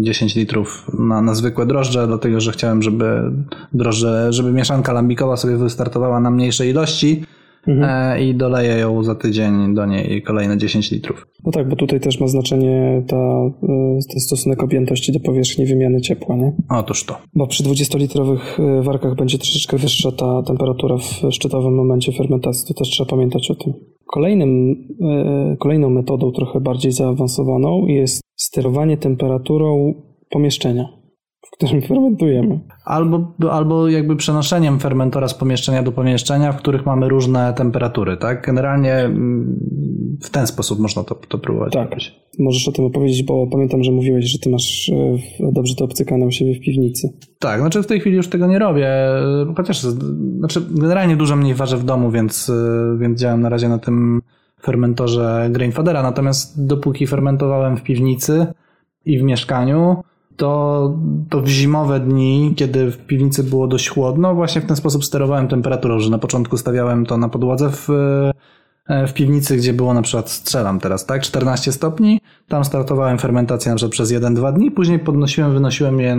10 litrów na, na zwykłe drożdże, dlatego że chciałem, żeby drożdże, żeby mieszanka lambikowa sobie wystartowała na mniejsze ilości mhm. E, i doleję ją za tydzień do niej kolejne 10 litrów. No tak, bo tutaj też ma znaczenie ta, e, ten stosunek objętości do powierzchni wymiany ciepła, nie? Otóż to. Bo przy 20-litrowych e, warkach będzie troszeczkę wyższa ta temperatura w szczytowym momencie fermentacji, to też trzeba pamiętać o tym. Kolejnym, kolejną metodą trochę bardziej zaawansowaną jest sterowanie temperaturą pomieszczenia w którym fermentujemy. Albo, albo jakby przenoszeniem fermentora z pomieszczenia do pomieszczenia, w których mamy różne temperatury, tak? Generalnie mm, w ten sposób można to, to próbować tak. robić. Możesz o tym opowiedzieć, bo pamiętam, że mówiłeś, że ty masz e, dobrze to obcykane u siebie w piwnicy. Tak, znaczy w tej chwili już tego nie robię, chociaż znaczy generalnie dużo mniej ważę w domu, więc, e, więc działam na razie na tym fermentorze Grainfadera, natomiast dopóki fermentowałem w piwnicy i w mieszkaniu, to, to w zimowe dni, kiedy w piwnicy było dość chłodno, właśnie w ten sposób sterowałem temperaturą, że na początku stawiałem to na podłodze w, e, w piwnicy, gdzie było na przykład, strzelam teraz, tak, 14 stopni, tam startowałem fermentację na przykład przez 1-2 dni, później podnosiłem, wynosiłem je,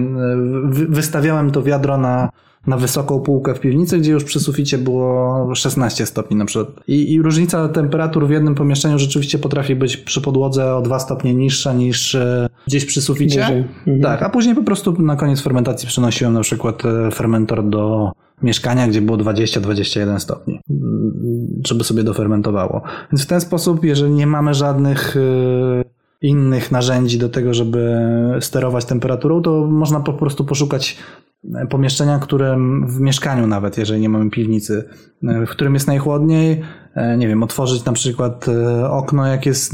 wystawiałem to wiadro na, na wysoką półkę w piwnicy, gdzie już przy suficie było 16 stopni na przykład. I, I, różnica temperatur w jednym pomieszczeniu rzeczywiście potrafi być przy podłodze o 2 stopnie niższa niż e, gdzieś przy suficie. Mhm. Tak, a później po prostu na koniec fermentacji przynosiłem na przykład e, fermentor do mieszkania, gdzie było 20-21 stopni, żeby sobie dofermentowało. Więc w ten sposób, jeżeli nie mamy żadnych e, innych narzędzi do tego, żeby sterować temperaturą, to można po prostu poszukać pomieszczenia, które w mieszkaniu nawet, jeżeli nie mamy piwnicy, w którym jest najchłodniej, e, nie wiem, otworzyć na przykład e, okno, jak jest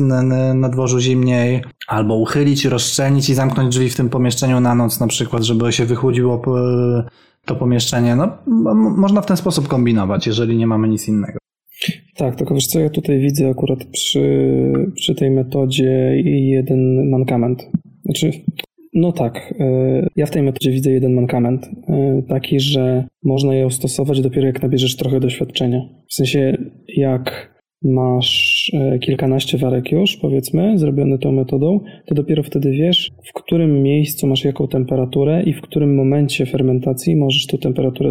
na dworzu zimniej, albo uchylić, rozszczelnić i zamknąć drzwi w tym pomieszczeniu na noc na przykład, żeby się wychłodziło to pomieszczenie. No, można w ten sposób kombinować, jeżeli nie mamy nic innego. Tak, tylko wiesz co, ja tutaj widzę akurat przy, przy tej metodzie jeden mankament. Znaczy, no tak, e, ja w tej metodzie widzę jeden mankament, e, taki, że można ją stosować dopiero jak nabierzesz trochę doświadczenia. W sensie, jak masz e, kilkanaście warek już, powiedzmy, zrobione tą metodą, to dopiero wtedy wiesz, w którym miejscu masz jaką temperaturę i w którym momencie fermentacji możesz tę temperaturę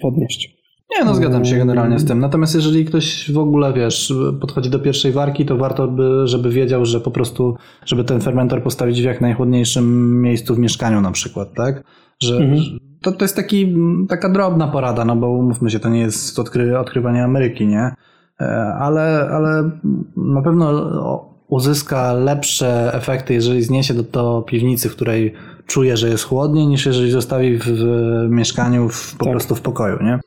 podnieść. Nie, no zgadzam się generalnie z tym. Natomiast jeżeli ktoś w ogóle, wiesz, podchodzi do pierwszej warki, to warto by, żeby wiedział, że po prostu, żeby ten fermentor postawić w jak najchłodniejszym miejscu w mieszkaniu na przykład, tak? Że, mhm. to, to jest taki, taka drobna porada, no bo umówmy się, to nie jest odkry, odkrywanie Ameryki, nie? E, ale, ale na pewno uzyska lepsze efekty, jeżeli zniesie do, do piwnicy, w której czuje, że jest chłodniej, niż jeżeli zostawi w, w mieszkaniu w, po tak. prostu w pokoju, nie?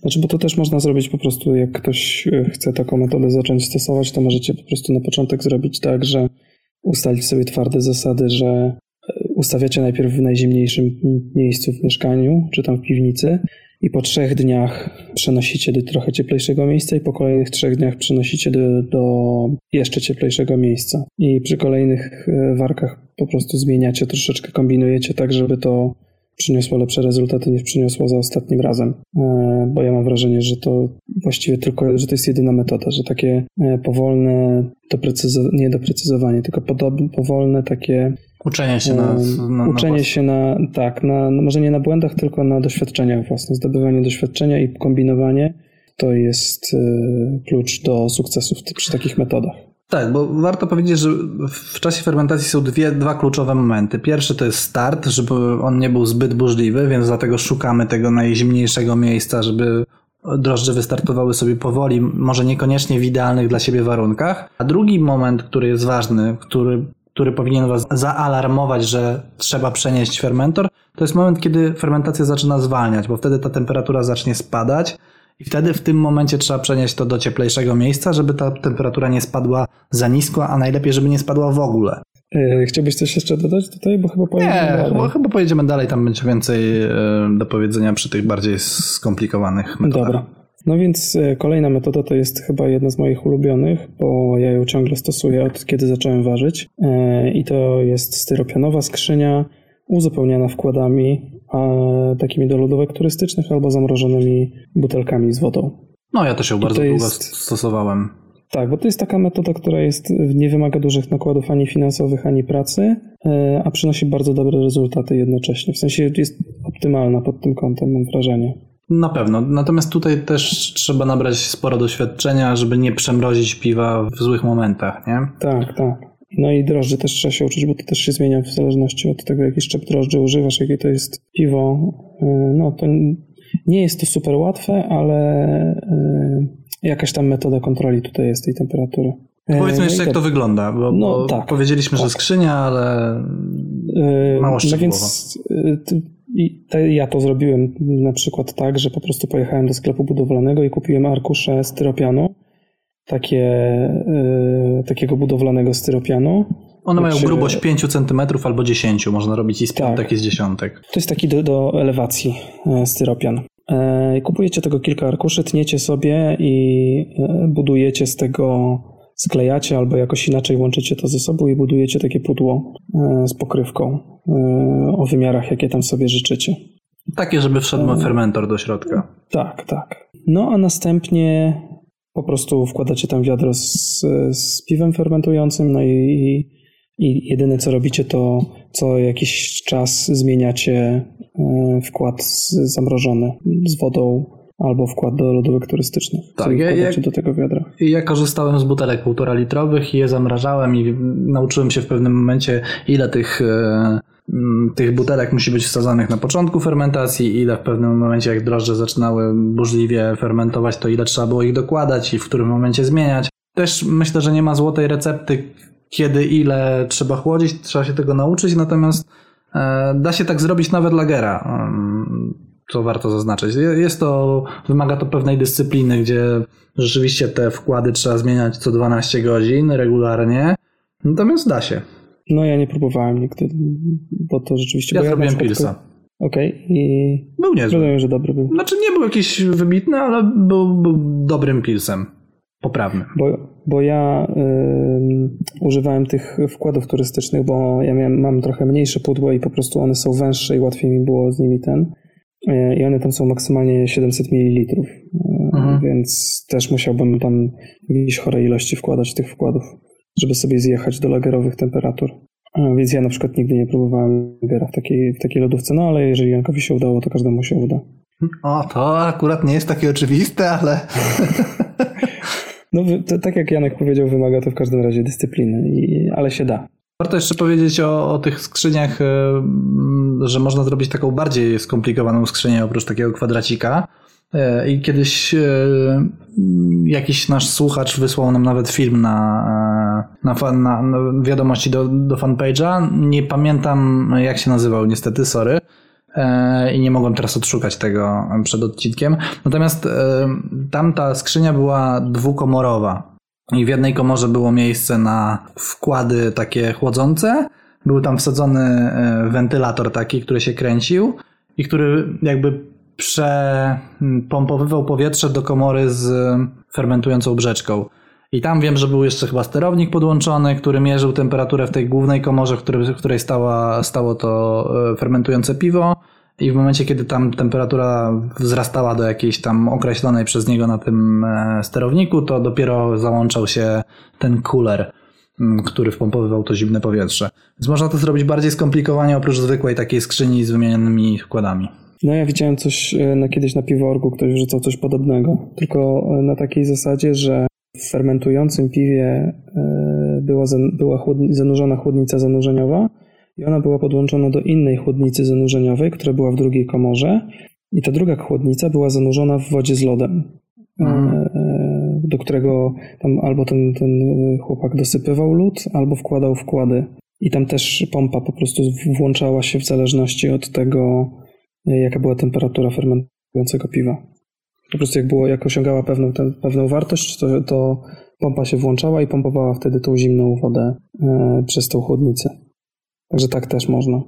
Znaczy, bo to też można zrobić po prostu, jak ktoś e, chce taką metodę zacząć stosować, to możecie po prostu na początek zrobić tak, że ustalić sobie twarde zasady, że e, ustawiacie najpierw w najzimniejszym miejscu w mieszkaniu, czy tam w piwnicy i po trzech dniach przenosicie do trochę cieplejszego miejsca i po kolejnych trzech dniach przenosicie do, do jeszcze cieplejszego miejsca. I przy kolejnych e, warkach po prostu zmieniacie, troszeczkę kombinujecie tak, żeby to przyniosło lepsze rezultaty niż przyniosło za ostatnim razem. E, bo ja mam wrażenie, że to właściwie tylko, że to jest jedyna metoda, że takie e, powolne doprecyzowanie, nie doprecyzowanie, tylko podobne, powolne takie Uczenie się na, na Uczenie na się na, tak, na, może nie na błędach, tylko na doświadczeniach własnych. Zdobywanie doświadczenia i kombinowanie to jest e, klucz do sukcesów przy takich metodach. Tak, bo warto powiedzieć, że w czasie fermentacji są dwie, dwa kluczowe momenty. Pierwszy to jest start, żeby on nie był zbyt burzliwy, więc dlatego szukamy tego najzimniejszego miejsca, żeby drożdże wystartowały sobie powoli, może niekoniecznie w idealnych dla siebie warunkach. A drugi moment, który jest ważny, który, który powinien Was zaalarmować, że trzeba przenieść fermentor, to jest moment, kiedy fermentacja zaczyna zwalniać, bo wtedy ta temperatura zacznie spadać i wtedy w tym momencie trzeba przenieść to do cieplejszego miejsca, żeby ta temperatura nie spadła za nisko, a najlepiej, żeby nie spadła w ogóle. E, chciałbyś coś jeszcze dodać tutaj? Bo chyba pojedziemy nie, dalej. Chyba, chyba pojedziemy dalej, tam będzie więcej e, do powiedzenia przy tych bardziej skomplikowanych metodach. Dobra. No więc e, kolejna metoda to jest chyba jedna z moich ulubionych, bo ja ją ciągle stosuję od kiedy zacząłem ważyć. I to jest styropianowa skrzynia uzupełniana wkładami takimi do lodówek turystycznych albo zamrożonymi butelkami z wodą. No ja też ją bardzo długo jest... stosowałem. Tak, bo to jest taka metoda, która jest, nie wymaga dużych nakładów ani finansowych, ani pracy, e, a przynosi bardzo dobre rezultaty jednocześnie. W sensie jest optymalna pod tym kątem, mam wrażenie. Na pewno. Natomiast tutaj też trzeba nabrać sporo doświadczenia, żeby nie przemrozić piwa w złych momentach, nie? Tak, tak. No i drożdży też trzeba się uczyć, bo to też się zmienia w zależności od tego, jaki szczep drożdży używasz, jakie to jest piwo. Y, no to nie jest to super łatwe, ale y, jakaś tam metoda kontroli tutaj jest tej temperatury. Y, Powiedzmy no jeszcze, jak to wygląda, bo, no, bo tak, powiedzieliśmy, tak. że skrzynia, ale mało szczegółowo. No więc ja to zrobiłem na przykład tak, że po prostu pojechałem do sklepu budowlanego i kupiłem arkusze styropianu takie, y, takiego budowlanego styropianu. One mają grubość 5 cm albo 10, można robić i z piątek tak. i z dziesiątek. To jest taki do, do elewacji e, styropian. E, kupujecie tego kilka arkuszy, tniecie sobie i e, budujecie z tego, sklejacie albo jakoś inaczej łączycie to ze sobą i budujecie takie pudło z pokrywką o wymiarach, jakie tam sobie życzycie. Takie, żeby wszedł fermentor do środka. Tak, tak. No a następnie po prostu wkładacie tam wiadro z, z piwem fermentującym, no i, i jedyne co robicie to co jakiś czas zmieniacie e, wkład zamrożony z wodą albo wkład do lodówek turystycznych. Tak, ja, ja, do tego wiadra. Ja korzystałem z butelek półtora litrowych i je zamrażałem i nauczyłem się w pewnym momencie ile tych e, tych butelek musi być wsadzanych na początku fermentacji, ile w pewnym momencie, jak drożdże zaczynały burzliwie fermentować, to ile trzeba było ich dokładać i w którym momencie zmieniać. Też myślę, że nie ma złotej recepty, kiedy, ile trzeba chłodzić, trzeba się tego nauczyć, natomiast e, da się tak zrobić nawet lagera, co warto zaznaczyć. Jest to, wymaga to pewnej dyscypliny, gdzie rzeczywiście te wkłady trzeba zmieniać co 12 godzin regularnie, natomiast da się. No ja nie próbowałem nigdy, bo to rzeczywiście... Ja bo zrobiłem ja pilsa. Okej, okay. i... Był niezły. Rozumiem, że dobry był. Znaczy nie był jakiś wybitny, ale był, był dobrym pilsem. Poprawnym. Bo, bo ja y, używałem tych wkładów turystycznych, bo ja miałem, mam trochę mniejsze pudło i po prostu one są węższe i łatwiej mi było z nimi ten. Y, I one tam są maksymalnie 700 ml. Y, mhm. Więc też musiałbym tam jakieś chore ilości wkładać tych wkładów żeby sobie zjechać do lagerowych temperatur. Więc ja na przykład nigdy nie próbowałem lagera w takiej, w takiej lodówce, no ale jeżeli Jankowi się udało, to każdemu się uda. O, to akurat nie jest takie oczywiste, ale... No, to, tak jak Janek powiedział, wymaga to w każdym razie dyscypliny, i, ale się da. Warto jeszcze powiedzieć o, o, tych skrzyniach, e, że można zrobić taką bardziej skomplikowaną skrzynię oprócz takiego kwadracika. E, I kiedyś e, jakiś nasz słuchacz wysłał nam nawet film na, e, na, na, na wiadomości do, do fanpage'a. Nie pamiętam jak się nazywał, niestety, sorry. I nie mogłem teraz odszukać tego przed odcinkiem. Natomiast tamta skrzynia była dwukomorowa. I w jednej komorze było miejsce na wkłady takie chłodzące. Był tam wsadzony wentylator taki, który się kręcił i który jakby przepompowywał powietrze do komory z fermentującą brzeczką. I tam wiem, że był jeszcze chyba sterownik podłączony, który mierzył temperaturę w tej głównej komorze, w której, stała, stało to e, fermentujące piwo. I w momencie, kiedy tam temperatura wzrastała do jakiejś tam określonej przez niego na tym e, sterowniku, to dopiero załączał się ten cooler, który wpompowywał to zimne powietrze. Więc można to zrobić bardziej skomplikowanie oprócz zwykłej takiej skrzyni z wymienionymi wkładami. No ja widziałem coś e, na, kiedyś na piworku, ktoś wrzucał coś podobnego, tylko na takiej zasadzie, że w fermentującym piwie e, była, była chłodni, zanurzona chłodnica zanurzeniowa i ona była podłączona do innej chłodnicy zanurzeniowej, która była w drugiej komorze i ta druga chłodnica była zanurzona w wodzie z lodem, mhm. do którego tam albo ten, ten chłopak dosypywał lód, albo wkładał wkłady. I tam też pompa po prostu włączała się w zależności od tego, jaka była temperatura fermentującego piwa. Po prostu jak, było, jak osiągała pewną, ten, pewną wartość, to, to pompa się włączała i pompowała wtedy tą zimną wodę e, przez tą chłodnicę. Także tak też można.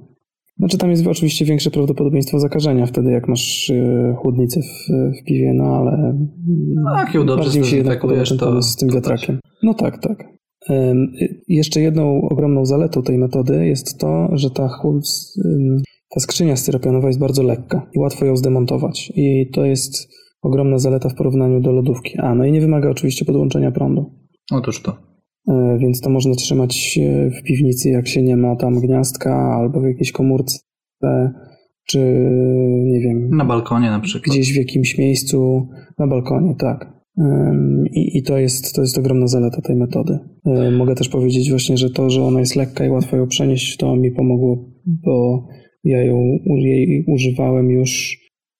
Znaczy tam jest oczywiście większe prawdopodobieństwo zakażenia wtedy, jak masz e, chłodnicę w, w piwie, no ale jak ją dobrze bardziej mi się jednak podoba ten to, z tym wiatrakiem. No tak, tak. Jeszcze jedną ogromną zaletą tej metody jest to, że ta ta skrzynia styropianowa jest bardzo lekka i łatwo ją zdemontować. I to jest ogromna zaleta w porównaniu do lodówki. A, no i nie wymaga oczywiście podłączenia prądu. Otóż to. E, więc to można trzymać w piwnicy, jak się nie ma tam gniazdka, albo w jakiejś komórce, czy nie wiem. Na balkonie na przykład. Gdzieś w jakimś miejscu, na balkonie, tak. I, I, to, jest, to jest ogromna zaleta tej metody. E, mogę też powiedzieć właśnie, że to, że ona jest lekka i łatwo ją przenieść, to mi pomogło, bo ja ją, jej używałem już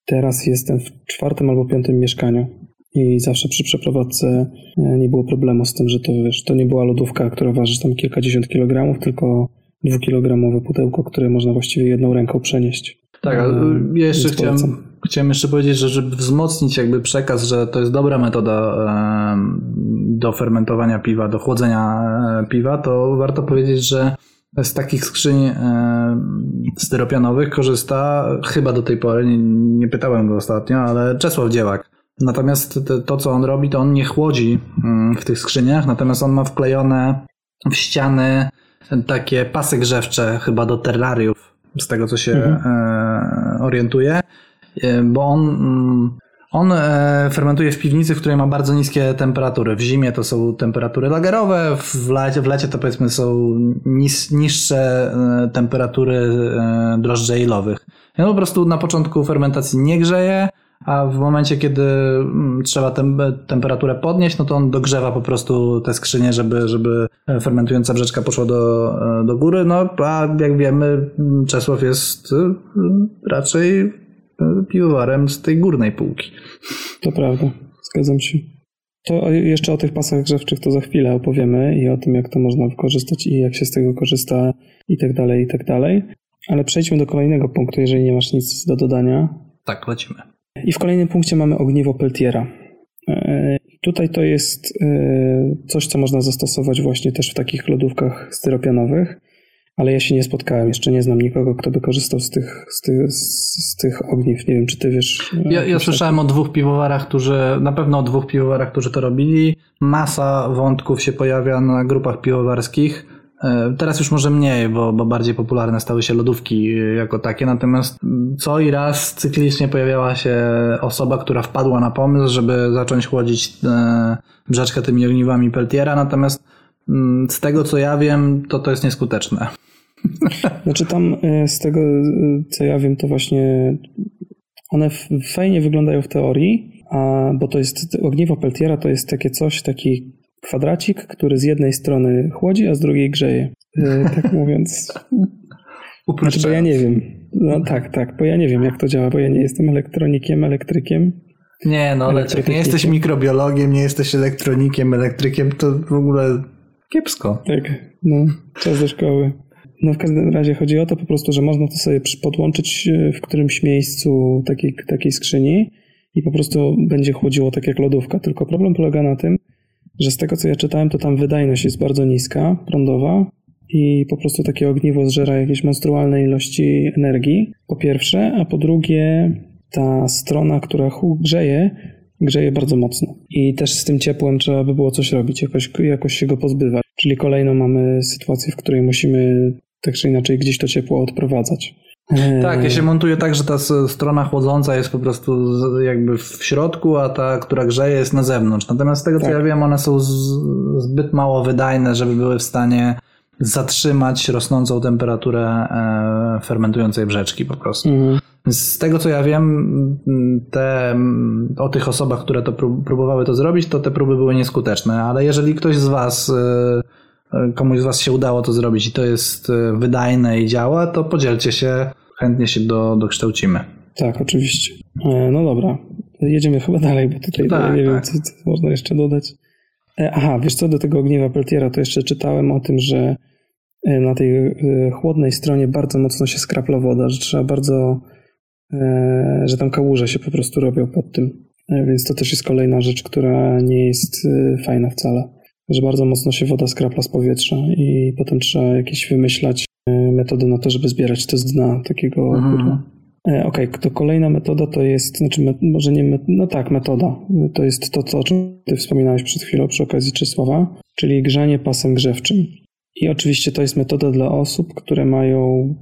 teraz jestem w czwartym albo piątym mieszkaniu. I zawsze przy przeprowadzce e, nie było problemu z tym, że to wiesz, to nie była lodówka, która waży tam kilkadziesiąt kilogramów, tylko dwukilogramowe pudełko, które można właściwie jedną ręką przenieść. Tak, ja jeszcze chciałem, chciałem jeszcze powiedzieć, że żeby wzmocnić jakby przekaz, że to jest dobra metoda do fermentowania piwa, do chłodzenia e, piwa, to warto powiedzieć, że z takich skrzyń e, styropianowych korzysta chyba do tej pory, nie, nie pytałem go ostatnio, ale Czesław Dziełak. Natomiast to, co on robi, to on nie chłodzi mm, w tych skrzyniach, natomiast on ma wklejone w ściany takie pasy grzewcze chyba do terrariów, z tego co się mhm. e, orientuje, e, bo on, mm, On e, fermentuje w piwnicy, w której ma bardzo niskie temperatury. W zimie to są temperatury lagerowe, w lecie, w lecie to powiedzmy są nis, niższe e, temperatury e, drożdży on po prostu na początku fermentacji nie grzeje, a w momencie, kiedy mm, trzeba tem temperaturę podnieść, no to on dogrzewa po prostu te skrzynie, żeby, żeby fermentująca brzeczka poszła do, do góry. No a jak wiemy, Czesław jest e, raczej piwowarem z tej górnej półki. To prawda, zgadzam się. To jeszcze o tych pasach grzewczych to za chwilę opowiemy i o tym, jak to można wykorzystać i jak się z tego korzysta i tak dalej, i tak dalej. Ale przejdźmy do kolejnego punktu, jeżeli nie masz nic do dodania. Tak, lecimy. I w kolejnym punkcie mamy ogniwo Peltiera. E, tutaj to jest e, coś, co można zastosować właśnie też w takich lodówkach styropianowych, ale ja się nie spotkałem, jeszcze nie znam nikogo, kto by korzystał z tych, z tych, z tych ogniw. Nie wiem, czy ty wiesz. E, ja, ja słyszałem o dwóch piwowarach, którzy, na pewno o dwóch piwowarach, którzy to robili. Masa wątków się pojawia na grupach piwowarskich E, teraz już może mniej, bo, bo bardziej popularne stały się lodówki jako takie, natomiast co i raz cyklicznie pojawiała się osoba, która wpadła na pomysł, żeby zacząć chłodzić e, brzeczkę tymi ogniwami Peltiera, natomiast z tego co ja wiem, to to jest nieskuteczne. <laughs> Znaczy tam e, z tego co ja wiem, to właśnie one fajnie wyglądają w teorii, a, bo to jest ogniwo Peltiera to jest takie coś, taki kwadracik, który z jednej strony chłodzi, a z drugiej grzeje. E, tak <laughs> mówiąc. Znaczy, bo ja nie wiem. No tak, tak, bo ja nie wiem, jak to działa, bo ja nie jestem elektronikiem, elektrykiem. Nie, no ale nie jesteś mikrobiologiem, nie jesteś elektronikiem, elektrykiem, to w ogóle kiepsko. Tak, no, czas do szkoły. No w każdym razie chodzi o to po prostu, że można to sobie podłączyć e, w którymś miejscu takiej, takiej skrzyni i po prostu będzie chłodziło tak jak lodówka. Tylko problem polega na tym, że z tego co ja czytałem, to tam wydajność jest bardzo niska, prądowa i po prostu takie ogniwo zżera jakieś monstrualne ilości energii, po pierwsze, a po drugie ta strona, która grzeje, grzeje bardzo mocno. I też z tym ciepłem trzeba by było coś robić, jakoś, jakoś się go pozbywać. Czyli kolejno mamy sytuację, w której musimy tak czy inaczej gdzieś to ciepło odprowadzać. Tak, ja się montuję tak, że ta strona chłodząca jest po prostu jakby w środku, a ta, która grzeje jest na zewnątrz. Natomiast z tego co tak. ja wiem, one są zbyt mało wydajne, żeby były w stanie zatrzymać rosnącą temperaturę e, fermentującej brzeczki po prostu. Mhm. Z tego co ja wiem, te, o tych osobach, które to próbowały to zrobić, to te próby były nieskuteczne, ale jeżeli ktoś z Was e, komuś z Was się udało to zrobić i to jest e, wydajne i działa, to podzielcie się, chętnie się do, dokształcimy. Tak, oczywiście. E, no dobra, jedziemy chyba dalej, bo tutaj tak, nie tak. wiem, co, co, można jeszcze dodać. E, aha, wiesz co, do tego ogniwa Peltiera to jeszcze czytałem o tym, że na tej chłodnej stronie bardzo mocno się skrapla woda, że trzeba bardzo, że tam kałuże się po prostu robią pod tym. Więc to też jest kolejna rzecz, która nie jest fajna wcale że bardzo mocno się woda skrapla z powietrza i potem trzeba jakieś wymyślać e, metody na to, żeby zbierać to z dna takiego mhm. pudła. E, okej, okay, to kolejna metoda to jest, znaczy może nie, no tak, metoda. To jest to, co, o czym ty wspominałeś przed chwilą przy okazji Czesława, czyli grzanie pasem grzewczym. I oczywiście to jest metoda dla osób, które mają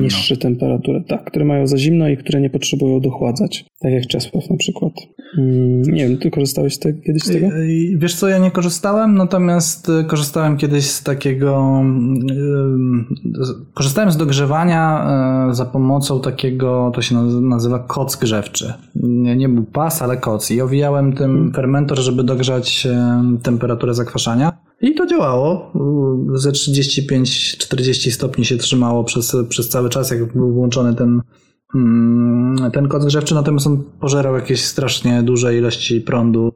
niższe temperatury. Tak, które mają za zimno i które nie potrzebują dochładzać. Tak jak Czesław na przykład. Mm, nie wiem, ty korzystałeś kiedyś z tego? Wiesz co, ja nie korzystałem, natomiast y, korzystałem kiedyś z takiego... Y, korzystałem z dogrzewania y, za pomocą takiego, to się nazywa koc grzewczy. Nie, był pas, ale koc. I owijałem tym hmm. fermentor, żeby dogrzać temperaturę zakwaszania. I to działało. Ze 35-40 stopni się trzymało przez, przez cały czas, jak był włączony ten, mm, ten kod grzewczy, natomiast on pożerał jakieś strasznie duże ilości prądu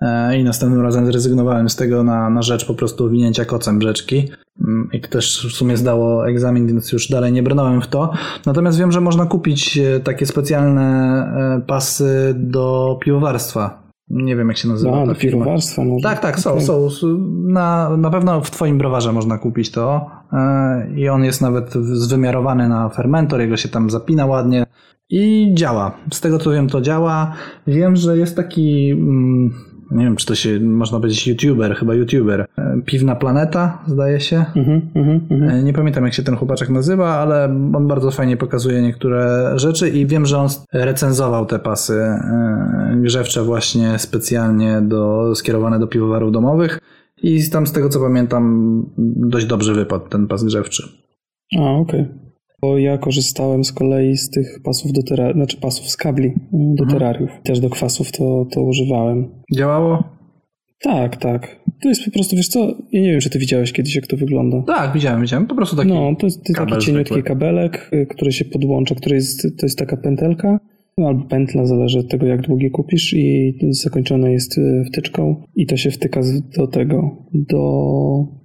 e, i następnym razem zrezygnowałem z tego na, na rzecz po prostu owinięcia kocem brzeczki. Mm, I to też w sumie zdało egzamin, więc już dalej nie brnąłem w to. Natomiast wiem, że można kupić e, takie specjalne e, pasy do piwowarstwa nie wiem, jak się nazywa. A, do piwowarstwa może. Tak, tak, są. są. Na, na pewno w Twoim browarze można kupić to. E, I on jest nawet zwymiarowany na fermentor, jego się tam zapina ładnie. I działa. Z tego co wiem, to działa. Wiem, że jest taki mm, nie wiem, czy to się można powiedzieć youtuber, chyba youtuber. E, Piwna Planeta, zdaje się. Mhm, mhm, mhm. E, Nie pamiętam, jak się ten chłopaczek nazywa, ale on bardzo fajnie pokazuje niektóre rzeczy i wiem, że on recenzował te pasy e, grzewcze właśnie specjalnie do, skierowane do piwowarów domowych i tam z tego co pamiętam dość dobrze wypadł ten pas grzewczy. A, okej. Bo ja korzystałem z kolei z tych pasów do terrariów, znaczy pasów z kabli do terrariów. Też do kwasów to, to używałem. Działało? Tak, tak. To jest po prostu, wiesz co, ja nie wiem, czy ty widziałeś kiedyś, jak to wygląda. Tak, widziałem, widziałem. Po prostu taki No, to jest, kabel taki cieniutki zwykły. kabelek, y, który się podłącza, który jest, to jest taka pętelka, no, albo pętla, zależy od tego, jak długi kupisz i zakończone jest y, wtyczką i to się wtyka do tego, do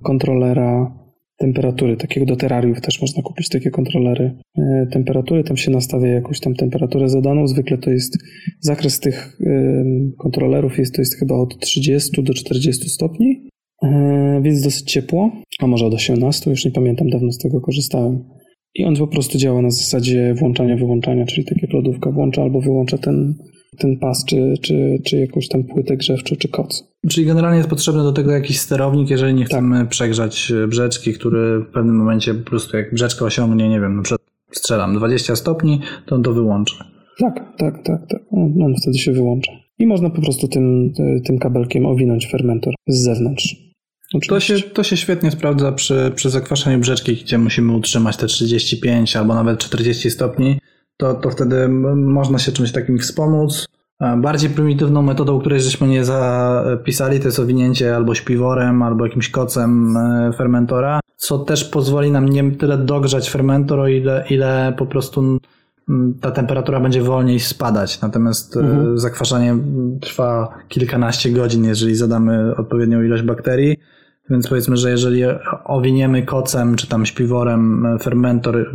kontrolera temperatury, takiego do terrariów też można kupić takie kontrolery y, temperatury, tam się nastawia jakąś tam temperaturę zadaną, zwykle to jest zakres tych y, kontrolerów jest, to jest chyba od 30 do 40 stopni, E, więc dosyć ciepło, a może od 18, już nie pamiętam, dawno z tego korzystałem. I on po prostu działa na zasadzie włączania, wyłączania, czyli tak jak lodówka włącza albo wyłącza ten, ten pas, czy, czy, czy jakąś tam płytę grzewczą, czy koc. Czyli generalnie jest potrzebny do tego jakiś sterownik, jeżeli nie chcemy przegrzać e, brzeczki, który w pewnym momencie po prostu jak brzeczka osiągnie, nie wiem, strzelam 20 stopni, to on to wyłączy. Tak, tak, tak, tak. On, on wtedy się wyłącza. I można po prostu tym, tym kabelkiem owinąć fermentor z zewnątrz. To się, to się świetnie sprawdza przy, przy zakwaszeniu brzeczki, gdzie musimy utrzymać te 35 albo nawet 40 stopni, to, to wtedy można się czymś takim wspomóc. A Bardziej prymitywną metodą, której żeśmy nie zapisali, to jest owinięcie albo śpiworem, albo jakimś kocem e, fermentora, co też pozwoli nam nie tyle dogrzać fermentor, o ile, ile po prostu ta temperatura będzie wolniej spadać. Natomiast e, zakwaszanie mm, trwa kilkanaście godzin, jeżeli zadamy odpowiednią ilość bakterii. Więc powiedzmy, że jeżeli owiniemy kocem czy tam śpiworem e, fermentor, y,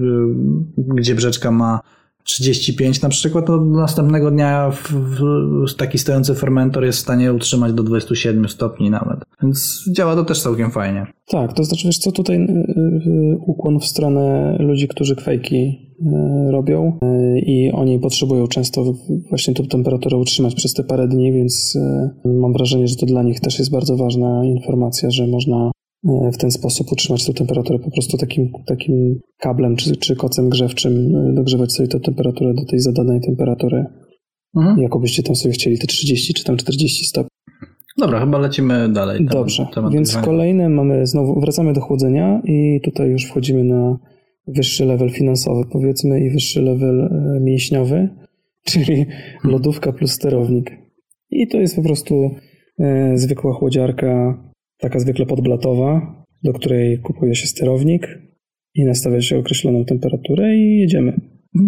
gdzie brzeczka ma 35 na przykład, to następnego dnia w, w, taki stojący fermentor jest w stanie utrzymać do 27 stopni nawet. Więc działa to też całkiem fajnie. Tak, to znaczy, wiesz co, tutaj y, y, ukłon w stronę ludzi, którzy kwejki y, robią i oni potrzebują często właśnie tą temperaturę utrzymać przez te parę dni, więc mam wrażenie, że to dla nich też jest bardzo ważna informacja, że można w ten sposób utrzymać tę temperaturę po prostu takim, takim kablem czy, czy kocem grzewczym, y, dogrzewać sobie tę temperaturę do tej zadanej temperatury, Mhm. jakobyście tam sobie chcieli te 30 czy tam 40 stopni. Dobra, chyba lecimy dalej. Temat- Dobrze, więc kolejne mamy znowu, wracamy do chłodzenia i tutaj już wchodzimy na wyższy level finansowy powiedzmy i wyższy level e, mięśniowy, <laughs> czyli lodówka plus sterownik. I to jest po prostu e, zwykła chłodziarka, taka zwykle podblatowa, do której kupuje się sterownik i nastawia się określoną temperaturę i jedziemy.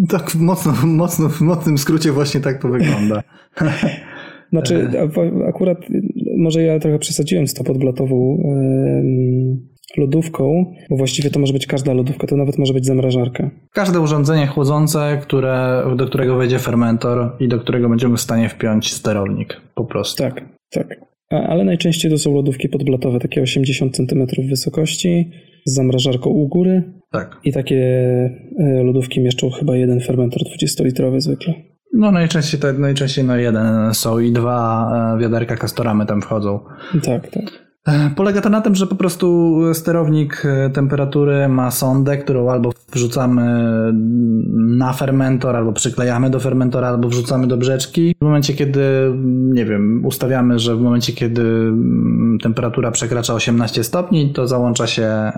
Tak mocno, mocno, w mocnym skrócie właśnie tak to wygląda. <laughs> Znaczy, a- akurat może ja trochę przesadziłem z tą podblatową lodówką, bo właściwie to może być każda lodówka, to nawet może być zamrażarka. Każde urządzenie chłodzące, które, do którego wejdzie fermentor i do którego będziemy w stanie wpiąć sterownik. Po prostu. Tak, tak. Ale najczęściej to są lodówki podblatowe, takie 80 cm wysokości, z zamrażarką u góry Tak. i takie e, lodówki mieszczą chyba jeden fermentor 20-litrowy zwykle. No najczęściej, to, najczęściej no jeden są i dwa e, wiaderka kastoramy tam wchodzą. Tak, tak. Polega to na tym, że po prostu sterownik e, temperatury ma sondę, którą albo wrzucamy na fermentor, albo przyklejamy do fermentora, albo wrzucamy do brzeczki. W momencie, kiedy, nie wiem, ustawiamy, że w momencie, kiedy mm, temperatura przekracza 18 stopni, to załącza się e,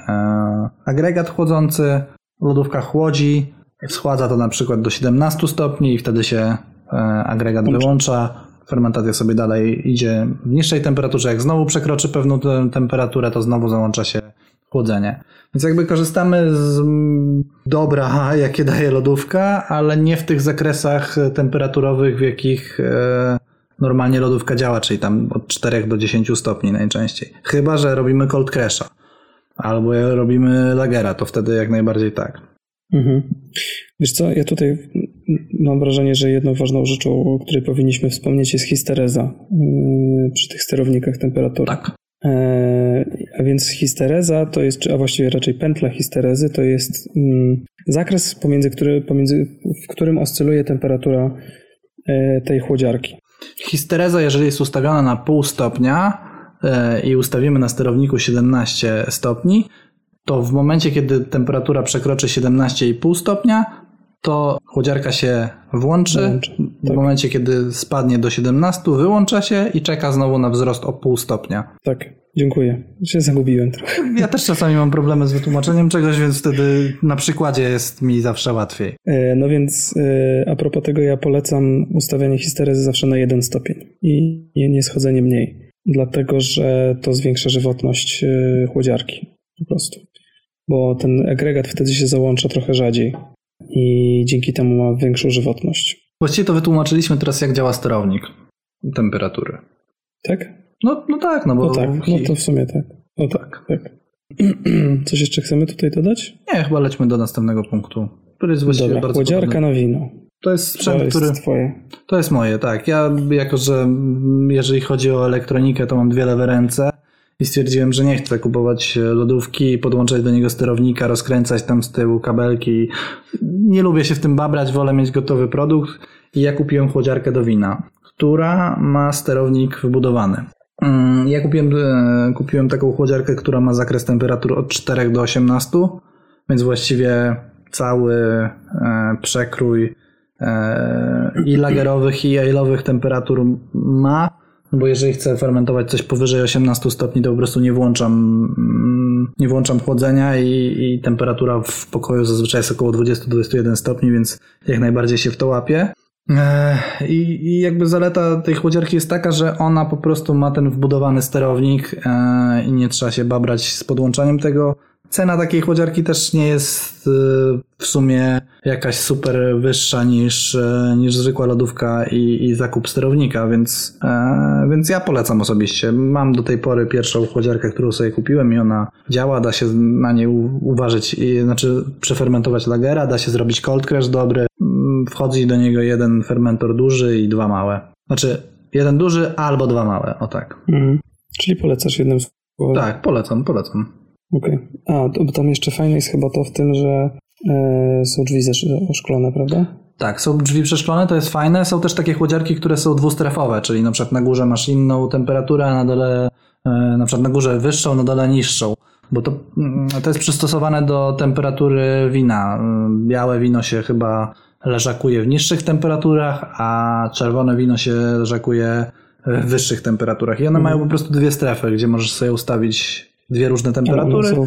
agregat chłodzący, lodówka chłodzi, schładza to na przykład do 17 stopni i wtedy się e, agregat wyłącza. Fermentacja sobie dalej idzie w niższej temperaturze. Jak znowu przekroczy pewną temperaturę, to znowu załącza się chłodzenie. Więc jakby korzystamy z mm, dobra, <laughs> jakie daje lodówka, ale nie w tych zakresach temperaturowych, w jakich e, normalnie lodówka działa, czyli tam od 4 do 10 stopni najczęściej. Chyba, że robimy cold crash'a albo robimy lagera, to wtedy jak najbardziej tak. Mhm. Wiesz co, ja tutaj mam wrażenie, że jedną ważną rzeczą, o której powinniśmy wspomnieć jest histereza yy, przy tych sterownikach temperatury. Tak. E, A więc histereza to jest, a właściwie raczej pętla histerezy to jest mm, zakres, pomiędzy, który, pomiędzy, w którym oscyluje temperatura e, tej chłodziarki. Histereza, jeżeli jest ustawiona na pół stopnia e, i ustawimy na sterowniku 17 stopni, to w momencie, kiedy temperatura przekroczy 17,5 stopnia, to chłodziarka się włączy. W tak. momencie, kiedy spadnie do 17, wyłącza się i czeka znowu na wzrost o pół stopnia. Tak, dziękuję. Się zagubiłem trochę. <laughs> Ja też czasami mam problemy z wytłumaczeniem czegoś, więc wtedy na przykładzie jest mi zawsze łatwiej. E, No więc e, a propos tego, ja polecam ustawianie histerezy zawsze na jeden stopień i nie, nie schodzenie mniej, dlatego że to zwiększa żywotność e, chłodziarki po prostu, bo ten agregat wtedy się załącza trochę rzadziej i dzięki temu ma większą żywotność. Właściwie to wytłumaczyliśmy teraz, jak działa sterownik temperatury. Tak? No, no tak, no bo... No tak, no to w sumie tak. O tak, tak. <clears throat> Coś jeszcze chcemy tutaj dodać? Nie, chyba lećmy do następnego punktu, który jest właściwie Dobra, bardzo chłodziarka podobny. na wino. To jest sprzęt, To jest który... twoje. To jest moje, tak. Ja jako, że mm, jeżeli chodzi o elektronikę, to mam dwie lewe ręce i stwierdziłem, że nie chcę kupować e, lodówki, podłączać do niego sterownika, rozkręcać tam z tyłu kabelki. Nie lubię się w tym babrać, wolę mieć gotowy produkt i ja kupiłem chłodziarkę do wina, która ma sterownik wybudowany. Mm, Ja kupiłem, e, kupiłem taką chłodziarkę, która ma zakres temperatur od 4 do 18, więc właściwie cały e, przekrój i lagerowych, i ale'owych temperatur ma, bo jeżeli chcę fermentować coś powyżej 18 stopni, to po prostu nie włączam, mm, nie włączam chłodzenia i, i temperatura w pokoju zazwyczaj jest około 20-21 stopni, więc jak najbardziej się w to łapie. E, I, I jakby zaleta tej chłodziarki jest taka, że ona po prostu ma ten wbudowany sterownik e, i nie trzeba się babrać z podłączaniem tego. Cena takiej chłodziarki też nie jest e, w sumie jakaś super wyższa niż, e, niż zwykła lodówka i, i zakup sterownika, więc, e, więc ja polecam osobiście. Mam do tej pory pierwszą chłodziarkę, którą sobie kupiłem i ona działa, da się na niej uważać, i, znaczy przefermentować lagera, da się zrobić cold crash dobry, Mm, wchodzi do niego jeden fermentor duży i dwa małe. Znaczy jeden duży albo dwa małe, o tak. Mhm. Czyli polecasz jednym słowem. Tak, polecam, polecam. Okej. A, to, bo tam jeszcze fajne jest chyba to w tym, że e, są drzwi oszklone, prawda? Tak, są drzwi przeszklone, to jest fajne. Są też takie chłodziarki, które są dwustrefowe, czyli na przykład na górze masz inną temperaturę, a na dole, e, na przykład na górze wyższą, na dole niższą. Bo to, mm, to jest przystosowane do temperatury wina. Mm, Białe wino się chyba leżakuje w niższych temperaturach, a czerwone wino się leżakuje w wyższych temperaturach. I one mają po prostu dwie strefy, gdzie możesz sobie ustawić dwie różne Ale one temperatury. są,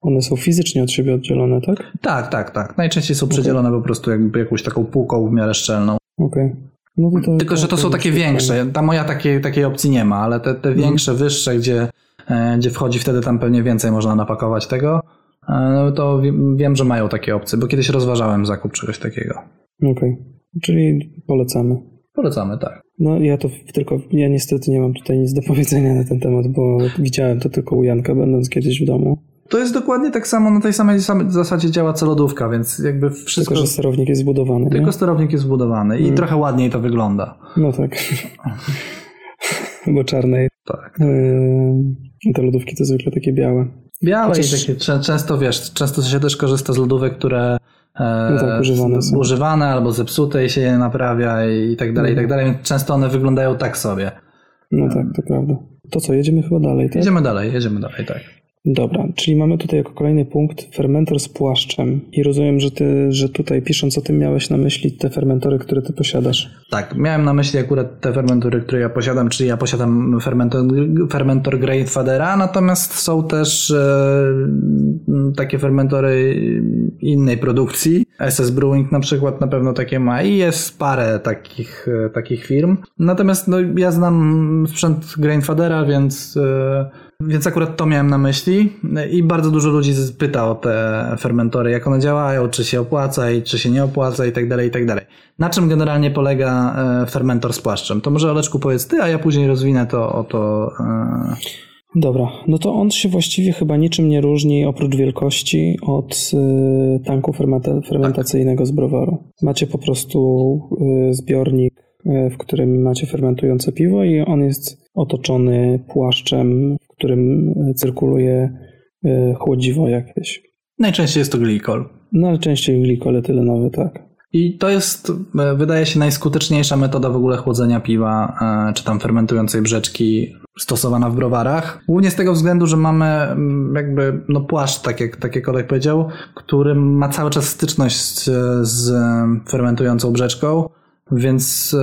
one są fizycznie od siebie oddzielone, tak? Tak, tak, tak. Najczęściej są przedzielone po prostu jakby jakąś taką półką w miarę szczelną. Okej. No to, Tylko, że to są takie większe. Ta moja takiej, takiej opcji nie ma, ale te, te większe, wyższe, gdzie, e, gdzie wchodzi wtedy tam pewnie więcej można napakować tego, e, no to wiem, wiem, że mają takie opcje, bo kiedyś rozważałem zakup czegoś takiego. Okej. Czyli polecamy. Polecamy, tak. No ja to tylko, ja niestety nie mam tutaj nic do powiedzenia na ten temat, bo widziałem to tylko u Janka, będąc kiedyś w domu. To jest dokładnie tak samo, na tej samej samej zasadzie działa co lodówka, więc jakby wszystko... Tylko, że sterownik jest zbudowany, Tylko nie? sterownik jest zbudowany i trochę ładniej to wygląda. No tak. <laughs> bo czarne. Tak. Yy, te lodówki to zwykle takie białe. Białe Chociaż- i takie, czę- często wiesz, często się też korzysta z lodówek, które No tak, używane są. używane albo zepsute i się je naprawia i tak dalej, i tak dalej, więc często one wyglądają tak sobie. No tak, to prawda. To co, jedziemy chyba dalej, tak? Jedziemy dalej, jedziemy dalej, tak. Dobra, czyli mamy tutaj jako kolejny punkt fermentor z płaszczem i rozumiem, że ty, że tutaj pisząc o tym miałeś na myśli te fermentory, które ty posiadasz. Tak, miałem na myśli akurat te fermentory, które ja posiadam, czyli ja posiadam fermentor, fermentor Greatfadera, natomiast są też e, takie fermentory innej produkcji. SS Brewing na przykład na pewno takie ma i jest parę takich, e, takich firm. Natomiast no, ja znam sprzęt Grainfadera, więc, e, więc akurat to miałem na myśli i bardzo dużo ludzi pyta o te fermentory, jak one działają, czy się opłaca i czy się nie opłaca i tak dalej, i tak dalej. Na czym generalnie polega e, fermentor z płaszczem? To może Oleczku powiedz ty, a ja później rozwinę to o to. e, Dobra, no to on się właściwie chyba niczym nie różni oprócz wielkości od y, tanku fermenta- fermentacyjnego z browaru. Macie po prostu zbiornik, w którym macie fermentujące piwo i on jest otoczony płaszczem, w którym y, cyrkuluje y, chłodziwo jakieś. Najczęściej jest to glikol. No ale częściej glikol etylenowy, tak. I to jest, e, wydaje się, najskuteczniejsza metoda w ogóle chłodzenia piwa, e, czy tam fermentującej brzeczki stosowana w browarach. Głównie z tego względu, że mamy mm, jakby no płaszcz, tak jak, tak jak kolega powiedział, który ma cały czas styczność z, z fermentującą brzeczką, więc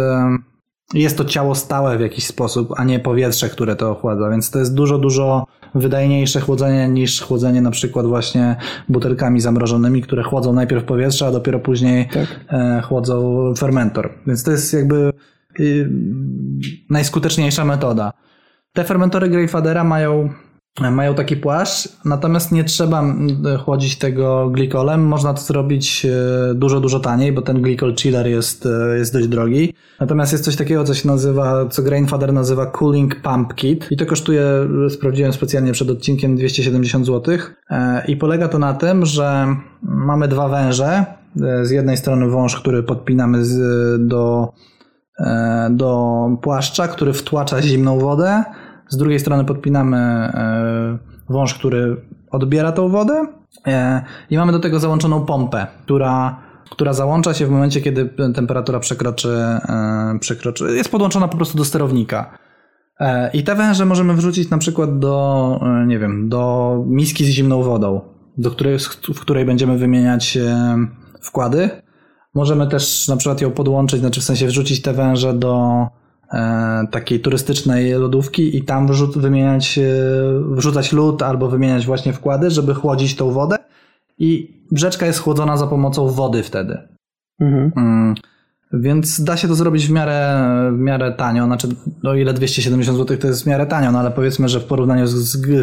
jest to ciało stałe w jakiś sposób, a nie powietrze, które to ochładza, więc to jest dużo, dużo wydajniejsze chłodzenie niż chłodzenie na przykład właśnie butelkami zamrożonymi, które chłodzą najpierw powietrze, a dopiero później tak. E, chłodzą fermentor. Więc to jest jakby y, najskuteczniejsza metoda. Te fermentory Greyfadera mają mają taki płaszcz, natomiast nie trzeba chłodzić tego glikolem. Można to zrobić e, dużo, dużo taniej, bo ten glikol chiller jest, e, jest dość drogi. Natomiast jest coś takiego, co się nazywa, co Grainfather nazywa Cooling Pump Kit i to kosztuje, sprawdziłem specjalnie przed odcinkiem, 270 zł e, i polega to na tym, że mamy dwa węże. Z jednej strony wąż, który podpinamy do, do płaszcza, który wtłacza zimną wodę, z drugiej strony podpinamy e, wąż, który odbiera tą wodę e, i mamy do tego załączoną pompę, która, która załącza się w momencie, kiedy temperatura przekroczy, e, przekroczy jest podłączona po prostu do sterownika. I te węże możemy wrzucić na przykład do, nie wiem, do miski z zimną wodą, do której, w której będziemy wymieniać wkłady. Możemy też na przykład ją podłączyć, znaczy w sensie wrzucić te węże do takiej turystycznej lodówki i tam wrzuc, wymieniać, e, wrzucać lód albo wymieniać właśnie wkłady, żeby chłodzić tą wodę i brzeczka jest chłodzona za pomocą wody wtedy. Mhm. Mm. Więc da się to zrobić w miarę, w miarę tanio, znaczy o ile 270 zł to jest w miarę tanio, no ale powiedzmy, że w porównaniu z,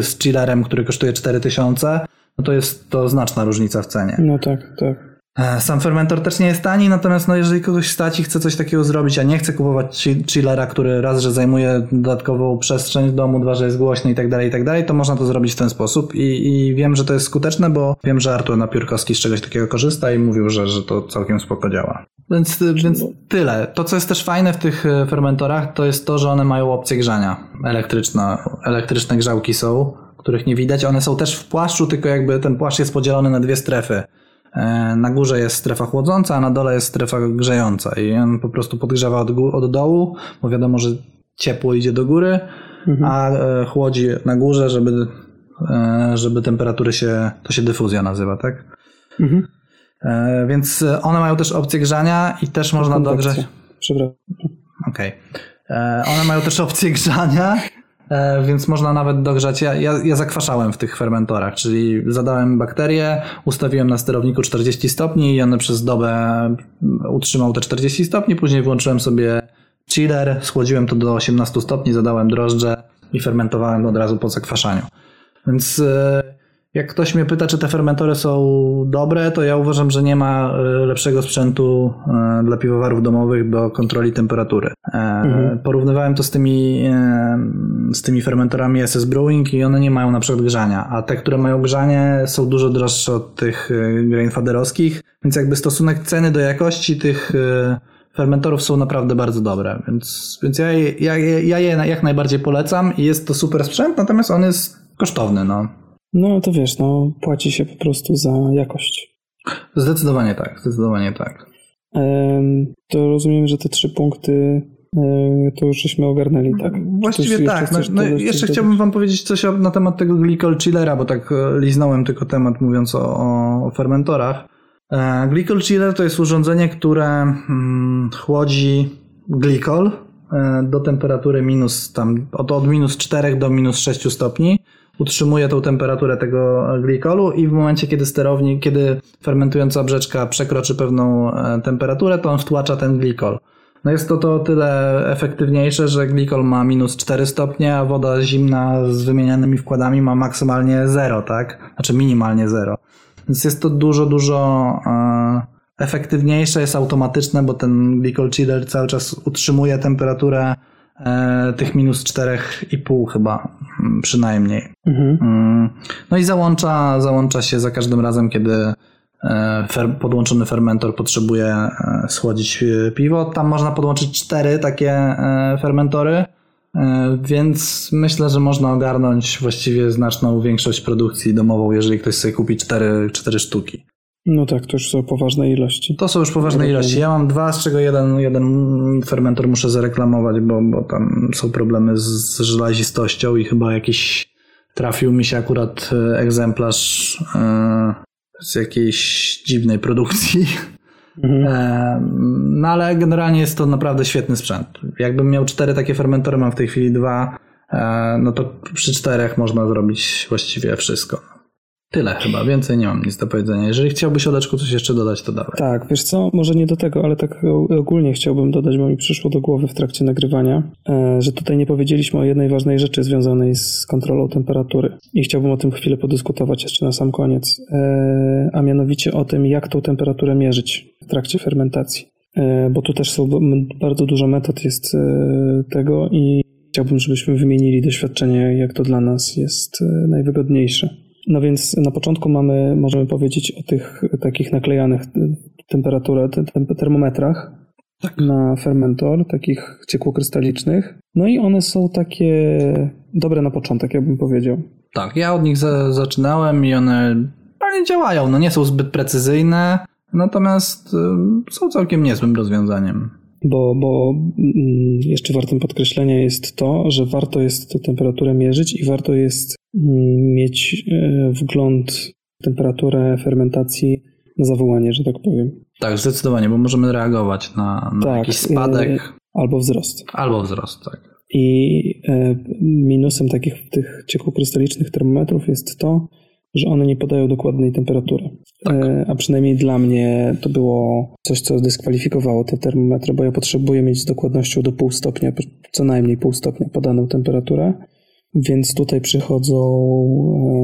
z chillerem, który kosztuje 4000, no to jest to znaczna różnica w cenie. No tak, tak. E, sam fermentor też nie jest tani, natomiast no, jeżeli kogoś stać i chce coś takiego zrobić, a nie chce kupować chillera, który raz, że zajmuje dodatkową przestrzeń w domu, dwa, że jest głośny i tak dalej, i tak dalej, to można to zrobić w ten sposób i, i wiem, że to jest skuteczne, bo wiem, że Artur Napiórkowski z czegoś takiego korzysta i mówił, że, że to całkiem spoko działa. Więc, więc tyle. To, co jest też fajne w tych e, fermentorach, to jest to, że one mają opcję grzania elektryczne. Elektryczne grzałki są, których nie widać. One są też w płaszczu, tylko jakby ten płaszcz jest podzielony na dwie strefy. E, na górze jest strefa chłodząca, a na dole jest strefa grzejąca i on po prostu podgrzewa od, od dołu, bo wiadomo, że ciepło idzie do góry, mhm. a e, chłodzi na górze, żeby, e, żeby temperatury się, to się dyfuzja nazywa, tak? Mhm. Więc one mają też opcję grzania i też można dogrzać. Przepraszam. Okej. Okay. One mają też opcję grzania więc można nawet dogrzać. Ja, ja, ja zakwaszałem w tych fermentorach, czyli zadałem bakterie, ustawiłem na sterowniku 40 stopni i one przez dobę utrzymał te 40 stopni, później włączyłem sobie chiller, schłodziłem to do 18 stopni, zadałem drożdże i fermentowałem od razu po zakwaszaniu. Więc e, jak ktoś mnie pyta, czy te fermentory są dobre, to ja uważam, że nie ma e, lepszego sprzętu e, dla piwowarów domowych do kontroli temperatury. E, mhm. Porównywałem to z tymi, z tymi fermentorami SS Brewing i one nie mają na przykład grzania, a te, które mają grzanie są dużo droższe od tych grainfaderowskich, więc jakby stosunek ceny do jakości tych fermentorów są naprawdę bardzo dobre, więc, więc ja, ja, ja je jak najbardziej polecam i jest to super sprzęt, natomiast on jest kosztowny, no. No to wiesz, no płaci się po prostu za jakość. Zdecydowanie tak, zdecydowanie tak. To rozumiem, że te trzy punkty e, to już żeśmy ogarnęli, tak? Właściwie tak. No, no jeszcze chciałbym wam powiedzieć coś na temat tego glycol chillera, bo tak e, liznąłem tylko temat mówiąc o, o fermentorach. E, glycol chiller to jest urządzenie, które hmm, chłodzi glikol do temperatury minus tam od, od minus 4 do minus 6 stopni utrzymuje tą temperaturę tego glikolu i w momencie, kiedy sterownik, kiedy fermentująca brzeczka przekroczy pewną e, temperaturę, to on wtłacza ten glikol. No jest to to tyle efektywniejsze, że glikol ma minus 4 stopnie, a woda zimna z wymienianymi wkładami ma maksymalnie 0, tak? Znaczy minimalnie 0. Więc jest to dużo, dużo e, efektywniejsze, jest automatyczne, bo ten glikol chiller cały czas utrzymuje temperaturę tych minus 4,5 chyba mm, przynajmniej. Mhm. Mm. No i załącza, załącza się za każdym razem, kiedy e, podłączony fermentor potrzebuje e, schłodzić e, piwo. Tam można podłączyć cztery takie fermentory, więc myślę, że można ogarnąć właściwie znaczną większość produkcji domową, jeżeli ktoś sobie kupi cztery, cztery sztuki. No tak, to już są poważne ilości. To są już poważne ilości. Ja mam dwa, z czego jeden, jeden fermentor muszę zareklamować, bo, bo tam są problemy z, z żelazistością i chyba jakiś trafił mi się akurat e, egzemplarz e, z jakiejś dziwnej produkcji. Mhm. E, no ale generalnie jest to naprawdę świetny sprzęt. Jakbym miał cztery takie fermentory, mam w tej chwili dwa, e, no to przy czterech można zrobić właściwie wszystko. Tyle chyba, więcej nie mam nic do powiedzenia. Jeżeli chciałbyś Oleczku coś jeszcze dodać, to dawaj. Tak, wiesz co, może nie do tego, ale tak ogólnie chciałbym dodać, bo mi przyszło do głowy w trakcie nagrywania, e, że tutaj nie powiedzieliśmy o jednej ważnej rzeczy związanej z kontrolą temperatury. I chciałbym o tym chwilę podyskutować jeszcze na sam koniec, e, a mianowicie o tym, jak tą temperaturę mierzyć w trakcie fermentacji. E, bo tu też są bardzo dużo metod jest tego i chciałbym, żebyśmy wymienili doświadczenie, jak to dla nas jest najwygodniejsze. No więc na początku mamy, możemy powiedzieć o tych takich naklejanych temperaturę, termometrach tak. na fermentor, takich ciekłokrystalicznych. No i one są takie dobre na początek, ja bym powiedział. Tak, ja od nich za, zaczynałem i one, one działają, no nie są zbyt precyzyjne, natomiast y, są całkiem niezłym rozwiązaniem. Bo, bo mm, jeszcze wartym podkreślenia jest to, że warto jest tę temperaturę mierzyć i warto jest mieć e, wgląd w temperaturę fermentacji na zawołanie, że tak powiem. Tak, zdecydowanie, bo możemy reagować na, na tak, jakiś spadek. E, albo wzrost. Albo wzrost, tak. I e, minusem takich tych ciekłokrystalicznych termometrów jest to, że one nie podają dokładnej temperatury. Tak. A przynajmniej dla mnie to było coś, co dyskwalifikowało te termometry, bo ja potrzebuję mieć z dokładnością do pół stopnia, co najmniej pół stopnia podaną temperaturę. Więc tutaj przychodzą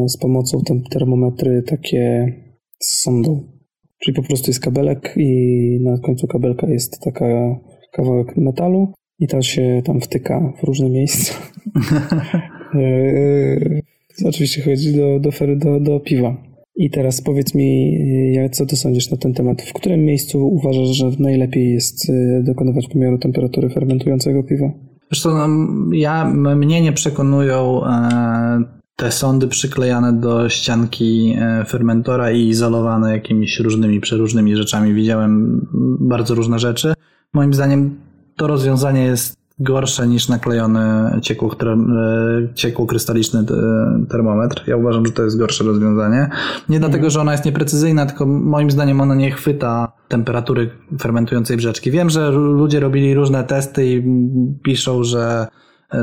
e, z pomocą termometry takie z sondą. Czyli po prostu jest kabelek i na końcu kabelka jest taka kawałek metalu i ta się tam wtyka w różne miejsca. <laughs> E, oczywiście chodzi do, do, do, do piwa. I teraz powiedz mi, co ty sądzisz na ten temat? W którym miejscu uważasz, że najlepiej jest dokonywać pomiaru temperatury fermentującego piwa? Zresztą no, ja, mnie nie przekonują e, te sądy przyklejane do ścianki e, fermentora i izolowane jakimiś różnymi, przeróżnymi rzeczami. Widziałem bardzo różne rzeczy. Moim zdaniem to rozwiązanie jest gorsze niż naklejony ciekło, e, ciekłokrystaliczny e, termometr. Ja uważam, że to jest gorsze rozwiązanie. Nie dlatego, że ona jest nieprecyzyjna, tylko moim zdaniem ona nie chwyta temperatury fermentującej brzeczki. Wiem, że ludzie robili różne testy i piszą, że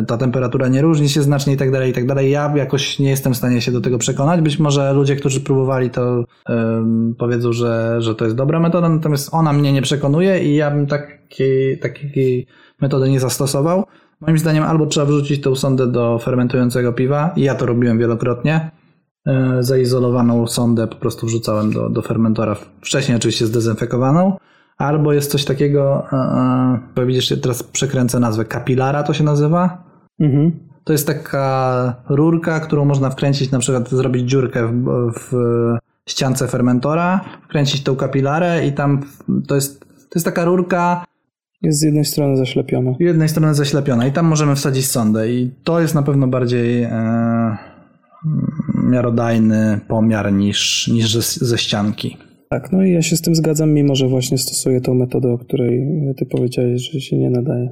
ta temperatura nie różni się znacznie i tak dalej, i tak dalej. Ja jakoś nie jestem w stanie się do tego przekonać. Być może ludzie, którzy próbowali to um, powiedzą, że, że to jest dobra metoda, natomiast ona mnie nie przekonuje i ja bym takiej, takiej metody nie zastosował. Moim zdaniem albo trzeba wrzucić tą sondę do fermentującego piwa ja to robiłem wielokrotnie. E, zaizolowaną sondę po prostu wrzucałem do, do fermentora, wcześniej oczywiście zdezynfekowaną. Albo jest coś takiego, bo e, e, widzisz, teraz przekręcę nazwę, kapilara to się nazywa. Mhm. To jest taka rurka, którą można wkręcić, na przykład zrobić dziurkę w, w ściance fermentora, wkręcić tą kapilarę i tam to jest, to jest taka rurka, jest z jednej strony zaślepiona. Z jednej strony zaślepiona i tam możemy wsadzić sondę i to jest na pewno bardziej e, miarodajny pomiar niż, niż ze, ze ścianki. Tak, no i ja się z tym zgadzam, mimo że właśnie stosuję tą metodę, o której ty powiedziałeś, że się nie nadaje.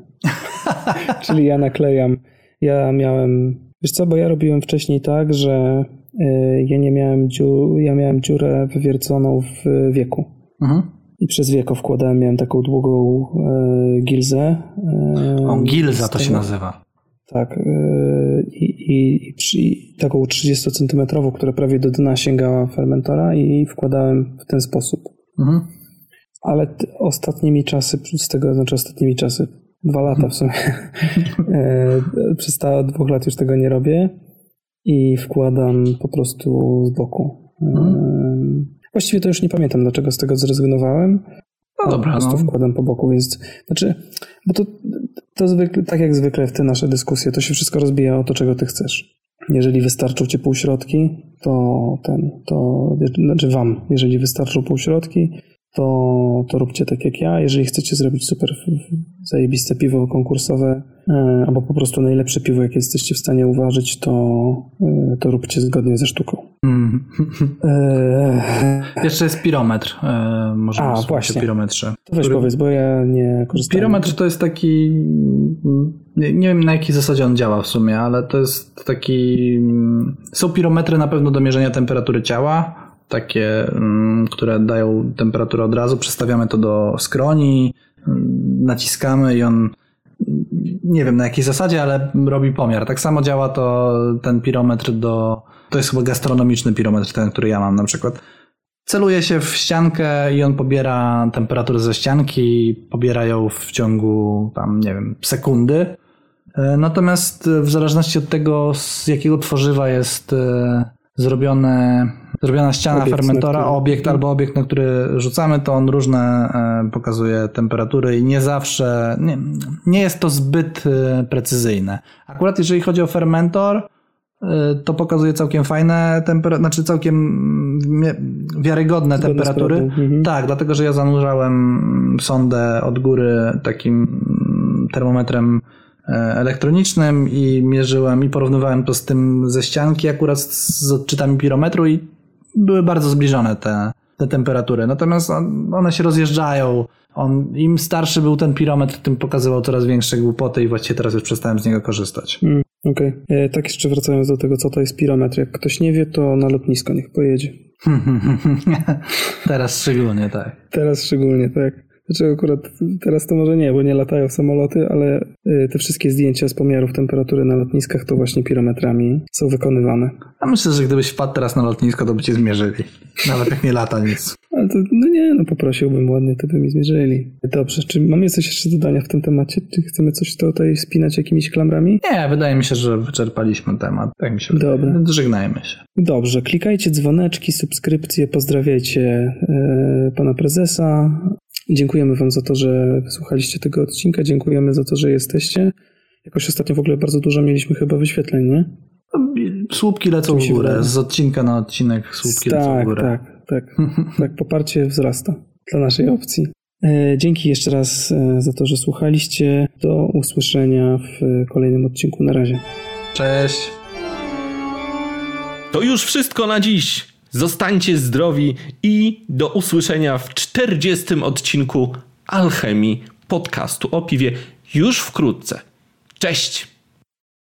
<laughs> Czyli ja naklejam. Ja miałem, wiesz co, bo ja robiłem wcześniej tak, że e, ja nie miałem dziur, ja miałem dziurę wywierconą w wieku. Mhm i przez wieko wkładałem, miałem taką długą e, gilzę. E, o, gilza to się nazywa. Tak. E, I, i, i taką 30 centymetrową, która prawie do dna sięgała fermentora i wkładałem w ten sposób. Mhm. Ale ostatnimi czasy, z tego znaczy ostatnimi czasy, dwa lata w sumie, <laughs> e, przez dwóch lat już tego nie robię i wkładam po prostu z boku. Mhm. Właściwie to już nie pamiętam, dlaczego z tego zrezygnowałem. No dobra, po prostu no. wkładam po boku, więc znaczy, bo to, to zwykle, tak jak zwykle w te nasze dyskusje, to się wszystko rozbija o to, czego ty chcesz. Jeżeli wystarczą ci półśrodki, to ten, to, znaczy wam, jeżeli wystarczą półśrodki, to, to róbcie tak jak ja. Jeżeli chcecie zrobić super zajebiste piwo konkursowe, e, albo po prostu najlepsze piwo, jakie jesteście w stanie uważać, to, e, to róbcie zgodnie ze sztuką. Mm. E... <laughs> Jeszcze jest pirometr. E, możemy A, właśnie. pirometrze. To weź który... powiedz, bo ja nie korzystam. Pirometr to jest taki... Nie, nie wiem na jakiej zasadzie on działa w sumie, ale to jest taki... Są pirometry na pewno do mierzenia temperatury ciała, takie, mm, które dają temperaturę od razu. Przestawiamy to do skroni, mm, naciskamy i on nie wiem na jakiej zasadzie, ale robi pomiar. Tak samo działa to ten pirometr do. To jest chyba gastronomiczny pirometr, ten, który ja mam na przykład. Celuje się w ściankę i on pobiera temperaturę ze ścianki, pobiera ją w ciągu tam, nie wiem, sekundy. E, natomiast w zależności od tego, z jakiego tworzywa jest e, zrobione, zrobiona ściana obiekt, fermentora, który... obiekt albo obiekt, na który rzucamy, to on różne e, pokazuje temperatury i nie zawsze, nie, nie jest to zbyt e, precyzyjne. Akurat jeżeli chodzi o fermentor, e, to pokazuje całkiem fajne temperatury, znaczy całkiem mm, wiarygodne Zgodne temperatury. Mhm. Tak, dlatego że ja zanurzałem sondę od góry takim mm, termometrem elektronicznym i mierzyłem i porównywałem to z tym ze ścianki akurat z odczytami pirometru i były bardzo zbliżone te, te temperatury. Natomiast one się rozjeżdżają. On, Im starszy był ten pirometr, tym pokazywał coraz większe głupoty i właściwie teraz już przestałem z niego korzystać. Mm, Okej. Okay. E, tak jeszcze wracając do tego, co to jest pirometr. Jak ktoś nie wie, to na lotnisko niech pojedzie. <laughs> teraz szczególnie tak. Teraz szczególnie tak. Znaczy akurat teraz to może nie, bo nie latają samoloty, ale y, te wszystkie zdjęcia z pomiarów temperatury na lotniskach to właśnie pirometrami są wykonywane. A myślę, że gdybyś wpadł teraz na lotnisko, to by cię zmierzyli. Nawet jak nie lata nic. Ale to, no nie, no poprosiłbym ładnie, to by mi zmierzyli. Dobrze, czy mamy coś jeszcze dodania w tym temacie? Czy chcemy coś tutaj spinać jakimiś klamrami? Nie, wydaje mi się, że wyczerpaliśmy temat. Tak mi się Dobra. wydaje. Żegnajmy się. Dobrze, klikajcie dzwoneczki, subskrypcje, pozdrawiajcie yy, pana prezesa, Dziękujemy Wam za to, że wysłuchaliście tego odcinka. Dziękujemy za to, że jesteście. Jakoś ostatnio w ogóle bardzo dużo mieliśmy chyba wyświetleń, nie? Słupki lecą w górę. Z odcinka na odcinek słupki tak, lecą w górę. Tak, tak, <laughs> tak. Poparcie wzrasta dla naszej opcji. E, dzięki jeszcze raz e, za to, że słuchaliście. Do usłyszenia w kolejnym odcinku. Na razie. Cześć. To już wszystko na dziś. Zostańcie zdrowi i do usłyszenia w 40 odcinku Alchemii podcastu o piwie już wkrótce. Cześć!